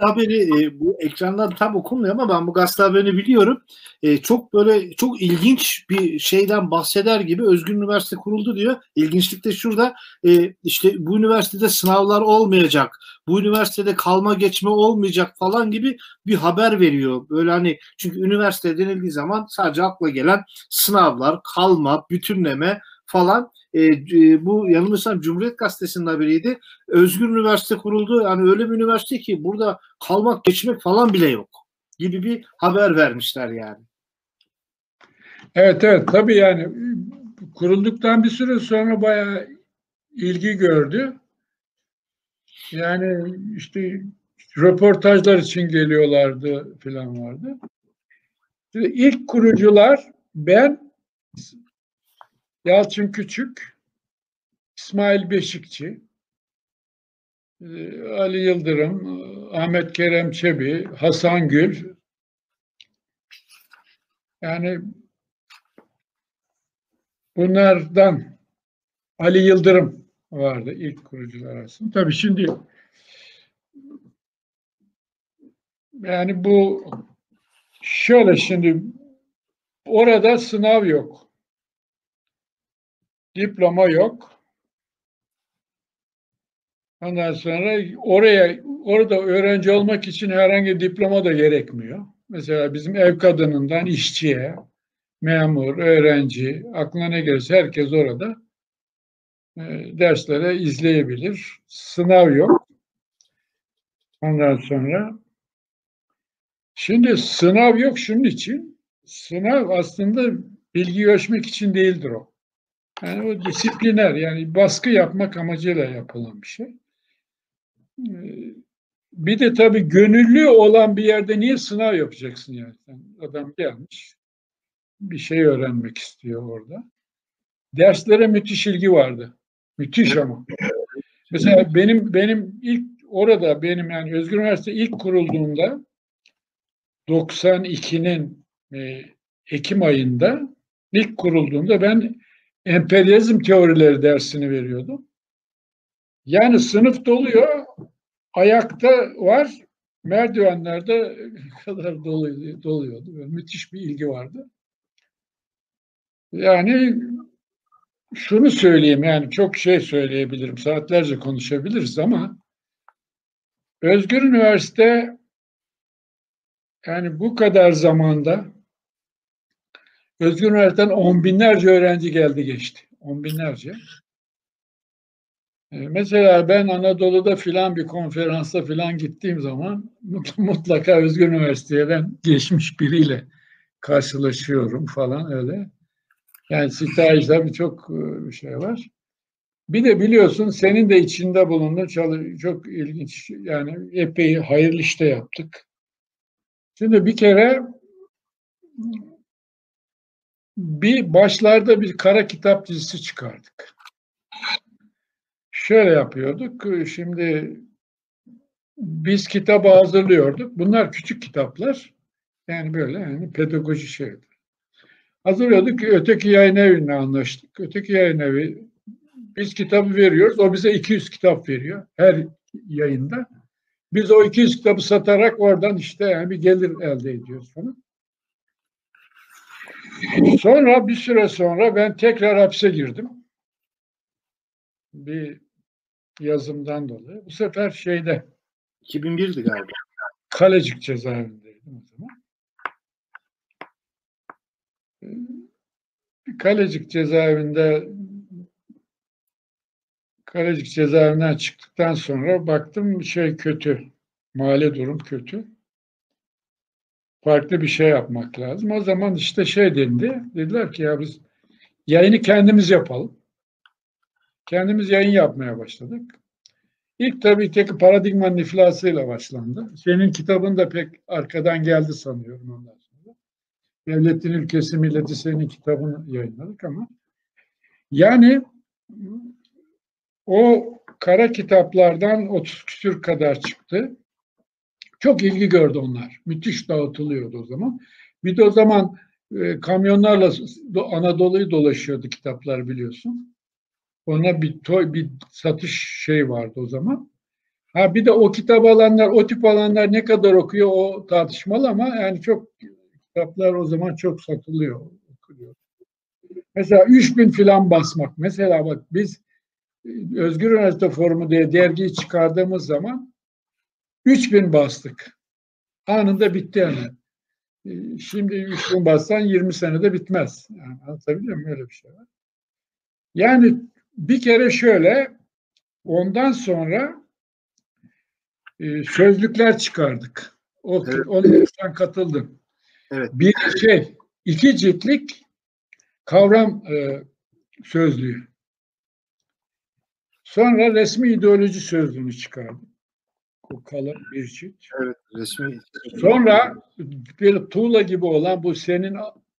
haberi e, bu ekrandan tam okunmuyor ama ben bu gazete haberini biliyorum. E, çok böyle çok ilginç bir şeyden bahseder gibi Özgür Üniversite kuruldu diyor. İlginçlik de şurada e, işte bu üniversitede sınavlar olmayacak. Bu üniversitede kalma geçme olmayacak falan gibi bir haber veriyor. Böyle hani çünkü üniversite denildiği zaman sadece akla gelen sınavlar, kalma, bütünleme falan e, bu yanılmıyorsam Cumhuriyet Gazetesi'nin haberiydi. Özgür Üniversite kuruldu. Yani öyle bir üniversite ki burada kalmak, geçmek falan bile yok gibi bir haber vermişler yani. Evet evet tabii yani kurulduktan bir süre sonra bayağı ilgi gördü. Yani işte röportajlar için geliyorlardı falan vardı. Şimdi ilk kurucular ben Yalçın Küçük, İsmail Beşikçi, e, Ali Yıldırım, Ahmet Kerem Çebi, Hasan Gül. Yani bunlardan Ali Yıldırım vardı ilk kurucular arasında. Tabii şimdi yani bu şöyle şimdi orada sınav yok. Diploma yok. Ondan sonra oraya orada öğrenci olmak için herhangi diploma da gerekmiyor. Mesela bizim ev kadınından işçiye, memur, öğrenci, aklına ne gelirse herkes orada e, derslere izleyebilir. Sınav yok. Ondan sonra şimdi sınav yok şunun için. Sınav aslında bilgi ölçmek için değildir o. Yani o disipliner yani baskı yapmak amacıyla yapılan bir şey. Ee, bir de tabii gönüllü olan bir yerde niye sınav yapacaksın yani? Adam gelmiş bir şey öğrenmek istiyor orada. Derslere müthiş ilgi vardı. Müthiş ama. Mesela benim benim ilk orada benim yani Özgür Üniversite ilk kurulduğunda 92'nin e, Ekim ayında ilk kurulduğunda ben emperyalizm teorileri dersini veriyordum. Yani sınıf doluyor, ayakta var, merdivenlerde [laughs] kadar dolu, doluyordu. Böyle müthiş bir ilgi vardı. Yani şunu söyleyeyim yani çok şey söyleyebilirim, saatlerce konuşabiliriz ama Özgür Üniversite yani bu kadar zamanda Özgür Üniversiteden on binlerce öğrenci geldi geçti. On binlerce. Ee, mesela ben Anadolu'da filan bir konferansa filan gittiğim zaman mutlaka Özgür Üniversitesi'den geçmiş biriyle karşılaşıyorum falan öyle. Yani stajda birçok e, bir şey var. Bir de biliyorsun senin de içinde bulunduğun çok ilginç yani epey hayırlı işte yaptık. Şimdi bir kere bir başlarda bir kara kitap dizisi çıkardık. Şöyle yapıyorduk. Şimdi biz kitabı hazırlıyorduk. Bunlar küçük kitaplar. Yani böyle yani pedagoji şeydi. Hazırlıyorduk ki öteki yayın evine anlaştık. Öteki yayın evi biz kitabı veriyoruz. O bize 200 kitap veriyor her yayında. Biz o 200 kitabı satarak oradan işte yani bir gelir elde ediyoruz falan. Sonra bir süre sonra ben tekrar hapse girdim. Bir yazımdan dolayı. Bu sefer şeyde 2001'di galiba. Kalecik cezaevindeydim o zaman. Kalecik cezaevinde Kalecik cezaevinden çıktıktan sonra baktım şey kötü. Mali durum kötü farklı bir şey yapmak lazım. O zaman işte şey dendi. Dediler ki ya biz yayını kendimiz yapalım. Kendimiz yayın yapmaya başladık. İlk tabii tek paradigmanın iflasıyla başlandı. Senin kitabın da pek arkadan geldi sanıyorum ondan sonra. Devletin Ülkesi Milleti senin kitabını yayınladık ama yani o kara kitaplardan 30 küsür kadar çıktı. Çok ilgi gördü onlar. Müthiş dağıtılıyordu o zaman. Bir de o zaman e, kamyonlarla Anadolu'yu dolaşıyordu kitaplar biliyorsun. Ona bir toy, bir satış şey vardı o zaman. Ha bir de o kitap alanlar, o tip alanlar ne kadar okuyor o tartışmalı ama yani çok kitaplar o zaman çok satılıyor, okunuyor. Mesela 3000 filan basmak. Mesela bak biz e, Özgür Üniversite Forumu diye dergiyi çıkardığımız zaman 3000 bastık. Anında bitti yani. E, şimdi 3000 bassan 20 senede bitmez. Yani anlatabiliyor muyum? Öyle bir şey var. Yani bir kere şöyle ondan sonra e, sözlükler çıkardık. O, evet. Onun sen katıldın. Evet. Bir şey, iki ciltlik kavram e, sözlüğü. Sonra resmi ideoloji sözlüğünü çıkardım. O kalın bir cilt. Evet, resmi. Sonra bir tuğla gibi olan bu senin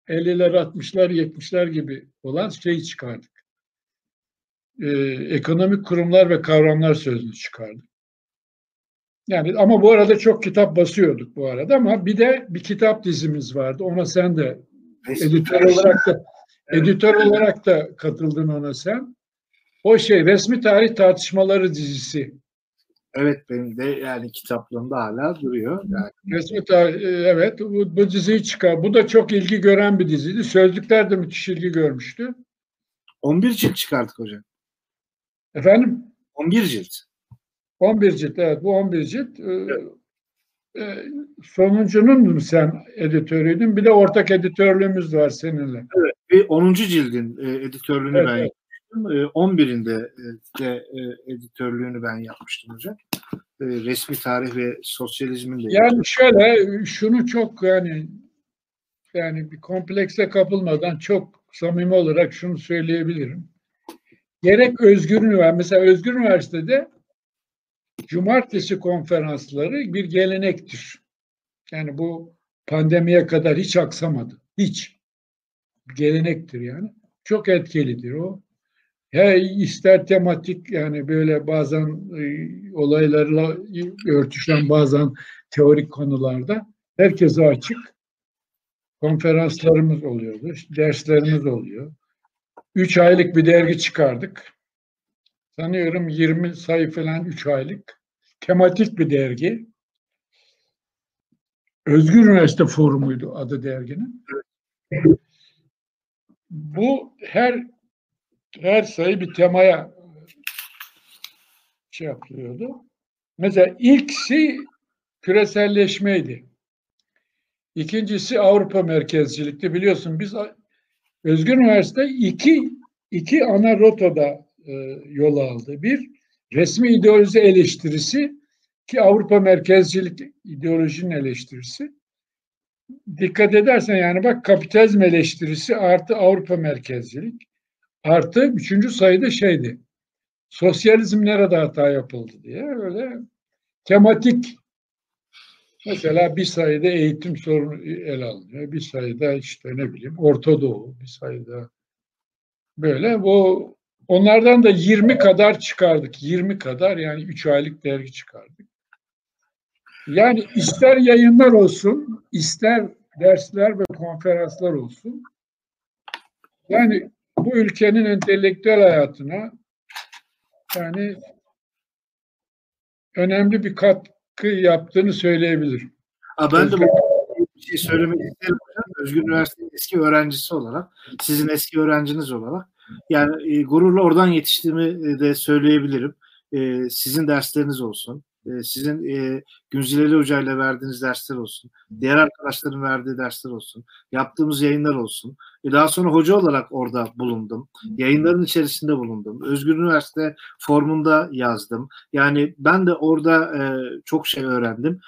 50'ler, 60'lar, 70'ler gibi olan şeyi çıkardık. Ee, ekonomik kurumlar ve kavramlar sözlüğü çıkardık. Yani ama bu arada çok kitap basıyorduk bu arada ama bir de bir kitap dizimiz vardı. Ona sen de editör olarak da editör olarak da katıldın ona sen. O şey resmi tarih tartışmaları dizisi. Evet benim de yani kitaplığımda hala duruyor. Yani. Resmi tarih evet bu, bu diziyi çıkar. Bu da çok ilgi gören bir diziydi. Sözlükler de müthiş ilgi görmüştü. 11 cilt çıkardık hocam. Efendim? 11 cilt. 11 cilt evet bu 11 cilt. Ee, evet. E, sonuncunun mu sen editörüydün? Bir de ortak editörlüğümüz var seninle. Evet. Bir 10. cildin e, editörlüğünü evet, ben evet. Yapmıştım. E, 11'inde e, de e, editörlüğünü ben yapmıştım hocam. E, resmi tarih ve sosyalizmin de. Yani şöyle şunu çok yani yani bir komplekse kapılmadan çok samimi olarak şunu söyleyebilirim. Gerek Özgür Üniversite, mesela Özgür Üniversitede cumartesi konferansları bir gelenektir. Yani bu pandemiye kadar hiç aksamadı. Hiç. Gelenektir yani. Çok etkilidir o. Ya ister tematik yani böyle bazen e, olaylarla örtüşen bazen teorik konularda herkese açık konferanslarımız oluyordu, derslerimiz oluyor. Üç aylık bir dergi çıkardık. Sanıyorum 20 sayı falan üç aylık. Tematik bir dergi. Özgür Üniversite Forumuydu adı derginin. Bu her her sayı bir temaya şey yapıyordu. Mesela ilksi küreselleşmeydi. İkincisi Avrupa merkezcilikti. Biliyorsun biz Özgür Üniversite iki, iki ana rotada e, yol aldı. Bir, resmi ideoloji eleştirisi ki Avrupa merkezcilik ideolojinin eleştirisi. Dikkat edersen yani bak kapitalizm eleştirisi artı Avrupa merkezcilik artı üçüncü sayıda şeydi. Sosyalizm nerede hata yapıldı diye öyle tematik mesela bir sayıda eğitim sorunu ele alınıyor. Bir sayıda işte ne bileyim Orta Doğu, bir sayıda böyle bu onlardan da 20 kadar çıkardık. 20 kadar yani 3 aylık dergi çıkardık. Yani ister yayınlar olsun, ister dersler ve konferanslar olsun. Yani bu ülkenin entelektüel hayatına yani önemli bir katkı yaptığını söyleyebilirim. Ha, ben de bir şey söylemek isterim Özgür Üniversitesi eski öğrencisi olarak, sizin eski öğrenciniz olarak. Yani e, gururla oradan yetiştiğimi de söyleyebilirim. E, sizin dersleriniz olsun, e, sizin e, Günzileli Hoca ile verdiğiniz dersler olsun, diğer arkadaşların verdiği dersler olsun, yaptığımız yayınlar olsun. E, daha sonra hoca olarak orada bulundum. Yayınların içerisinde bulundum. Özgür Üniversite formunda yazdım. Yani ben de orada e, çok şey öğrendim.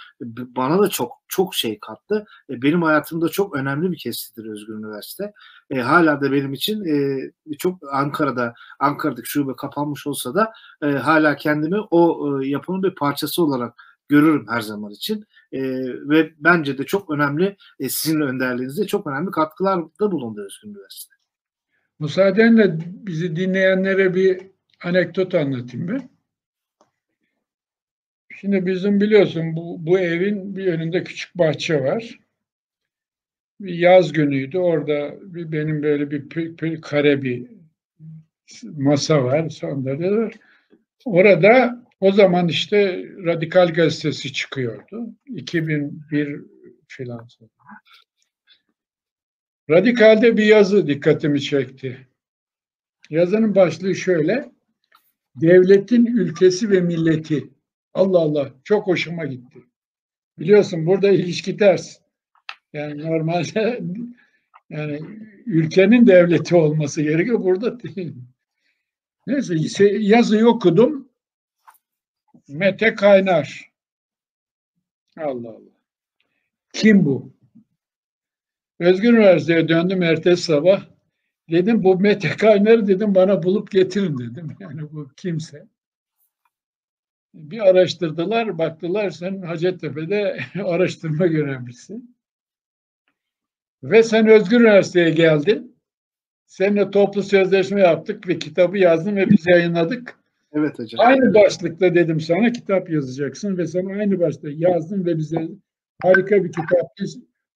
Bana da çok çok şey kattı. E, benim hayatımda çok önemli bir kestidir Özgür Üniversite. E, hala da benim için e, çok Ankara'da Ankara'daki şube kapanmış olsa da e, hala kendimi o e, yapının bir parçası olarak görürüm her zaman için. E, ve bence de çok önemli e, sizin önderliğinizde çok önemli katkılarda bulundu Özgür Üniversite. Müsaadenle bizi dinleyenlere bir anekdot anlatayım ben. Şimdi bizim biliyorsun bu, bu evin bir önünde küçük bahçe var. Bir yaz günüydü. Orada bir, benim böyle bir, bir, bir kare bir masa var, sandalye var. Orada o zaman işte Radikal Gazetesi çıkıyordu. 2001 filan. Radikal'de bir yazı dikkatimi çekti. Yazının başlığı şöyle. Devletin ülkesi ve milleti. Allah Allah çok hoşuma gitti. Biliyorsun burada ilişki ters. Yani normalde [laughs] yani ülkenin devleti olması gerekiyor. Burada değil. Neyse yazıyı okudum. Mete Kaynar. Allah Allah. Kim bu? Özgür Üniversitesi'ye döndüm ertesi sabah. Dedim bu Mete Kaynar dedim bana bulup getirin dedim. [laughs] Yani bu kimse. Bir araştırdılar, baktılar sen Hacettepe'de [laughs] araştırma görevlisi. Ve sen Özgür Üniversitesi'ye geldin. Seninle toplu sözleşme yaptık ve kitabı yazdım ve biz yayınladık. Evet hocam. Aynı başlıkta dedim sana kitap yazacaksın ve sen aynı başlıkta yazdın ve bize harika bir kitap.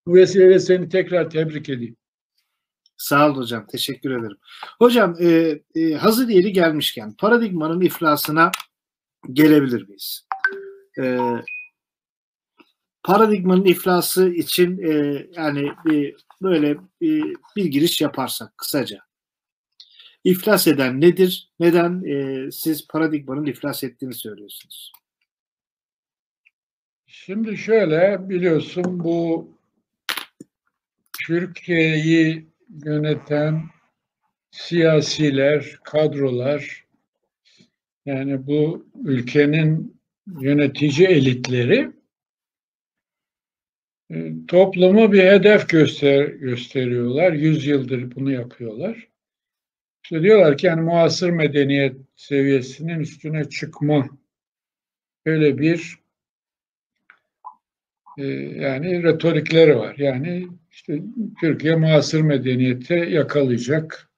Bu vesileyle seni tekrar tebrik edeyim. Sağ olun hocam. Teşekkür ederim. Hocam e, e, hazır yeri gelmişken paradigmanın iflasına gelebilir miyiz? E, paradigmanın iflası için e, yani e, böyle e, bir giriş yaparsak kısaca. İflas eden nedir? Neden e, siz paradigmanın iflas ettiğini söylüyorsunuz? Şimdi şöyle biliyorsun bu Türkiye'yi yöneten siyasiler, kadrolar yani bu ülkenin yönetici elitleri e, toplumu bir hedef göster gösteriyorlar. Yüz yıldır bunu yapıyorlar. İşte diyorlar ki yani muasır medeniyet seviyesinin üstüne çıkma öyle bir e, yani retorikleri var. Yani işte Türkiye muasır medeniyete yakalayacak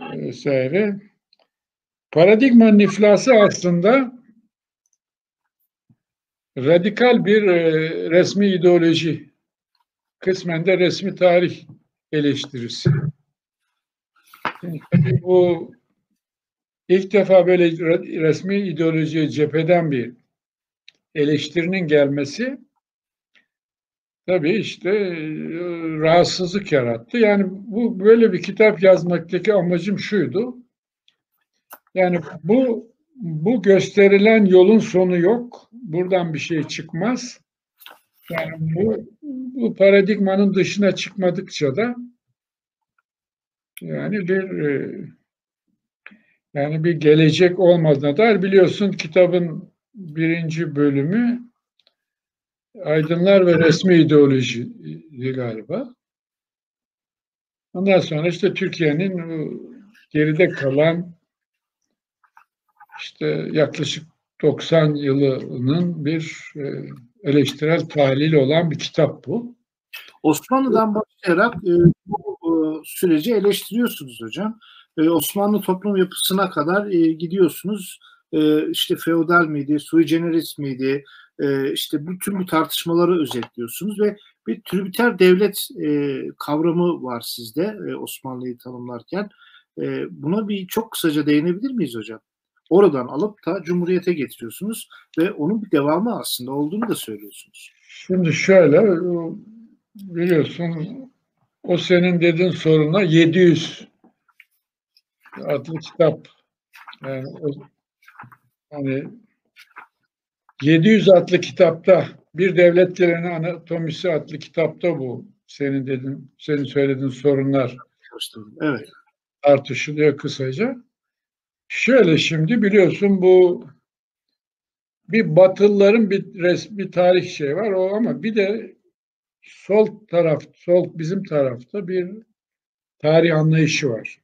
e, vesaire. Paradigmanın iflası aslında radikal bir e, resmi ideoloji, kısmen de resmi tarih eleştirisi. Tabii bu ilk defa böyle resmi ideolojiye cepheden bir eleştirinin gelmesi tabii işte e, rahatsızlık yarattı. Yani bu böyle bir kitap yazmaktaki amacım şuydu. Yani bu bu gösterilen yolun sonu yok. Buradan bir şey çıkmaz. Yani bu, bu paradigmanın dışına çıkmadıkça da yani bir e, yani bir gelecek olmadığına dair biliyorsun kitabın birinci bölümü aydınlar ve resmi ideoloji galiba. Ondan sonra işte Türkiye'nin geride kalan işte yaklaşık 90 yılının bir e, eleştirel tahlili olan bir kitap bu. Osmanlı'dan başlayarak e, bu e, süreci eleştiriyorsunuz hocam. Osmanlı toplum yapısına kadar gidiyorsunuz. İşte feodal miydi, sui generis miydi, işte bütün bu tartışmaları özetliyorsunuz ve bir tribüter devlet kavramı var sizde Osmanlı'yı tanımlarken. Buna bir çok kısaca değinebilir miyiz hocam? Oradan alıp da Cumhuriyet'e getiriyorsunuz ve onun bir devamı aslında olduğunu da söylüyorsunuz. Şimdi şöyle biliyorsun o senin dediğin soruna 700 adlı kitap yani o, hani 700 adlı kitapta bir devlet geleneği anatomisi adlı kitapta bu senin dedin senin söylediğin sorunlar evet tartışılıyor kısaca. Şöyle şimdi biliyorsun bu bir Batılıların bir resmi tarih şey var o ama bir de sol taraf sol bizim tarafta bir tarih anlayışı var.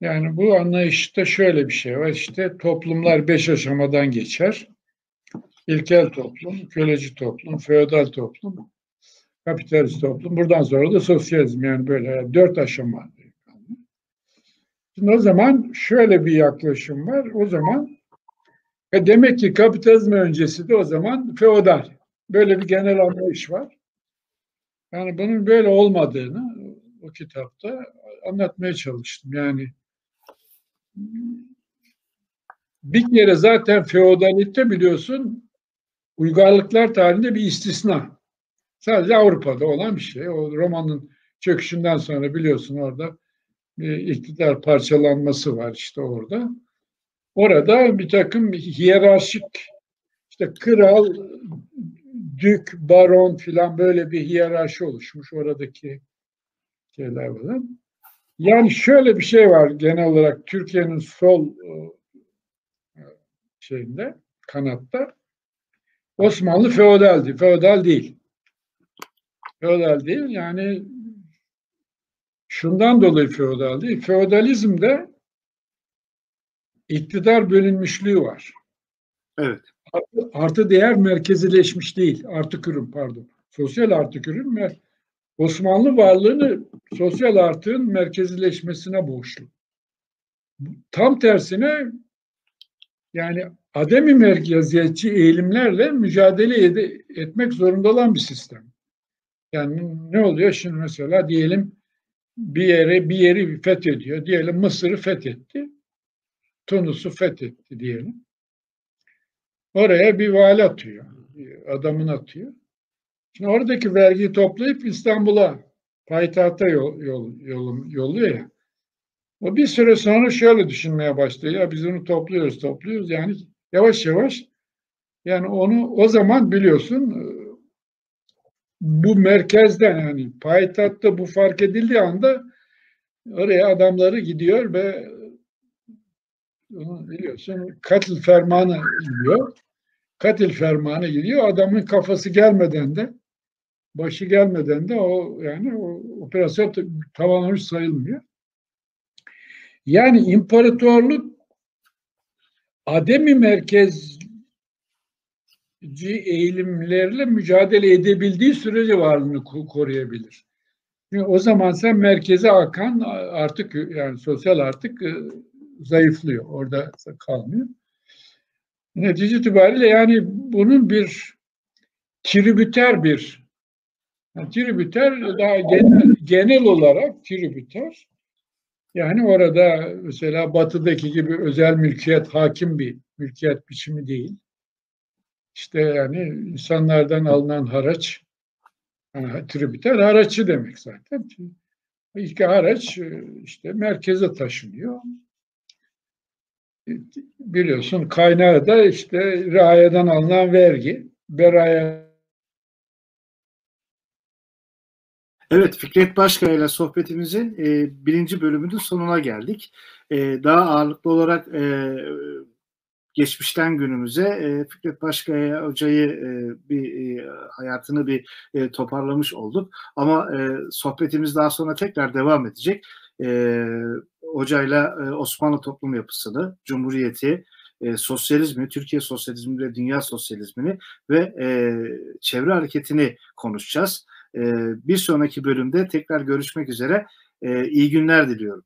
Yani bu anlayışta şöyle bir şey var. İşte toplumlar beş aşamadan geçer. İlkel toplum, köleci toplum, feodal toplum, kapitalist toplum. Buradan sonra da sosyalizm yani böyle dört aşama. Şimdi o zaman şöyle bir yaklaşım var. O zaman e demek ki kapitalizm öncesi de o zaman feodal. Böyle bir genel anlayış var. Yani bunun böyle olmadığını o kitapta anlatmaya çalıştım. Yani bir kere zaten feodalite biliyorsun uygarlıklar tarihinde bir istisna. Sadece Avrupa'da olan bir şey. O romanın çöküşünden sonra biliyorsun orada bir iktidar parçalanması var işte orada. Orada bir takım hiyerarşik işte kral, dük, baron filan böyle bir hiyerarşi oluşmuş oradaki şeyler var. Yani şöyle bir şey var genel olarak Türkiye'nin sol e, şeyinde, kanatta. Osmanlı feodaldi. Feodal değil. Feodal değil. Yani şundan dolayı feodal değil. Feodalizmde iktidar bölünmüşlüğü var. Evet. Artı, artı değer merkezileşmiş değil. Artı kürüm pardon. Sosyal artı kürüm Osmanlı varlığını sosyal artığın merkezileşmesine borçlu. Tam tersine yani ademi merkeziyetçi eğilimlerle mücadele ed- etmek zorunda olan bir sistem. Yani ne oluyor şimdi mesela diyelim bir yere bir yeri fethediyor. Diyelim Mısır'ı fethetti. Tunus'u fethetti diyelim. Oraya bir vali atıyor. Adamın atıyor. Şimdi oradaki vergiyi toplayıp İstanbul'a payitahta yol, yol, yol, yolluyor ya. O bir süre sonra şöyle düşünmeye başlıyor. Ya biz onu topluyoruz, topluyoruz. Yani yavaş yavaş yani onu o zaman biliyorsun bu merkezden yani payitahtta bu fark edildiği anda oraya adamları gidiyor ve biliyorsun katil fermanı gidiyor. Katil fermanı gidiyor. Adamın kafası gelmeden de başı gelmeden de o yani o operasyon tamamlamış sayılmıyor. Yani imparatorluk ademi merkezci eğilimlerle mücadele edebildiği sürece varlığını koruyabilir. Çünkü o zaman sen merkeze akan artık yani sosyal artık e, zayıflıyor. Orada kalmıyor. Netice itibariyle yani bunun bir tribüter bir yani tribüter daha genel, genel olarak tribüter yani orada mesela batıdaki gibi özel mülkiyet hakim bir mülkiyet biçimi değil. İşte yani insanlardan alınan haraç yani tribüter haraçı demek zaten. İlk haraç işte merkeze taşınıyor biliyorsun kaynağı da işte riayadan alınan vergi. Beraya Evet Fikret Başkaya ile sohbetimizin e, birinci bölümünün sonuna geldik. E, daha ağırlıklı olarak e, geçmişten günümüze e, Fikret Başkaya hocayı e, bir e, hayatını bir e, toparlamış olduk. Ama sohbetimiz daha sonra tekrar devam edecek. Hocayla Osmanlı toplum yapısını, Cumhuriyeti, sosyalizmi, Türkiye sosyalizmi ve dünya sosyalizmini ve çevre hareketini konuşacağız. Bir sonraki bölümde tekrar görüşmek üzere. E, iyi günler diliyorum.